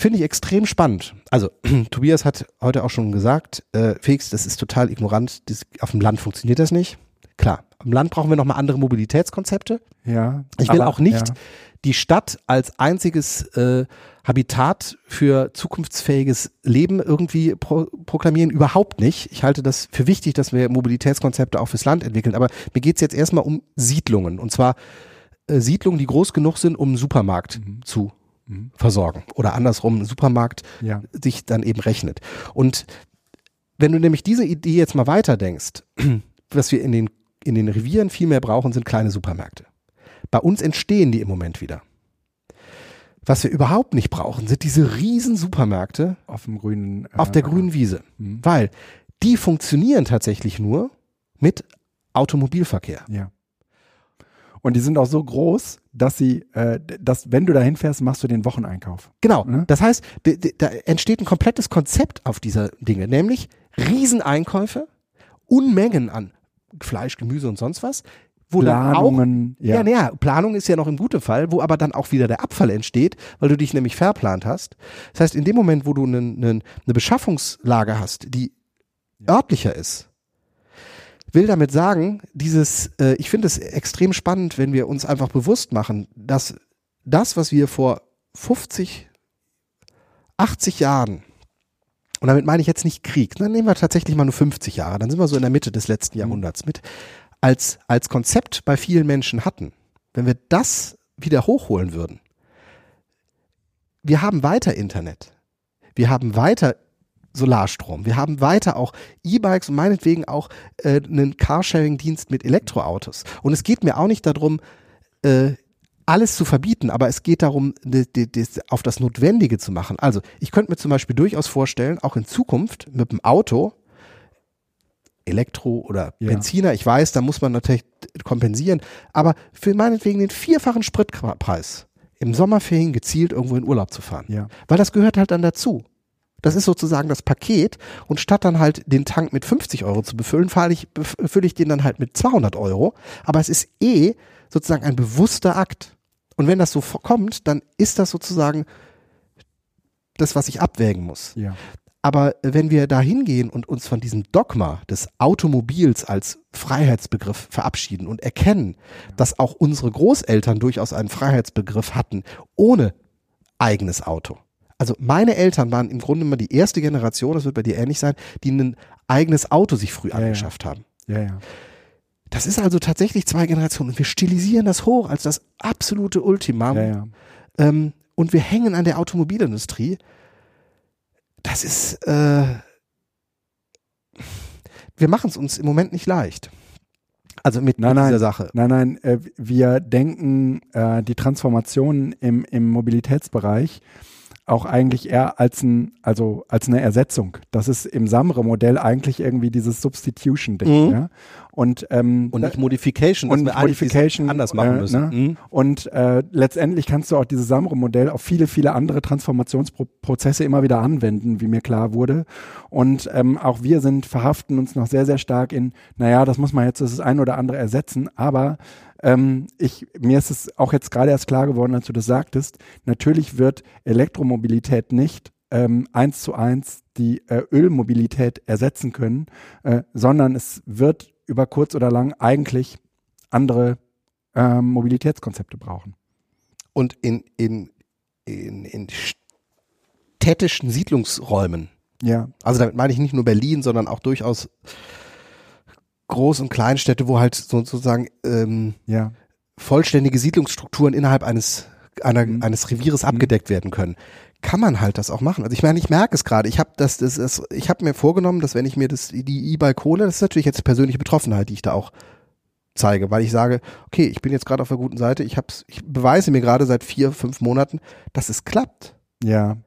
Finde ich extrem spannend. Also, Tobias hat heute auch schon gesagt, äh, Felix, das ist total ignorant. Das, auf dem Land funktioniert das nicht. Klar, am Land brauchen wir nochmal andere Mobilitätskonzepte. Ja. Ich will aber, auch nicht ja. die Stadt als einziges äh, Habitat für zukunftsfähiges Leben irgendwie pro proklamieren. Überhaupt nicht. Ich halte das für wichtig, dass wir Mobilitätskonzepte auch fürs Land entwickeln. Aber mir geht es jetzt erstmal um Siedlungen. Und zwar äh, Siedlungen, die groß genug sind, um einen Supermarkt mhm. zu mhm. versorgen. Oder andersrum, ein Supermarkt ja. sich dann eben rechnet. Und wenn du nämlich diese Idee jetzt mal weiterdenkst, was wir in den, in den Revieren viel mehr brauchen, sind kleine Supermärkte. Bei uns entstehen die im Moment wieder. Was wir überhaupt nicht brauchen, sind diese riesen Supermärkte auf dem grünen, äh, auf der grünen Wiese, mhm. weil die funktionieren tatsächlich nur mit Automobilverkehr. Ja. Und die sind auch so groß, dass sie, äh, dass wenn du da hinfährst, machst du den Wocheneinkauf. Genau. Ne? Das heißt, da entsteht ein komplettes Konzept auf dieser Dinge, nämlich Rieseneinkäufe, Unmengen an Fleisch, Gemüse und sonst was. Wo Planungen, auch, ja. ja, ja, Planung ist ja noch im guten Fall, wo aber dann auch wieder der Abfall entsteht, weil du dich nämlich verplant hast. Das heißt, in dem Moment, wo du eine, eine, eine Beschaffungslage hast, die örtlicher ist, will damit sagen, dieses, äh, ich finde es extrem spannend, wenn wir uns einfach bewusst machen, dass das, was wir vor 50, 80 Jahren, und damit meine ich jetzt nicht Krieg, dann nehmen wir tatsächlich mal nur 50 Jahre, dann sind wir so in der Mitte des letzten mhm. Jahrhunderts mit, als, als Konzept bei vielen Menschen hatten. Wenn wir das wieder hochholen würden, wir haben weiter Internet. Wir haben weiter Solarstrom. Wir haben weiter auch E-Bikes und meinetwegen auch äh, einen Carsharing-Dienst mit Elektroautos. Und es geht mir auch nicht darum, äh, alles zu verbieten, aber es geht darum, auf das Notwendige zu machen. Also ich könnte mir zum Beispiel durchaus vorstellen, auch in Zukunft mit dem Auto, Elektro oder ja. Benziner, ich weiß, da muss man natürlich kompensieren, aber für meinetwegen den vierfachen Spritpreis im Sommerferien gezielt irgendwo in Urlaub zu fahren. Ja. Weil das gehört halt dann dazu. Das ist sozusagen das Paket und statt dann halt den Tank mit 50 Euro zu befüllen, fahre ich, befülle ich den dann halt mit 200 Euro. Aber es ist eh sozusagen ein bewusster Akt. Und wenn das so kommt, dann ist das sozusagen das, was ich abwägen muss. Ja. Aber wenn wir da hingehen und uns von diesem Dogma des Automobils als Freiheitsbegriff verabschieden und erkennen, dass auch unsere Großeltern durchaus einen Freiheitsbegriff hatten, ohne eigenes Auto also meine Eltern waren im Grunde immer die erste Generation, das wird bei dir ähnlich sein, die ein eigenes Auto sich früh ja, angeschafft ja. haben. Ja, ja. Das ist also tatsächlich zwei Generationen und wir stilisieren das hoch als das absolute Ultimum. Ja, ja. Ähm, und wir hängen an der Automobilindustrie. Das ist, äh, wir machen es uns im Moment nicht leicht. Also mit, nein, mit dieser Sache. Nein, nein, äh, wir denken äh, die Transformation im, im Mobilitätsbereich auch eigentlich eher als ein, also als eine Ersetzung. Das ist im Samre-Modell eigentlich irgendwie dieses Substitution-Ding. Mhm. Ja? Und, ähm, und nicht Modification, und Modification anders machen äh, müssen. Ne? Mhm. Und äh, letztendlich kannst du auch dieses Samre-Modell auf viele, viele andere Transformationsprozesse immer wieder anwenden, wie mir klar wurde. Und ähm, auch wir sind verhaften uns noch sehr, sehr stark in, naja, das muss man jetzt das ein oder andere ersetzen, aber ähm, ich, mir ist es auch jetzt gerade erst klar geworden, als du das sagtest. Natürlich wird Elektromobilität nicht ähm, eins zu eins die äh, Ölmobilität ersetzen können, äh, sondern es wird über kurz oder lang eigentlich andere äh, Mobilitätskonzepte brauchen. Und in, in, in, in städtischen Siedlungsräumen. Ja. Also damit meine ich nicht nur Berlin, sondern auch durchaus Groß- und Kleinstädte, wo halt sozusagen ähm, ja. vollständige Siedlungsstrukturen innerhalb eines einer, mhm. eines Revieres mhm. abgedeckt werden können, kann man halt das auch machen. Also ich meine, ich merke es gerade. Ich habe das, das ist, ich habe mir vorgenommen, dass wenn ich mir das die E-Bike hole, das ist natürlich jetzt persönliche Betroffenheit, die ich da auch zeige, weil ich sage, okay, ich bin jetzt gerade auf der guten Seite. Ich hab's, ich beweise mir gerade seit vier, fünf Monaten, dass es klappt. Ja.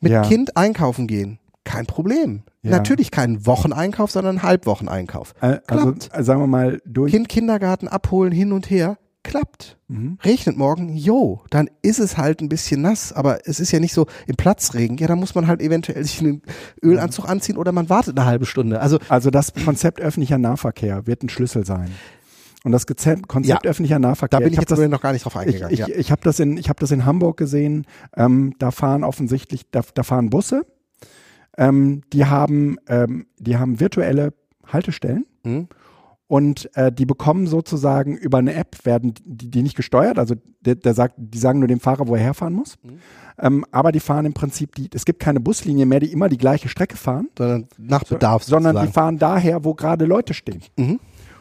Mit ja. Kind einkaufen gehen, kein Problem. Ja. Natürlich kein Wocheneinkauf, sondern ein Halbwocheneinkauf. Äh, also äh, sagen wir mal durch. Kind Kindergarten abholen hin und her. Klappt. Mhm. Regnet morgen, jo, dann ist es halt ein bisschen nass, aber es ist ja nicht so im Platzregen. Ja, da muss man halt eventuell sich einen Ölanzug anziehen oder man wartet eine halbe Stunde. Also, also das Konzept öffentlicher Nahverkehr wird ein Schlüssel sein. Und das Konzept ja, öffentlicher Nahverkehr. Da bin ich, ich jetzt das, noch gar nicht drauf eingegangen. Ich, ich, ja. ich habe das in ich habe das in Hamburg gesehen. Ähm, da fahren offensichtlich da, da fahren Busse ähm, die haben, ähm, die haben virtuelle Haltestellen. Mhm. Und äh, die bekommen sozusagen über eine App, werden die, die nicht gesteuert, also der, der sagt, die sagen nur dem Fahrer, wo er herfahren muss. Mhm. Ähm, aber die fahren im Prinzip, die, es gibt keine Buslinie mehr, die immer die gleiche Strecke fahren. Sondern nach Bedarf. So, sondern die fahren daher, wo gerade Leute stehen. Mhm.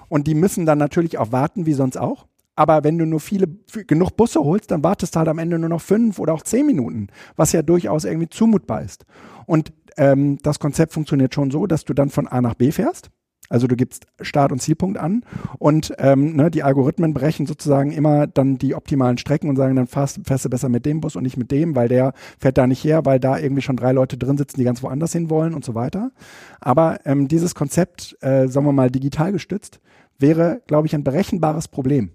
Und die müssen dann natürlich auch warten, wie sonst auch. Aber wenn du nur viele, genug Busse holst, dann wartest du halt am Ende nur noch fünf oder auch zehn Minuten, was ja durchaus irgendwie zumutbar ist. Und ähm, das Konzept funktioniert schon so, dass du dann von A nach B fährst. Also du gibst Start- und Zielpunkt an und ähm, ne, die Algorithmen brechen sozusagen immer dann die optimalen Strecken und sagen, dann fährst, fährst du besser mit dem Bus und nicht mit dem, weil der fährt da nicht her, weil da irgendwie schon drei Leute drin sitzen, die ganz woanders hin wollen und so weiter. Aber ähm, dieses Konzept, äh, sagen wir mal digital gestützt, wäre, glaube ich, ein berechenbares Problem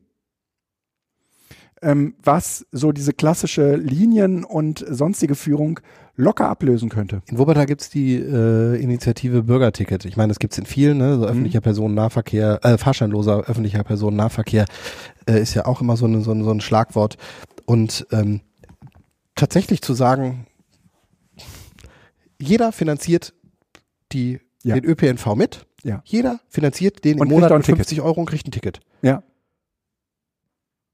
ähm, was so diese klassische Linien- und sonstige Führung locker ablösen könnte. In Wuppertal gibt's die äh, Initiative Bürgerticket. Ich meine, das gibt's in vielen, ne? so mhm. öffentlicher Personennahverkehr, äh, fahrscheinloser öffentlicher Personennahverkehr äh, ist ja auch immer so, eine, so, ein, so ein Schlagwort. Und ähm, tatsächlich zu sagen, jeder finanziert die ja. den ÖPNV mit. Ja. Jeder finanziert den und im Monat mit 50 Euro und kriegt ein Ticket. Ja.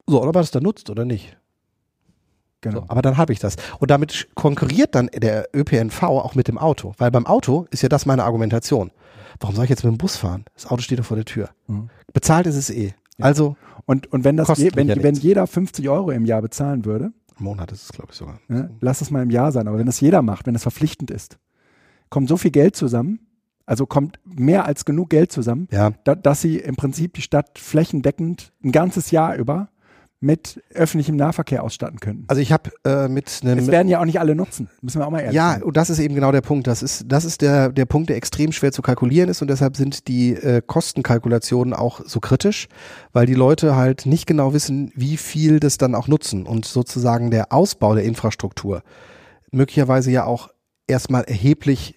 So, oder ob er das dann nutzt oder nicht. Genau. So, aber dann habe ich das. Und damit konkurriert dann der ÖPNV auch mit dem Auto. Weil beim Auto ist ja das meine Argumentation. Warum soll ich jetzt mit dem Bus fahren? Das Auto steht doch vor der Tür. Mhm. Bezahlt ist es eh. Ja. Also. Und, und wenn das, je, wenn, ja wenn jeder 50 Euro im Jahr bezahlen würde. Im Monat ist es, glaube ich, sogar. Ja, lass es mal im Jahr sein. Aber wenn das jeder macht, wenn das verpflichtend ist, kommt so viel Geld zusammen, also kommt mehr als genug Geld zusammen, da, dass sie im Prinzip die Stadt flächendeckend ein ganzes Jahr über mit öffentlichem Nahverkehr ausstatten könnten. Also ich habe äh, mit einem. Es werden ja auch nicht alle nutzen, müssen wir auch mal ehrlich Ja, sein. und das ist eben genau der Punkt. Das ist, das ist der, der Punkt, der extrem schwer zu kalkulieren ist und deshalb sind die äh, Kostenkalkulationen auch so kritisch, weil die Leute halt nicht genau wissen, wie viel das dann auch nutzen und sozusagen der Ausbau der Infrastruktur möglicherweise ja auch erstmal erheblich.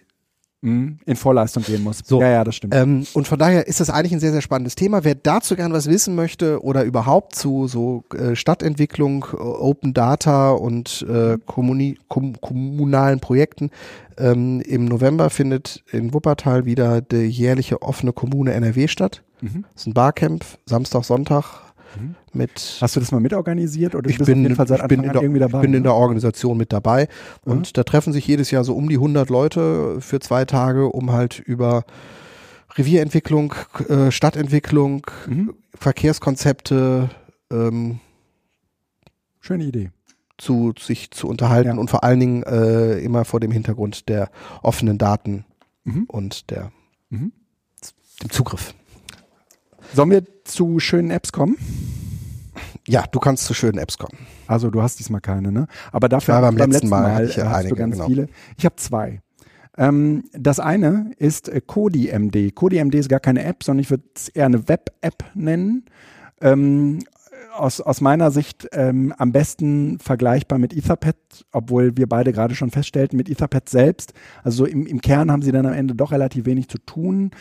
In Vorleistung gehen muss. So, ja, ja, das stimmt. Ähm, und von daher ist das eigentlich ein sehr, sehr spannendes Thema. Wer dazu gern was wissen möchte oder überhaupt zu so äh, Stadtentwicklung, äh, Open Data und äh, Kommuni kom kommunalen Projekten, ähm, im November findet in Wuppertal wieder die jährliche offene Kommune NRW statt. Mhm. Das ist ein Barcamp, Samstag, Sonntag, Mhm. Mit Hast du das mal mitorganisiert oder ich bin, ich bin in der, irgendwie dabei? Ich bin in der Organisation mit dabei und mhm. da treffen sich jedes Jahr so um die 100 Leute für zwei Tage, um halt über Revierentwicklung, äh, Stadtentwicklung, mhm. Verkehrskonzepte, ähm, schöne Idee zu sich zu unterhalten ja. und vor allen Dingen äh, immer vor dem Hintergrund der offenen Daten mhm. und der mhm. dem Zugriff. Sollen wir zu schönen Apps kommen? Ja, du kannst zu schönen Apps kommen. Also du hast diesmal keine, ne? Aber dafür ja, beim, beim letzten Mal, Mal ich ja hast einige, du ganz genau. viele. Ich habe zwei. Ähm, das eine ist äh, CodiMD. CodiMD ist gar keine App, sondern ich würde es eher eine Web-App nennen. Ähm, aus, aus meiner Sicht ähm, am besten vergleichbar mit Etherpad, obwohl wir beide gerade schon feststellten, mit Etherpad selbst. Also so im, im Kern haben sie dann am Ende doch relativ wenig zu tun.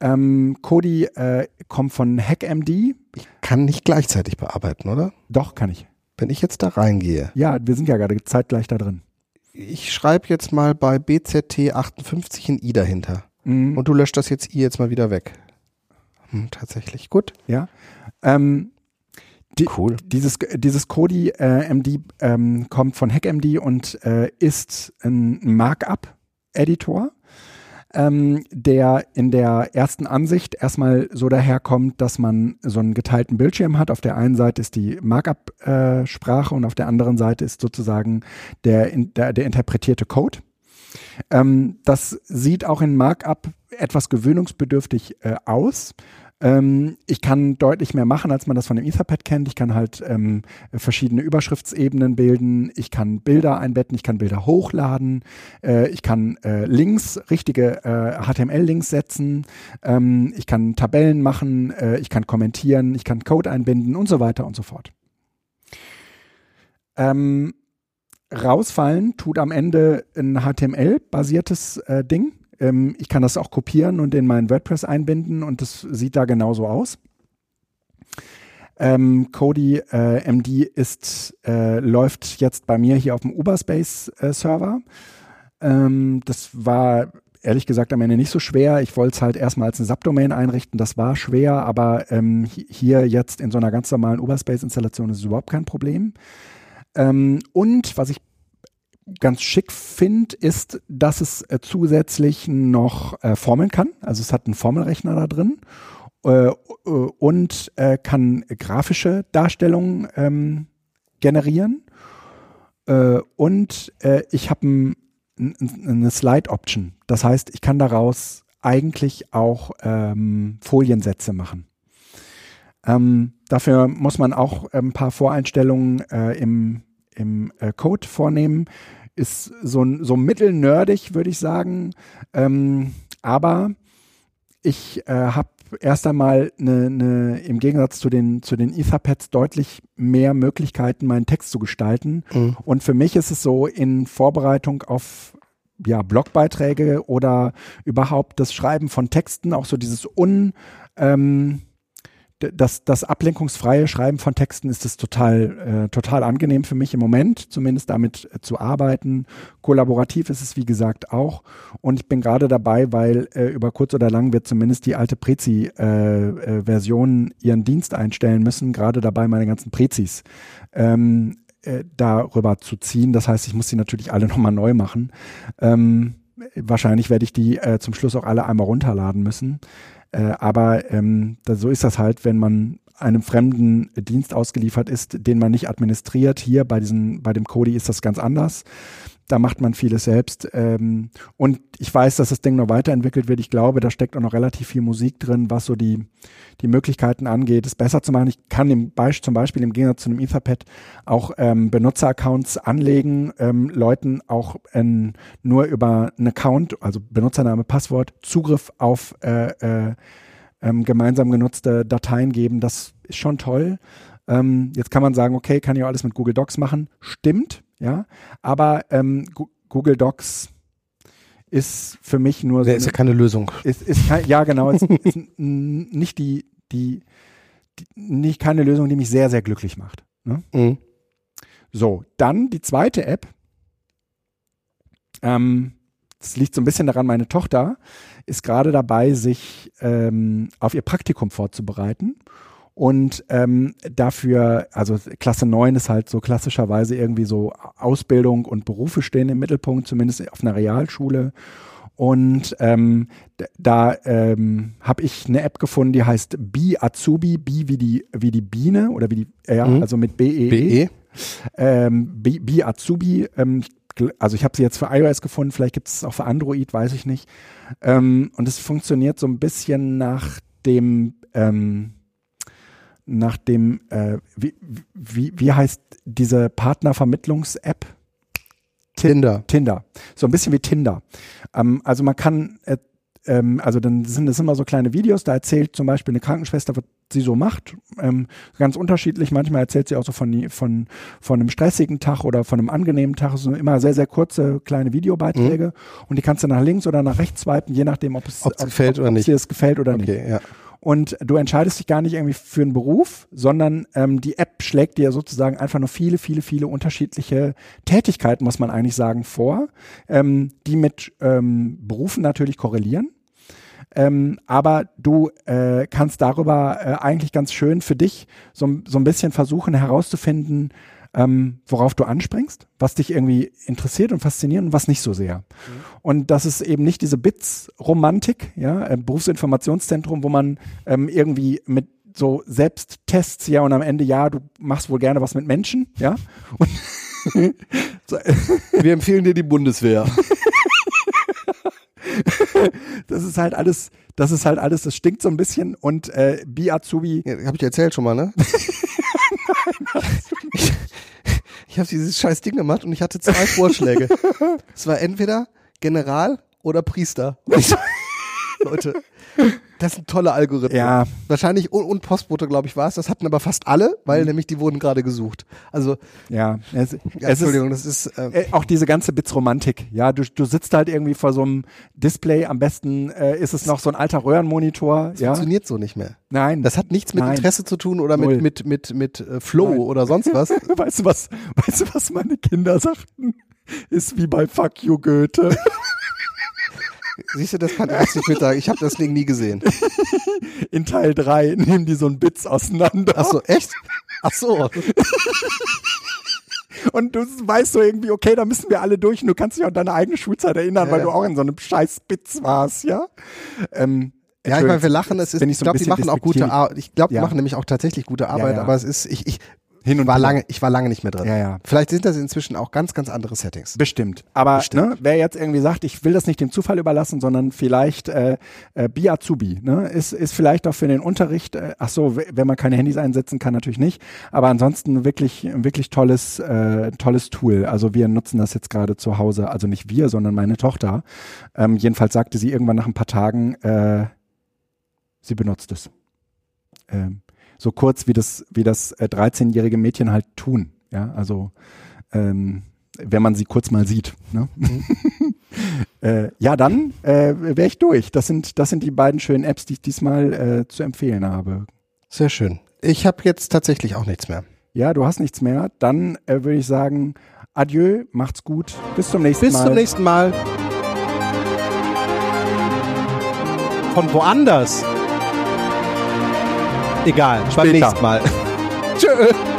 Ähm, Kodi äh, kommt von HackMD. Ich kann nicht gleichzeitig bearbeiten, oder? Doch, kann ich. Wenn ich jetzt da reingehe. Ja, wir sind ja gerade zeitgleich da drin. Ich schreibe jetzt mal bei BZT58 ein I dahinter. Mhm. Und du löscht das jetzt I jetzt mal wieder weg. Hm, tatsächlich. Gut. Ja. Ähm, die, cool. Dieses, dieses Kodi äh, MD ähm, kommt von HackMD und äh, ist ein Markup-Editor, ähm, der in der ersten Ansicht erstmal so daherkommt, dass man so einen geteilten Bildschirm hat. Auf der einen Seite ist die Markup-Sprache äh, und auf der anderen Seite ist sozusagen der, der, der interpretierte Code. Ähm, das sieht auch in Markup etwas gewöhnungsbedürftig äh, aus. Ähm, ich kann deutlich mehr machen, als man das von dem Etherpad kennt. Ich kann halt ähm, verschiedene Überschriftsebenen bilden. Ich kann Bilder einbetten. Ich kann Bilder hochladen. Äh, ich kann äh, Links, richtige äh, HTML-Links setzen. Ähm, ich kann Tabellen machen. Äh, ich kann kommentieren. Ich kann Code einbinden und so weiter und so fort. Ähm, rausfallen tut am Ende ein HTML-basiertes äh, Ding. Ähm, ich kann das auch kopieren und in meinen WordPress einbinden und das sieht da genauso aus. Ähm, Kodi äh, MD ist, äh, läuft jetzt bei mir hier auf dem Uberspace äh. Ähm, das war ehrlich gesagt am Ende nicht so schwer. Ich wollte es halt erstmal als eine Subdomain einrichten. Das war schwer, aber ähm, hier jetzt in so einer ganz normalen Uberspace-Installation ist es überhaupt kein Problem. Ähm, und was ich ganz schick finde, ist, dass es äh, zusätzlich noch äh, formeln kann. Also es hat einen Formelrechner da drin äh, äh und äh, kann grafische Darstellungen ähm, generieren. Äh, und ich habe ein, eine Slide-Option. Das heißt, ich kann daraus eigentlich auch ähm, Foliensätze machen. Ähm, dafür muss man auch ein paar Voreinstellungen im im äh, Code vornehmen. Ist so, so mittelnerdig, würde ich sagen. Ähm, aber ich äh, habe erst einmal eine, eine, im Gegensatz zu den, zu den Etherpads deutlich mehr Möglichkeiten, meinen Text zu gestalten. Mhm. Und für mich ist es so in Vorbereitung auf ja, Blogbeiträge oder überhaupt das Schreiben von Texten, auch so dieses un, ähm, das, das ablenkungsfreie Schreiben von Texten ist es total, äh, total angenehm für mich im Moment, zumindest damit äh, zu arbeiten. Kollaborativ ist es, wie gesagt, auch. Und ich bin gerade dabei, weil äh, über kurz oder lang wird zumindest die alte Prezi-Version äh, äh, ihren Dienst einstellen müssen. Gerade dabei, meine ganzen Prezis ähm, äh, darüber zu ziehen. Das heißt, ich muss sie natürlich alle nochmal neu machen. Ähm, wahrscheinlich werde ich die äh, zum Schluss auch alle einmal runterladen müssen. Äh, aber ähm, da, so ist das halt, wenn man einem fremden Dienst ausgeliefert ist, den man nicht administriert. Hier bei diesem, bei dem Kodi ist das ganz anders. Da macht man vieles selbst. Ähm, und ich weiß, dass das Ding noch weiterentwickelt wird. Ich glaube, da steckt auch noch relativ viel Musik drin, was so die, die Möglichkeiten angeht, es besser zu machen. Ich kann im Be zum Beispiel im Gegensatz zu einem Etherpad auch ähm, Benutzeraccounts anlegen, ähm, Leuten auch ähm, nur über einen Account, also Benutzername, Passwort, Zugriff auf äh, äh, ähm, gemeinsam genutzte Dateien geben. Das ist schon toll. Ähm, jetzt kann man sagen, okay, kann ich auch alles mit Google Docs machen. Stimmt, ja. Aber ähm, Google Docs ist für mich nur so. ist ja keine Lösung. Ist, ist kein, ja, genau. Ist, ist nicht die, die, die, nicht keine Lösung, die mich sehr, sehr glücklich macht. Ne? Mhm. So, dann die zweite App. Ähm, das liegt so ein bisschen daran, meine Tochter ist gerade dabei, sich ähm, auf ihr Praktikum vorzubereiten und ähm, dafür, also Klasse 9 ist halt so klassischerweise irgendwie so Ausbildung und Berufe stehen im Mittelpunkt, zumindest auf einer Realschule. Und ähm, da ähm, habe ich eine App gefunden, die heißt Bi Azubi, Bi wie die, wie die Biene oder wie die, ja, mhm. also mit B-E. B-E. Ähm, Bi, Bi Azubi, ähm, also ich habe sie jetzt für iOS gefunden, vielleicht gibt es auch für Android, weiß ich nicht. Ähm, und es funktioniert so ein bisschen nach dem, ähm, nach dem, äh, wie, wie, wie heißt diese Partnervermittlungs-App? Tinder. Tinder. So ein bisschen wie Tinder. Ähm, also man kann, äh, ähm, also dann sind es immer so kleine Videos, da erzählt zum Beispiel eine Krankenschwester, was sie so macht. Ähm, ganz unterschiedlich. Manchmal erzählt sie auch so von, von, von einem stressigen Tag oder von einem angenehmen Tag. So immer sehr, sehr kurze kleine Videobeiträge. Mhm. Und die kannst du nach links oder nach rechts swipen, je nachdem, ob es, ob es gefällt ob, oder ob nicht. dir es gefällt oder okay, nicht. Ja und du entscheidest dich gar nicht irgendwie für einen Beruf, sondern ähm, die App schlägt dir sozusagen einfach nur viele, viele, viele unterschiedliche Tätigkeiten, muss man eigentlich sagen, vor, ähm, die mit ähm, Berufen natürlich korrelieren. Ähm, aber du äh, kannst darüber äh, eigentlich ganz schön für dich so, so ein bisschen versuchen herauszufinden, ähm, worauf du anspringst, was dich irgendwie interessiert und fasziniert und was nicht so sehr. Mhm. Und das ist eben nicht diese Bits-Romantik, ja, äh, Berufsinformationszentrum, wo man ähm, irgendwie mit so Selbsttests, ja, und am Ende, ja, du machst wohl gerne was mit Menschen, ja. Und Wir empfehlen dir die Bundeswehr. das ist halt alles, das ist halt alles, das stinkt so ein bisschen und äh, Bi Azubi. Ja, hab ich dir erzählt schon mal, ne? Nein, ich, habe dieses scheiß Ding gemacht und ich hatte zwei Vorschläge. es war entweder General oder Priester. Leute, das sind tolle Algorithmen. Ja. Wahrscheinlich und, und Postbote, glaube ich, war es. Das hatten aber fast alle, weil mhm. nämlich die wurden gerade gesucht. Also ja, es, ja Entschuldigung, ist, das ist ähm, äh, auch diese ganze Bits-Romantik. Ja, du, du sitzt halt irgendwie vor so einem Display. Am besten äh, ist es noch so ein alter Röhrenmonitor. Das ja? funktioniert so nicht mehr. Nein. Das hat nichts mit Nein. Interesse zu tun oder mit mit mit mit äh, Flow Nein. oder sonst was. weißt du was? Weißt du was meine Kinder sagten? Ist wie bei Fuck You Goethe. Siehst du, das nicht mit sagen. Ich habe das Ding nie gesehen. In Teil 3 nehmen die so ein Bits auseinander. Ach so, echt? Ach so. Und du weißt so irgendwie, okay, da müssen wir alle durch und du kannst dich an deine eigene Schulzeit erinnern, ja, weil ja. du auch in so einem scheiß Bits warst, ja? Ähm, ja, ich meine, wir lachen, es ist, ich, so glaube, die machen auch gute Arbeit. Ich glaube, die ja. machen nämlich auch tatsächlich gute Arbeit, aber es ist, ich, ich, hin und war lange, ich war lange nicht mehr drin. Ja, ja. Vielleicht sind das inzwischen auch ganz, ganz andere Settings. Bestimmt. Aber Bestimmt. Ne, wer jetzt irgendwie sagt, ich will das nicht dem Zufall überlassen, sondern vielleicht äh, äh, Biazubi, ne, ist, ist vielleicht auch für den Unterricht, äh, ach so, wenn man keine Handys einsetzen kann, natürlich nicht. Aber ansonsten wirklich, wirklich tolles, äh, tolles Tool. Also wir nutzen das jetzt gerade zu Hause, also nicht wir, sondern meine Tochter. Ähm, jedenfalls sagte sie irgendwann nach ein paar Tagen, äh, sie benutzt es. Ähm, so kurz wie das, wie das äh, 13-jährige Mädchen halt tun. Ja, also ähm, wenn man sie kurz mal sieht. Ne? Mhm. äh, ja, dann äh, wäre ich durch. Das sind, das sind die beiden schönen Apps, die ich diesmal äh, zu empfehlen habe. Sehr schön. Ich habe jetzt tatsächlich auch nichts mehr. Ja, du hast nichts mehr. Dann äh, würde ich sagen, adieu, macht's gut. Bis zum nächsten Bis Mal. zum nächsten Mal. Von woanders. Egal, beim Später. nächsten Mal. Tschö.